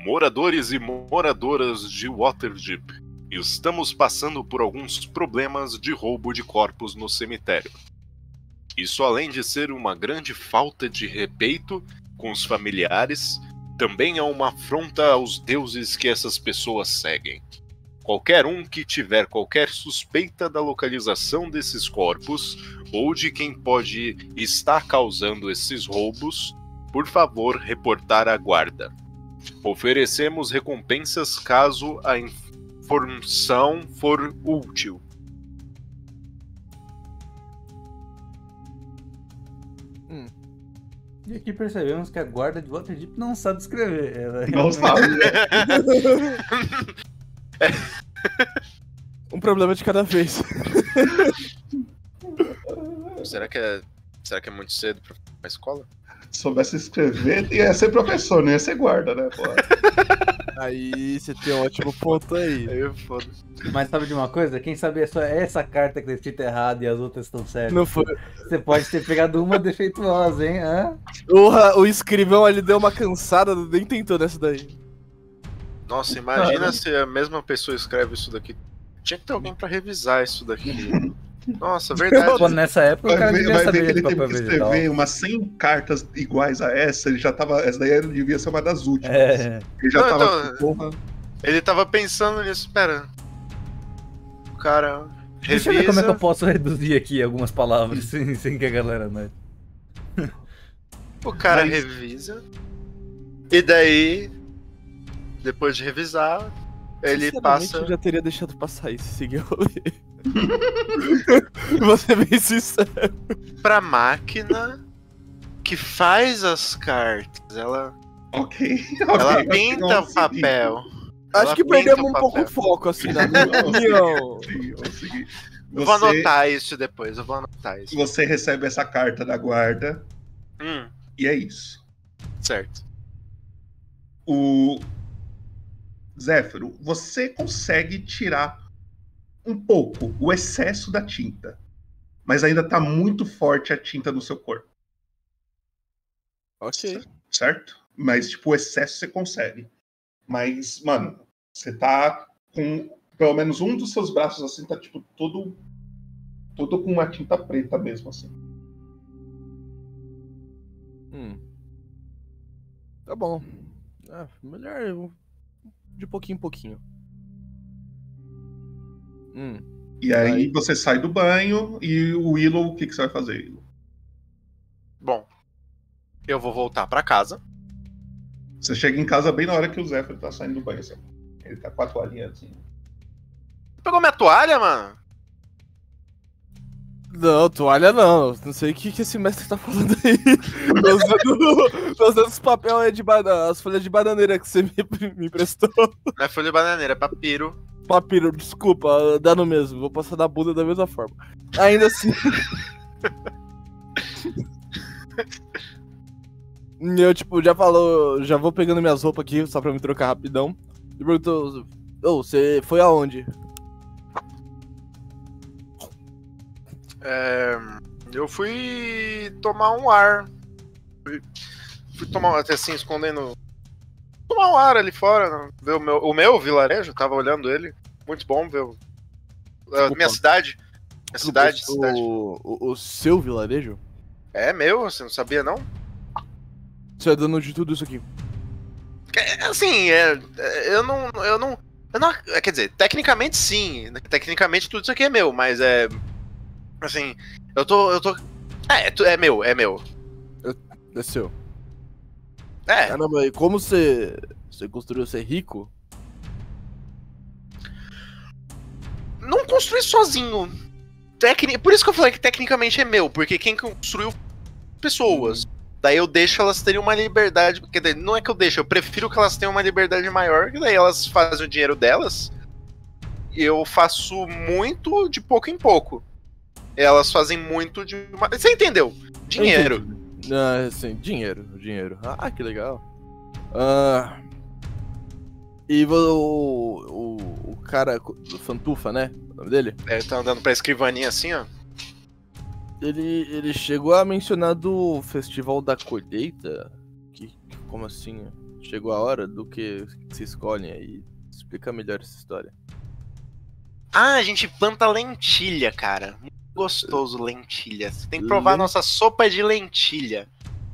Moradores e moradoras de Waterdeep, estamos passando por alguns problemas de roubo de corpos no cemitério. Isso, além de ser uma grande falta de respeito com os familiares, também é uma afronta aos deuses que essas pessoas seguem. Qualquer um que tiver qualquer suspeita da localização desses corpos ou de quem pode estar causando esses roubos, por favor, reportar à guarda. Oferecemos recompensas caso a informação for útil. E aqui percebemos que a guarda de Waterdeep não sabe escrever. Ela Não realmente- Um problema de cada vez. Será que é, será que é muito cedo pra Na escola? Soubesse escrever, ia ser professor, não ia ser guarda, né? Pô. Aí você tem um ótimo ponto aí. Aí foda Mas sabe de uma coisa? Quem sabe é só essa carta que tá escrita errado e as outras estão certas. Não foi. Você pode ter pegado uma defeituosa, hein? Hã? O, o escrivão ali deu uma cansada, nem tentou nessa daí. Nossa, imagina Cara. se a mesma pessoa escreve isso daqui. Tinha que ter alguém pra revisar isso daqui. Nossa, verdade. Pô, nessa época o Vai cara ver, devia vai ver que ele teve que vegetal. escrever umas 100 cartas iguais a essa, ele já tava. Essa daí devia ser uma das últimas. É. Ele já Não, tava. então- porra. Ele tava pensando nisso, pera. O cara Deixa eu ver como é que eu revisa. posso reduzir aqui algumas palavras sem, sem que a galera note. O cara Mas- revisa. E daí, depois de revisar, ele passa. Eu já teria deixado passar isso, seguir o rolê. Vou ser bem sincero. pra máquina que faz as cartas. Ela, Ok. ela pinta o papel. Acho Ela que perdemos um pouco o foco, assim, na minha opinião. Eu vou anotar isso depois, eu vou anotar isso. Você recebe essa carta da guarda Hum, e é isso. certo. O Zéfiro, você consegue tirar um pouco o excesso da tinta, mas ainda tá muito forte a tinta no seu corpo, Ok. certo? Mas tipo o excesso você consegue. Mas, mano, você tá com pelo menos um dos seus braços assim tá tipo todo todo com uma tinta preta mesmo assim. Hum. Tá bom. Ah, melhor eu- de pouquinho em pouquinho. Hum. E aí, você sai do banho e o Willow, o que, que você vai fazer, Willow? Bom, eu vou voltar pra casa. Você chega em casa bem na hora que o Zéfiro tá saindo do banho. Assim. Ele tá com a toalhinha assim. Pegou minha toalha, mano? Não, toalha não. Não sei o que, que esse mestre tá falando aí. Tô usando, tô usando os papel aí de banana, as folhas de bananeira que você me, me emprestou. Não é folha de bananeira, é papiro. Papiro, desculpa, dá no mesmo. Vou passar na bunda da mesma forma. Ainda assim. Eu, tipo, já falou. Já vou pegando minhas roupas aqui, só pra me trocar rapidão. E perguntou: Ô, você foi aonde? É, eu fui tomar um ar. Fui, fui tomar até assim, escondendo. Tomar um ar ali fora, né? ver o meu, o meu vilarejo, tava olhando ele. Muito bom ver o, a minha cidade. Minha cidade, o, cidade. O, o seu vilarejo? É meu, você não sabia não? Você é dono de tudo isso aqui. É, Assim, é, é, eu não. Eu não. Eu não. é, Quer dizer, tecnicamente sim. Tecnicamente tudo isso aqui é meu, mas é. Assim, eu tô. Eu tô. É, é é meu, é meu. É seu. É. Caramba, e como você. Você construiu ser rico? Construí sozinho. Tecni... Por isso que eu falei que tecnicamente é meu, porque quem construiu pessoas. Daí eu deixo elas terem uma liberdade. Dizer, não é que eu deixo, eu prefiro que elas tenham uma liberdade maior, que daí elas fazem o dinheiro delas. Eu faço muito de pouco em pouco. Elas fazem muito de. Uma... Você entendeu? Dinheiro. Ah, sim, dinheiro, dinheiro. Ah, que legal. Ah, e o, o, o cara Fantufa, né? O nome dele? É, tá andando pra escrivaninha assim, ó. Ele, ele chegou a mencionar do Festival da Colheita. Que, como assim? Chegou a hora do que se escolhem aí. Explica melhor essa história. Ah, a gente planta lentilha, cara. Muito gostoso lentilha. Você tem que provar a nossa sopa de lentilha.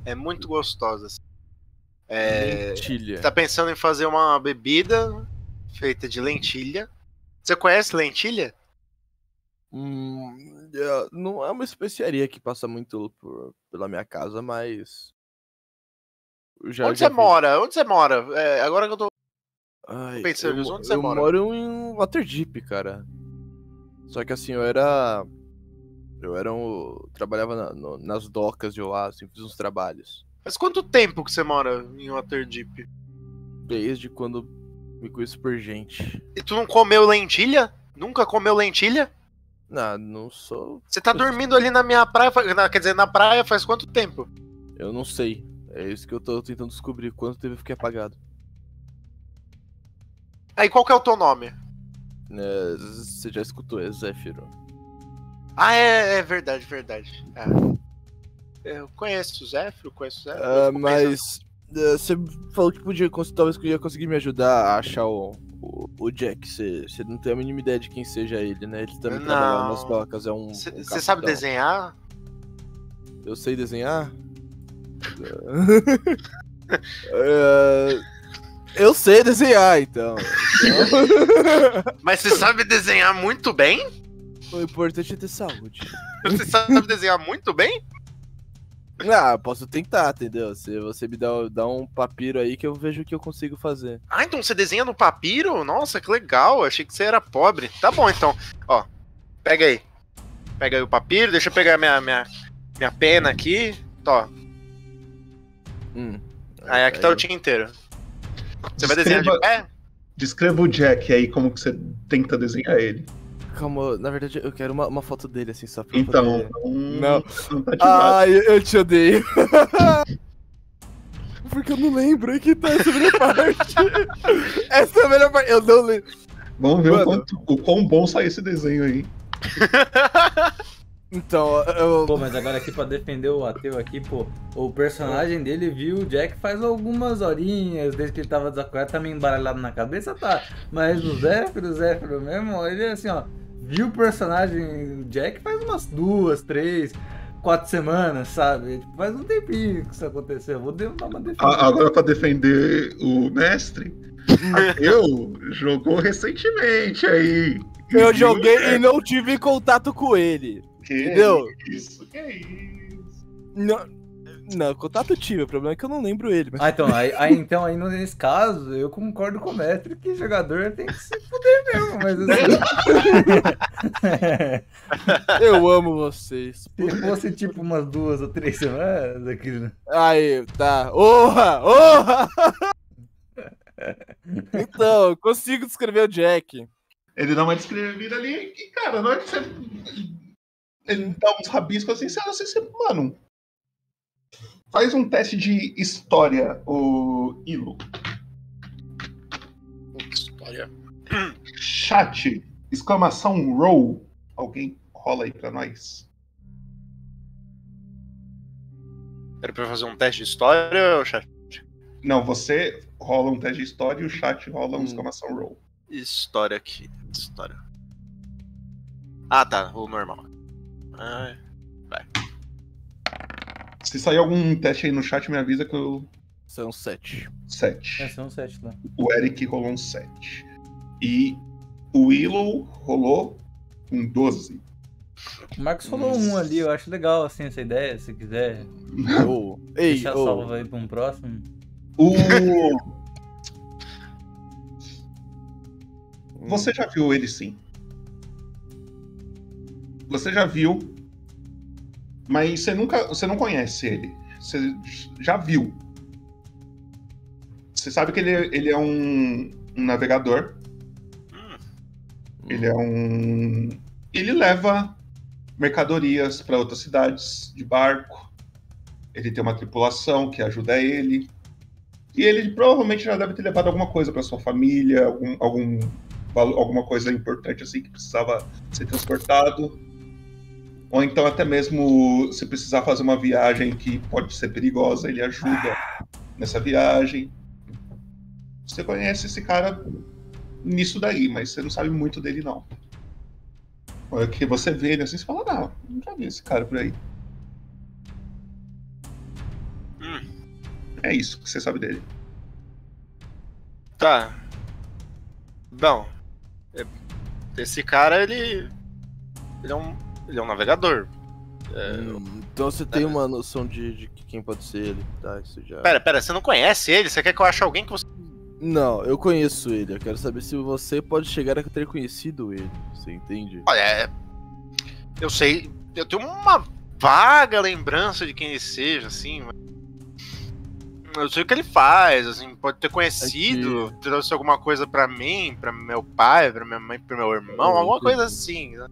É muito gostosa. assim. É... Lentilha. Tá pensando em fazer uma bebida feita de lentilha. Você conhece lentilha? Hum, é, não é uma especiaria que passa muito por- pela minha casa, mas. eu Já, Onde já você vi. mora? Onde você mora? É, agora que eu tô Ai, pensando eu, onde você eu mora? moro em Waterdeep, cara. Só que assim, eu era. Eu era um. Trabalhava na- no- nas docas de Oasis, fiz uns trabalhos. Faz quanto tempo que você mora em Waterdeep? Desde quando me conheço por gente. E tu não comeu lentilha? Nunca comeu lentilha? Não, não sou. Você tá dormindo ali na minha praia, na- quer dizer, na praia faz quanto tempo? Eu não sei. É isso que eu tô tentando descobrir. Quanto tempo eu fiquei apagado? Aí, qual que é o teu nome? É, você já escutou, é Zéfiro. Ah, é, é verdade, verdade. É. Eu conheço o Zéfiro, conheço o Zéfiro. Ah, mas você falou que podia, talvez podia conseguir me ajudar a achar o, o, o Jack. Você, não tem a mínima ideia de quem seja ele, né? Ele também Não. trabalha nas docas, é um. Você um sabe desenhar? Eu sei desenhar? É, eu sei desenhar, então. Então, Mas você sabe desenhar muito bem? o importante é ter saúde. Você sabe desenhar muito bem? Ah, posso tentar, entendeu? Se você me dá, dá um papiro aí que eu vejo o que eu consigo fazer. Ah, então você desenha no papiro? Nossa, que legal. Achei que você era pobre. Tá bom, então. Ó, pega aí. Pega aí o papiro, deixa eu pegar minha, minha, minha pena aqui. Tó. Hum. Aí aqui tá o dia inteiro. Você vai desenhar de Descreva- pé? Descreva o Jack aí, como que você tenta desenhar ele. Calma, na verdade eu quero uma, uma foto dele assim só pra Então, poder... não, Não. não tá. Ai, eu, eu te odeio. Porque eu não lembro que tá essa melhor parte. Essa é a melhor parte. Eu não lembro. Vamos ver o, quanto, o quão bom sai esse desenho aí. Então, eu. Pô, mas agora aqui pra defender o ateu aqui, pô, o personagem dele viu o Jack faz algumas horinhas, desde que ele tava desacordado, tá meio embaralhado na cabeça, tá. Mas o Zéfiro, o Zéfiro mesmo, ele é assim, ó, viu o personagem Jack faz umas duas, três, quatro semanas, sabe? Tipo, faz um tempinho que isso aconteceu. Eu Vou dar uma defesa. Agora, pra defender o mestre, eu jogou recentemente aí. Eu joguei e não tive contato com ele. Que entendeu? Isso, que isso. Não, não, contato tive, o problema é que eu não lembro ele. Mas... Ah, então, aí, aí, então, aí nesse caso, eu concordo com o mestre que jogador tem que se fuder mesmo, mas assim. Eu amo vocês. Se fosse tipo umas duas ou três semanas, aquilo. né? Aí, tá. Orra! Orra! Então, consigo descrever o Jack. Ele dá uma descrevida ali e, cara, na hora que você. Ele dá uns rabiscos assim, você assim, você, mano. Faz um teste de história, o Ilo. História. Chat, exclamação roll. Alguém rola aí pra nós. Era pra fazer um teste de história, ou chat? Não, você rola um teste de história e o chat rola Hum. um exclamação roll. História aqui. História. Ah, tá. O normal. Ah, vai. Se sair algum teste aí no chat, me avisa que eu. São sete. Sete. É, são sete lá. O Eric rolou um 7. E o Willow rolou um 12. O Marcos falou um ali, eu acho legal assim essa ideia, se quiser. Ô, ei, Deixar ô. salvo aí pra um próximo. O. Você já viu ele sim. Você já viu, mas você nunca. Você não conhece ele. Você já viu. Você sabe que ele, ele é um, um navegador. Ele é um. Ele leva mercadorias para outras cidades de barco. Ele tem uma tripulação que ajuda ele. E ele provavelmente já deve ter levado alguma coisa para sua família, algum, algum, alguma coisa importante assim que precisava ser transportado. Ou então até mesmo se precisar fazer uma viagem que pode ser perigosa, ele ajuda nessa viagem. Você conhece esse cara nisso daí, mas você não sabe muito dele não. É que você vê ele assim, você fala, não, nunca vi esse cara por aí. É isso que você sabe dele. Tá. Bom. é- Esse cara, ele. Ele é um. Ele é um navegador. É, Então você tem uma noção de, de que quem pode ser ele, tá? Isso já. Pera, pera, você não conhece ele? Você quer que eu ache alguém que você. Não, eu conheço ele. Eu quero saber se você pode chegar a ter conhecido ele. Você entende? Olha, é... eu sei. Eu tenho uma vaga lembrança de quem ele seja, assim. mas- Eu sei o que ele faz, assim, pode ter conhecido, trouxe alguma coisa pra mim, pra meu pai, pra minha mãe, pro meu irmão, Eu alguma coisa entendi. assim. né?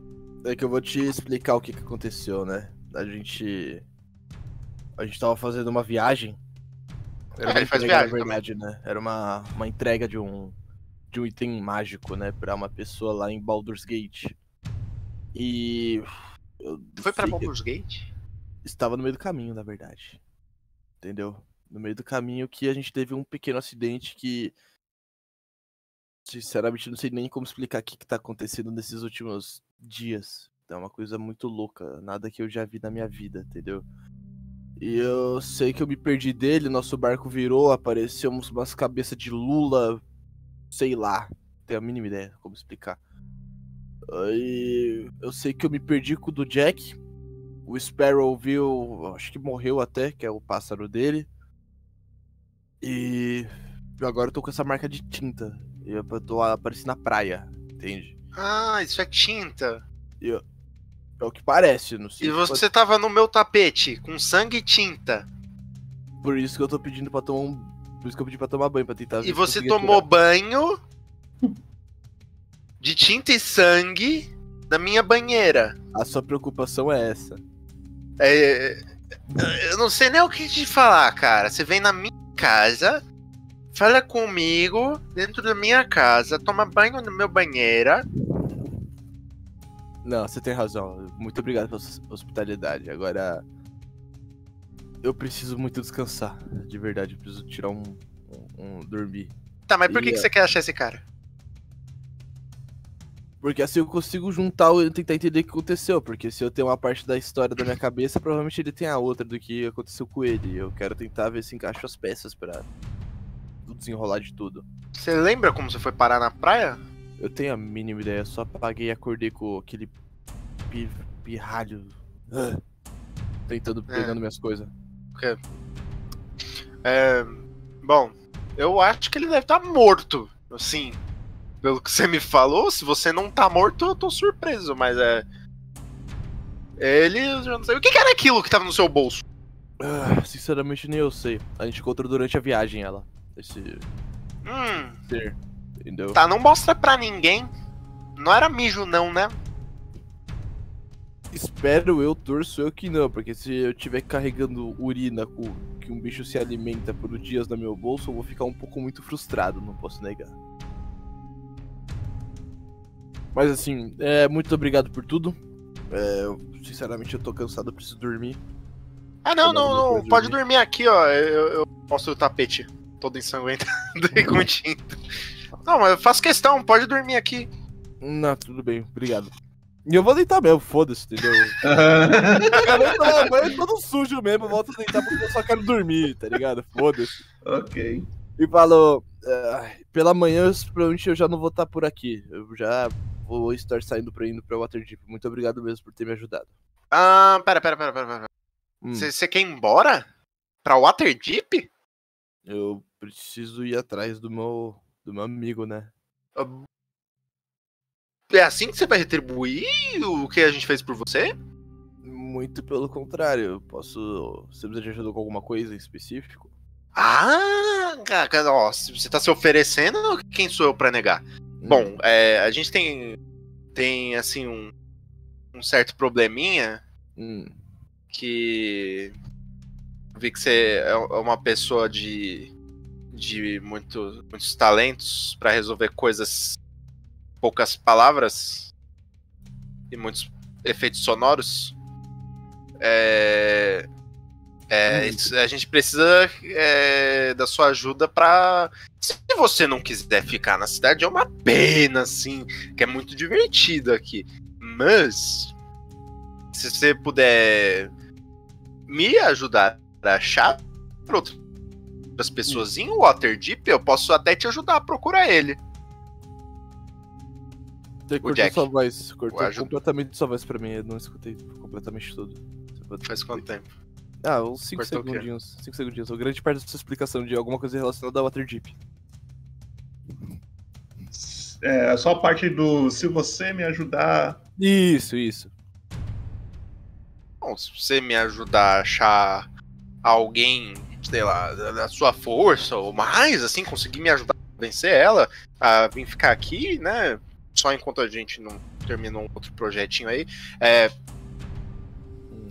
É que eu vou te explicar o que, que aconteceu, né? A gente. a gente tava fazendo uma viagem. Era É, uma ele faz entrega, viagem verdade, né? Era uma, uma entrega de um, de um item mágico, né? Pra uma pessoa lá em Baldur's Gate. E. Foi que- Baldur's Gate? Estava no meio do caminho, na verdade. Entendeu? No meio do caminho que a gente teve um pequeno acidente que. Sinceramente, não sei nem como explicar o que, que tá acontecendo nesses últimos dias. É uma coisa muito louca. Nada que eu já vi na minha vida, entendeu? E eu sei que eu me perdi dele, nosso barco virou, apareceu umas cabeças de lula, sei lá, tenho a mínima ideia como explicar. Aí eu sei que eu me perdi com o do Jack. O Sparrow viu, acho que morreu até, que é o pássaro dele. E agora eu tô com essa marca de tinta. Eu tô aparecendo na praia, entende? Ah, isso é tinta. Eu- é o que parece, não sei. E você tava no meu tapete, com sangue e tinta. Por isso que eu tô pedindo pra tomar um. Por isso que eu pedi pra tomar banho, pra tentar E você tomou curar. banho de tinta e sangue na minha banheira. A sua preocupação é essa. É, eu não sei nem o que te falar, cara. Você vem na minha casa, fala comigo dentro da minha casa, toma banho na minha banheira. Não, você tem razão. Muito obrigado pela hos- hospitalidade. Agora. Eu preciso muito descansar. De verdade, eu preciso tirar um. um, um- dormir. Tá, mas por que, E, que é, você quer achar esse cara? Porque assim eu consigo juntar e tentar entender o que aconteceu. Porque se eu tenho uma parte da história da minha cabeça, provavelmente ele tem a outra do que aconteceu com ele. Eu quero tentar ver se encaixo as peças pra desenrolar de tudo. Você lembra como você foi parar na praia? Eu tenho a mínima ideia, só apaguei e acordei com aquele pi- pirralho. ah, Tentando, pegando minhas coisas. Ok. É, bom, eu acho que ele deve estar morto. Assim, pelo que você me falou, se você não tá morto, eu tô surpreso, mas é. Ele, eu não sei. O que, que era aquilo que tava no seu bolso? Ah, sinceramente, nem eu sei. A gente encontrou durante a viagem ela. Esse Hum, ser. Entendeu? tá, não mostra pra ninguém. Não era mijo, não, né? Espero eu, torço eu que não, porque se eu tiver carregando urina com que um bicho se alimenta por dias no meu bolso, eu vou ficar um pouco muito frustrado, não posso negar. Mas assim, é, muito obrigado por tudo. É, sinceramente, eu tô cansado, eu preciso dormir. Ah, não, não, não. Pode dormir. dormir aqui, ó. Eu, eu mostro o tapete todo ensanguentado e com tinta. Não, mas eu faço questão, pode dormir aqui. Não, tudo bem, obrigado. E eu vou deitar mesmo, foda-se, entendeu? eu vou tomar banho todo sujo mesmo, eu volto a deitar porque eu só quero dormir, tá ligado? Foda-se. Ok. E falou, "Ah, pela manhã provavelmente eu já não vou estar por aqui. Eu já vou estar saindo pra indo pra Waterdeep. Muito obrigado mesmo por ter me ajudado. Ah, pera, pera, pera, pera. pera. Hum. Você você quer ir embora? Pra Waterdeep? Eu preciso ir atrás do meu, do meu amigo, né? É assim que você vai retribuir o que a gente fez por você? Muito pelo contrário, eu posso. Você precisa de ajuda com alguma coisa em específico? Ah, cara, ó, você tá se oferecendo, quem sou eu pra negar? Bom, é, a gente tem, tem assim, um, um certo probleminha Hum. que vi que você é uma pessoa de, de muito, muitos talentos pra resolver coisas poucas palavras e muitos efeitos sonoros. É, é, isso- a gente precisa é, da sua ajuda pra. Se você não quiser ficar na cidade, é uma pena, assim, que é muito divertido aqui. Mas, se você puder me ajudar a achar outras pessoas em Waterdeep, eu posso até te ajudar a procurar ele. Você cortou Jack. sua voz, cortou O completamente sua voz pra mim, eu não escutei completamente tudo. Faz quanto tempo? Ah, uns 5 Cortou o quê? segundinhos. 5 segundinhos. Ou grande parte da sua explicação de alguma coisa relacionada a Waterdeep. É só a parte do se você me ajudar. Isso, isso. Bom, se você me ajudar a achar alguém, sei lá, da sua força ou mais, assim, conseguir me ajudar a vencer ela, a vir ficar aqui, né? Só enquanto a gente não termina um outro projetinho aí. É,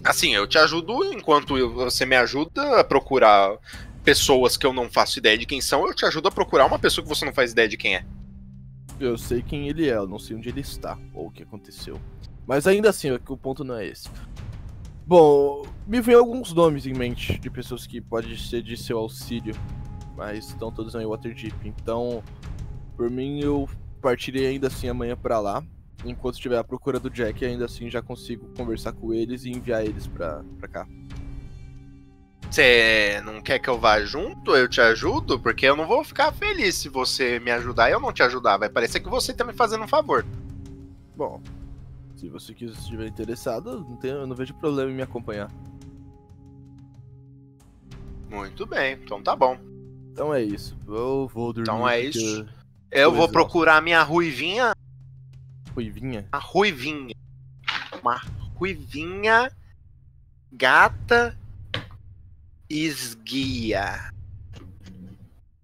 Assim, eu te ajudo enquanto você me ajuda a procurar pessoas que eu não faço ideia de quem são, eu te ajudo a procurar uma pessoa que você não faz ideia de quem é. Eu sei quem ele é, eu não sei onde ele está ou o que aconteceu. Mas ainda assim, é o ponto não é esse. Bom, me vem alguns nomes em mente de pessoas que podem ser de seu auxílio, mas estão todos em Waterdeep. Então, por mim, eu partirei ainda assim amanhã pra lá. Enquanto estiver à procura do Jack, ainda assim já consigo conversar com eles e enviar eles pra, pra cá. Você não quer que eu vá junto? Eu te ajudo? Porque eu não vou ficar feliz se você me ajudar e eu não te ajudar. Vai parecer que você tá me fazendo um favor. Bom, se você quiser estiver interessado, não tenho, eu não vejo problema em me acompanhar. Muito bem, então tá bom. Então é isso. Eu vou dormir. Então é isso. eu Eu vou exausto. procurar minha ruivinha. Ruivinha? A ruivinha. Uma ruivinha gata esguia.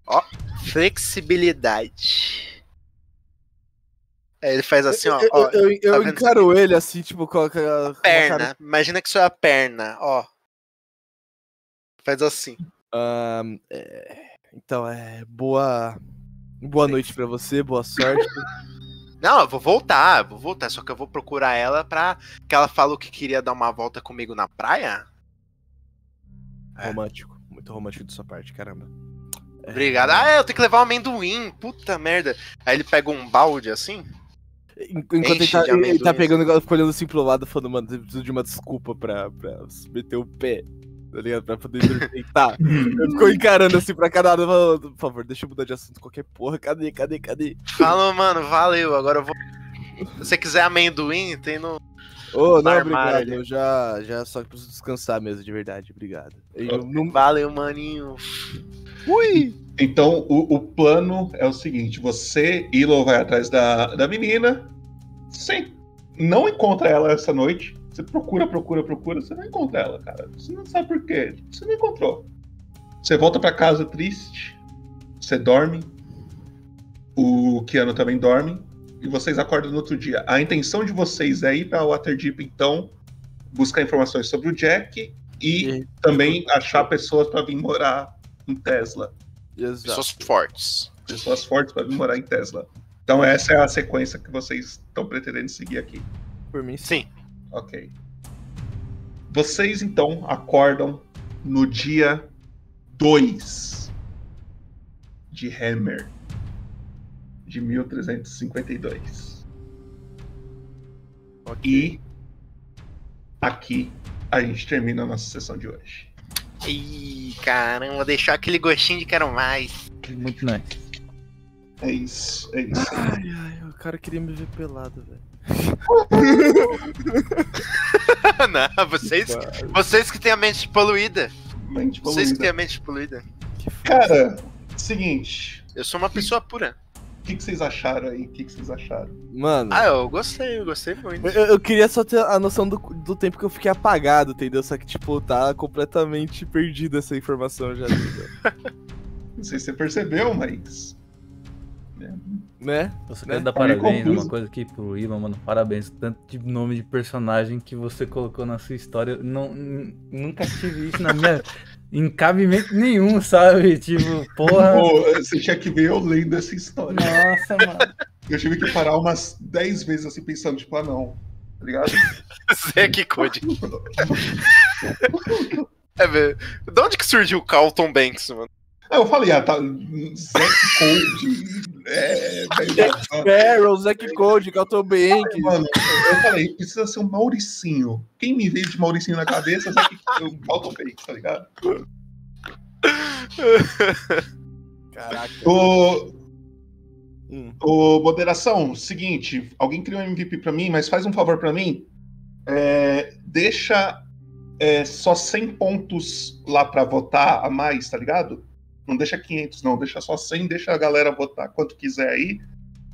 Ó, flexibilidade. Aí ele faz assim, ó. Eu, ó eu, eu tá vendo encaro ele assim, tipo, com a, perna. cara- Imagina que isso é a perna, ó. Faz assim. Ahn, é, então é boa boa noite pra você, boa sorte. Não, eu vou voltar, vou voltar. Só que eu vou procurar ela pra. Que ela falou que queria dar uma volta comigo na praia. É. Romântico, muito romântico de sua parte, caramba. Obrigado. Ah, eu tenho que levar um amendoim. Puta merda. Aí ele pega um balde assim. Enquanto ele tá, ele tá pegando, ela fica olhando assim pro lado, falando, mano, eu preciso de uma desculpa pra, pra meter o pé, tá ligado? Pra poder deitar. eu fico encarando assim pra cada lado, falando, por favor, deixa eu mudar de assunto, qualquer porra, cadê, cadê, cadê? Falou, mano, valeu. Agora eu vou. Se você quiser amendoim, tem no. Ô, no não, armário obrigado, ali. eu já, já só preciso descansar mesmo, de verdade, obrigado. Eu não... Valeu, maninho. Ui! Então, o, o plano é o seguinte: você, Ilo, vai atrás da, da menina. Você não encontra ela essa noite. Você procura, procura, procura. Você não encontra ela, cara. Você não sabe por quê. Você não encontrou. Você volta pra casa triste. Você dorme. O Keanu também dorme. E vocês acordam no outro dia. A intenção de vocês é ir pra Waterdeep, então, buscar informações sobre o Jack e também achar pessoas pra vir morar em Tesla. Pessoas fortes. Pessoas fortes para vir morar em Tesla. Então essa é a sequência que vocês estão pretendendo seguir aqui. Por mim, sim. Ok. Vocês então acordam no dia 2 de Hammer de 1352. E aqui a gente termina a nossa sessão de hoje. Ih, caramba, deixou aquele gostinho de quero mais. Muito nice. É isso, é isso. Ai, ai, o cara queria me ver pelado, velho. Não, vocês, vocês que têm a mente poluída. Mente Vocês que poluída. têm a mente poluída. Cara, seguinte. Eu sou uma pessoa pura. O que, que vocês acharam aí? O que, que vocês acharam? Mano. Ah, eu gostei, eu gostei muito. Eu, eu queria só ter a noção do, do tempo que eu fiquei apagado, entendeu? Só que, tipo, tá completamente perdido essa informação já. Não sei se você percebeu, mas. Né? Eu só Né? quero dar Tá meio parabéns, uma coisa aqui pro Ivan, mano. Parabéns. Tanto de nome de personagem que você colocou na sua história. Eu Não, nunca tive isso na minha. Em cabimento nenhum, sabe? Tipo, porra. Pô, você tinha que ver eu lendo essa história. Nossa, mano. Eu tive que parar umas 10 vezes assim, pensando, tipo, ah, não. Tá ligado? Zé que Code. É, velho. De onde que surgiu o Carlton Banks, mano? Aí eu falei, ah, tá. Zack Cold. É. Jack Sparrow, Zack Code, Calton Bank. Mano, eu falei, precisa ser um Mauricinho. Quem me veio de Mauricinho na cabeça, Zack o Carlton Banks, tá ligado? Caraca. Ô, Hum. ô, moderação, seguinte, alguém criou um MVP pra mim, mas faz um favor pra mim. É, deixa é, só 100 pontos lá pra votar a mais, tá ligado? Não deixa 500, não. Deixa só 100, deixa a galera votar quanto quiser aí.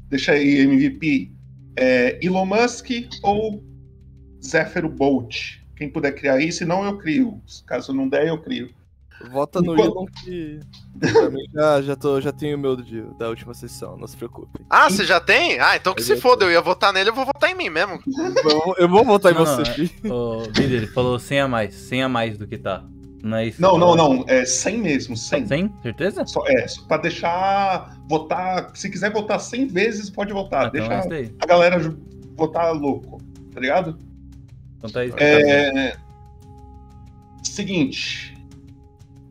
Deixa aí MVP é, Elon Musk ou Zephyr Bolt. Quem puder criar aí, se não eu crio. Caso não der, eu crio. Vota no Enquanto- Elon que. Já, já, tô, já tenho o meu de- da última sessão, não se preocupe. Ah, você já tem? Ah, então que se foda, eu ia votar nele, eu vou votar em mim mesmo. Eu, eu vou votar em Não, você, não, é- O líder, ele falou 100 a mais, 100 a mais do que tá. Não é isso? Não, não, não. É 100 mesmo, 100. 100? Certeza? Só, é, só pra deixar votar. Se quiser votar 100 vezes, pode votar. então é Deixa a galera votar louco, tá ligado? Então tá isso. É. Seguinte.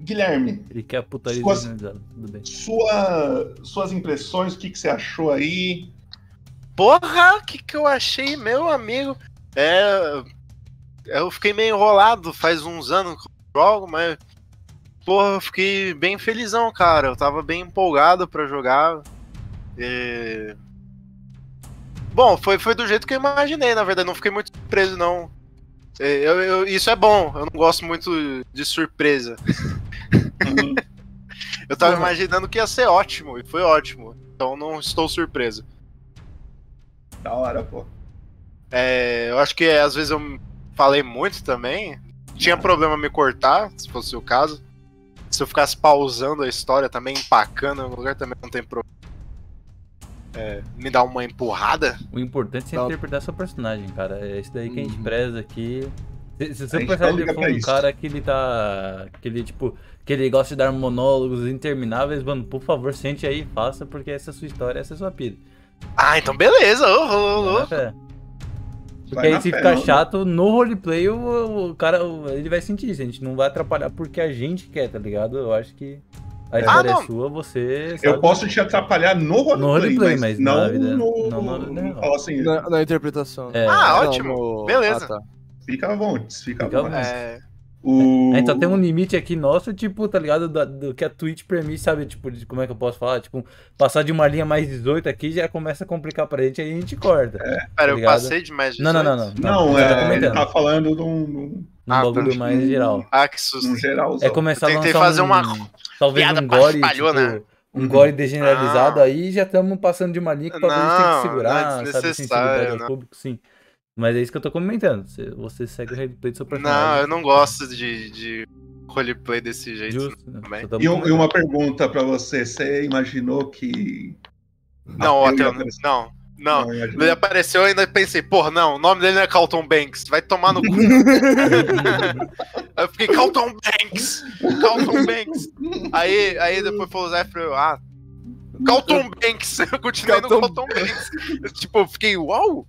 Guilherme, Ele quer a putaria Suas-. Tudo bem. sua, suas impressões, o que, que você achou aí? Porra, o que, que eu achei, meu amigo? É. Eu fiquei meio enrolado faz uns anos jogo, mas. Porra, eu fiquei bem felizão, cara. Eu tava bem empolgado pra jogar. E... Bom, foi, foi do jeito que eu imaginei, na verdade. Não fiquei muito surpreso, não. Eu- eu- isso é bom, eu não gosto muito de surpresa. eu tava imaginando que ia ser ótimo, e foi ótimo. Então não estou surpreso. Da hora, pô. É, eu acho que às vezes eu falei muito também. Tinha problema me cortar, se fosse o caso. Se eu ficasse pausando a história também, empacando em algum lugar, também não tem problema. É, me dá uma empurrada. O importante é Não. interpretar seu personagem, cara. É isso daí que a Uhum. gente preza aqui. Se, se personagem não liga for um isso. cara que ele tá. que ele, tipo. que ele gosta de dar monólogos intermináveis, mano, por favor, sente aí e faça, porque essa é a sua história, essa é a sua vida. Ah, então beleza. ô, ô, ô. Vai na fé. Porque aí se ficar não- chato no roleplay, o, o cara o- ele vai sentir isso. A gente não vai atrapalhar porque a gente quer, tá ligado? Eu acho que a história é não. sua, você. Eu posso te atrapalhar no roleplay, No roleplay, mas, mas não na vida- no. não real. fala assim, Na, na interpretação. É. Ah, Não, ótimo. no- Beleza. Ah, tá. Fica à vontade, fica Fica à vontade. É, O... A gente só tem um limite aqui nosso, tipo, tá ligado? Da- Do, que a Twitch permite, sabe? Tipo, de como é que eu posso falar? Tipo, passar de uma linha mais 18 aqui já começa a complicar pra gente, aí a gente corta. Pera, tá eu ligado? passei de mais Não, não, não, 18? não. Não, você tá é, ele tá falando de um. Um Ah, bagulho tá. mais geral. Ah, que susto. É começar a Eu tentei lançar fazer um, uma talvez piada um gore, tipo, um gore degeneralizado Ah. aí já estamos passando de uma linha que talvez a gente tenha Não, que segurar, não é sabe? Sensibilidade ao não. público, sim. Mas é isso que eu tô comentando. Você, você segue o replay do seu Não, personagem. eu não gosto de, de roleplay desse jeito Justo, né? também. E, um- e uma pergunta pra você: você imaginou que. Não, eu até ia não, aparecer. não, não. Não. Ele apareceu eu ainda pensei, porra, não, o nome dele não é Carlton Banks, vai tomar no cu. eu fiquei, Carlton Banks! Carlton Banks! Aí, aí depois foi o Zé e eu, ah, Carlton Banks! Eu continuei no Carlton Carlton Banks. Eu, tipo, eu fiquei, uau!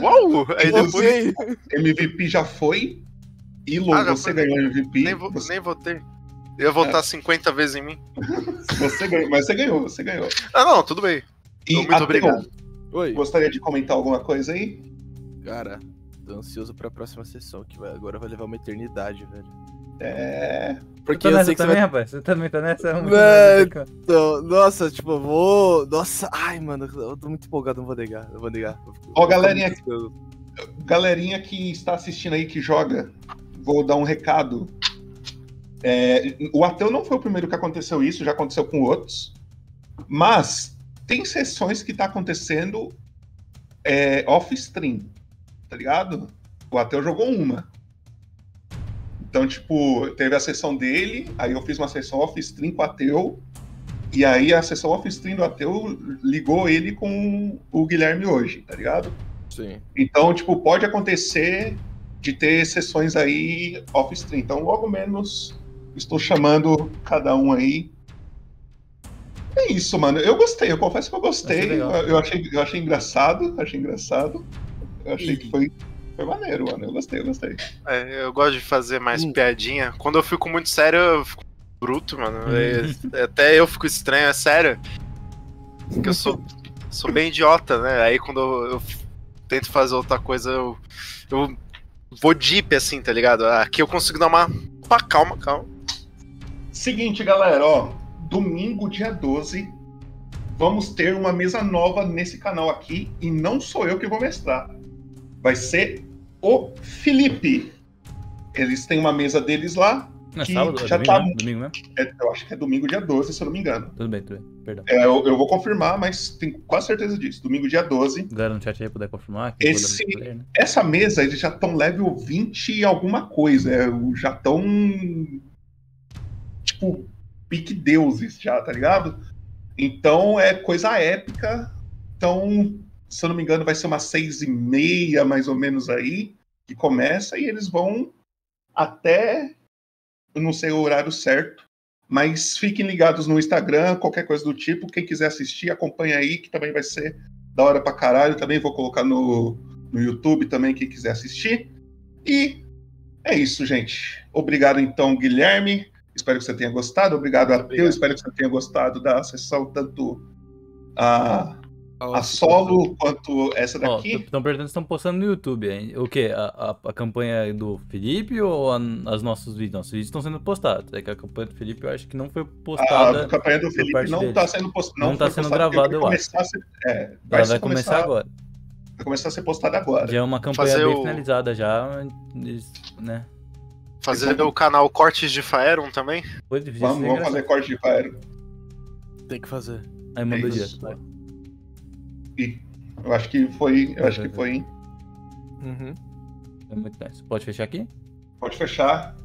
Uau! Aí depois. MVP já foi. E Ah, você foi. ganhou MVP. Nem, vo- você, nem votei. Eu ia votar 50 vezes em mim. você ganhou, mas você ganhou, você ganhou. Ah, não, tudo bem. E Muito Ateu, obrigado. Oi. Gostaria de comentar alguma coisa aí? Cara, tô ansioso pra próxima sessão, que vai, agora vai levar uma eternidade, velho. É. Porque Você tá eu sei que você também, vai... rapaz? Você também tá nessa? É, então, nossa, tipo, eu vou. Nossa, ai, mano, eu tô muito empolgado, não vou negar, não vou negar. Ó, galerinha, tô muito galerinha que está assistindo aí, que joga, vou dar um recado. É, o Ateu não foi o primeiro que aconteceu isso, já aconteceu com outros. Mas tem sessões que tá acontecendo é, off-stream, tá ligado? O Ateu jogou uma. Então, tipo, teve a sessão dele, aí eu fiz uma sessão off-stream com o Ateu, e aí a sessão off-stream do Ateu ligou ele com o Guilherme hoje, tá ligado? Sim. Então, tipo, pode acontecer de ter sessões aí off-stream. Então, logo menos, estou chamando cada um aí. É isso, mano. Eu gostei, eu confesso que eu gostei. Eu, achei, eu achei engraçado, achei engraçado. Eu achei que foi, foi maneiro, mano. Eu gostei, eu gostei. É, eu gosto de fazer mais Hum. piadinha. Quando eu fico muito sério, eu fico bruto, mano. Hum. É- até eu fico estranho, é sério. Porque eu sou, sou bem idiota, né? Aí quando eu, eu tento fazer outra coisa, eu, eu vou deep, assim, tá ligado? Aqui eu consigo dar uma. Opa, calma, calma. Seguinte, galera, ó. Domingo, dia 12, vamos ter uma mesa nova nesse canal aqui. E não sou eu que vou mestrar. Vai ser o Felipe. Eles têm uma mesa deles lá. Não é que sábado? É já domingo, tá. né? Domingo mesmo? é, eu acho que é domingo, dia 12, se eu não me engano. Tudo bem, tudo bem. Perdão. É, eu, eu vou confirmar, mas tenho quase certeza disso. Domingo, dia 12. Galera no chat aí puder confirmar. Esse, né? essa mesa, eles já estão level 20 e alguma coisa. é, já estão tipo, pique deuses já, tá ligado? Então é coisa épica. Então, se eu não me engano, vai ser umas seis e meia, mais ou menos aí, que começa, e eles vão até. Eu não sei o horário certo, mas fiquem ligados no Instagram, qualquer coisa do tipo. Quem quiser assistir, acompanha aí, que também vai ser da hora pra caralho. Também vou colocar no, no YouTube também, quem quiser assistir. E é isso, gente. Obrigado, então, Guilherme. Espero que você tenha gostado. Obrigado a Teu. Espero que você tenha gostado da sessão, tanto a, a solo quanto essa daqui. estão perguntando se estão postando no YouTube, hein? O quê? A, a, a campanha do Felipe ou a, as nossos vídeos? Nossos vídeos estão sendo postados. É que a campanha do Felipe eu acho que não foi postada. a campanha do Felipe não está sendo postada. Não está sendo gravada, vai eu acho. começar a ser- é, Ela vai vai ser começar agora. Vai começar a ser postada agora. Já é uma campanha Fazer bem o- finalizada já, né? Fazer o canal Cortes de Faeron também? Foi difícil. Vamos, vamos fazer corte de Faero. Tem que fazer. Aí mandou É direto. E eu acho que foi. Eu acho que foi. Uhum. É muito nice. Pode fechar aqui? Pode fechar.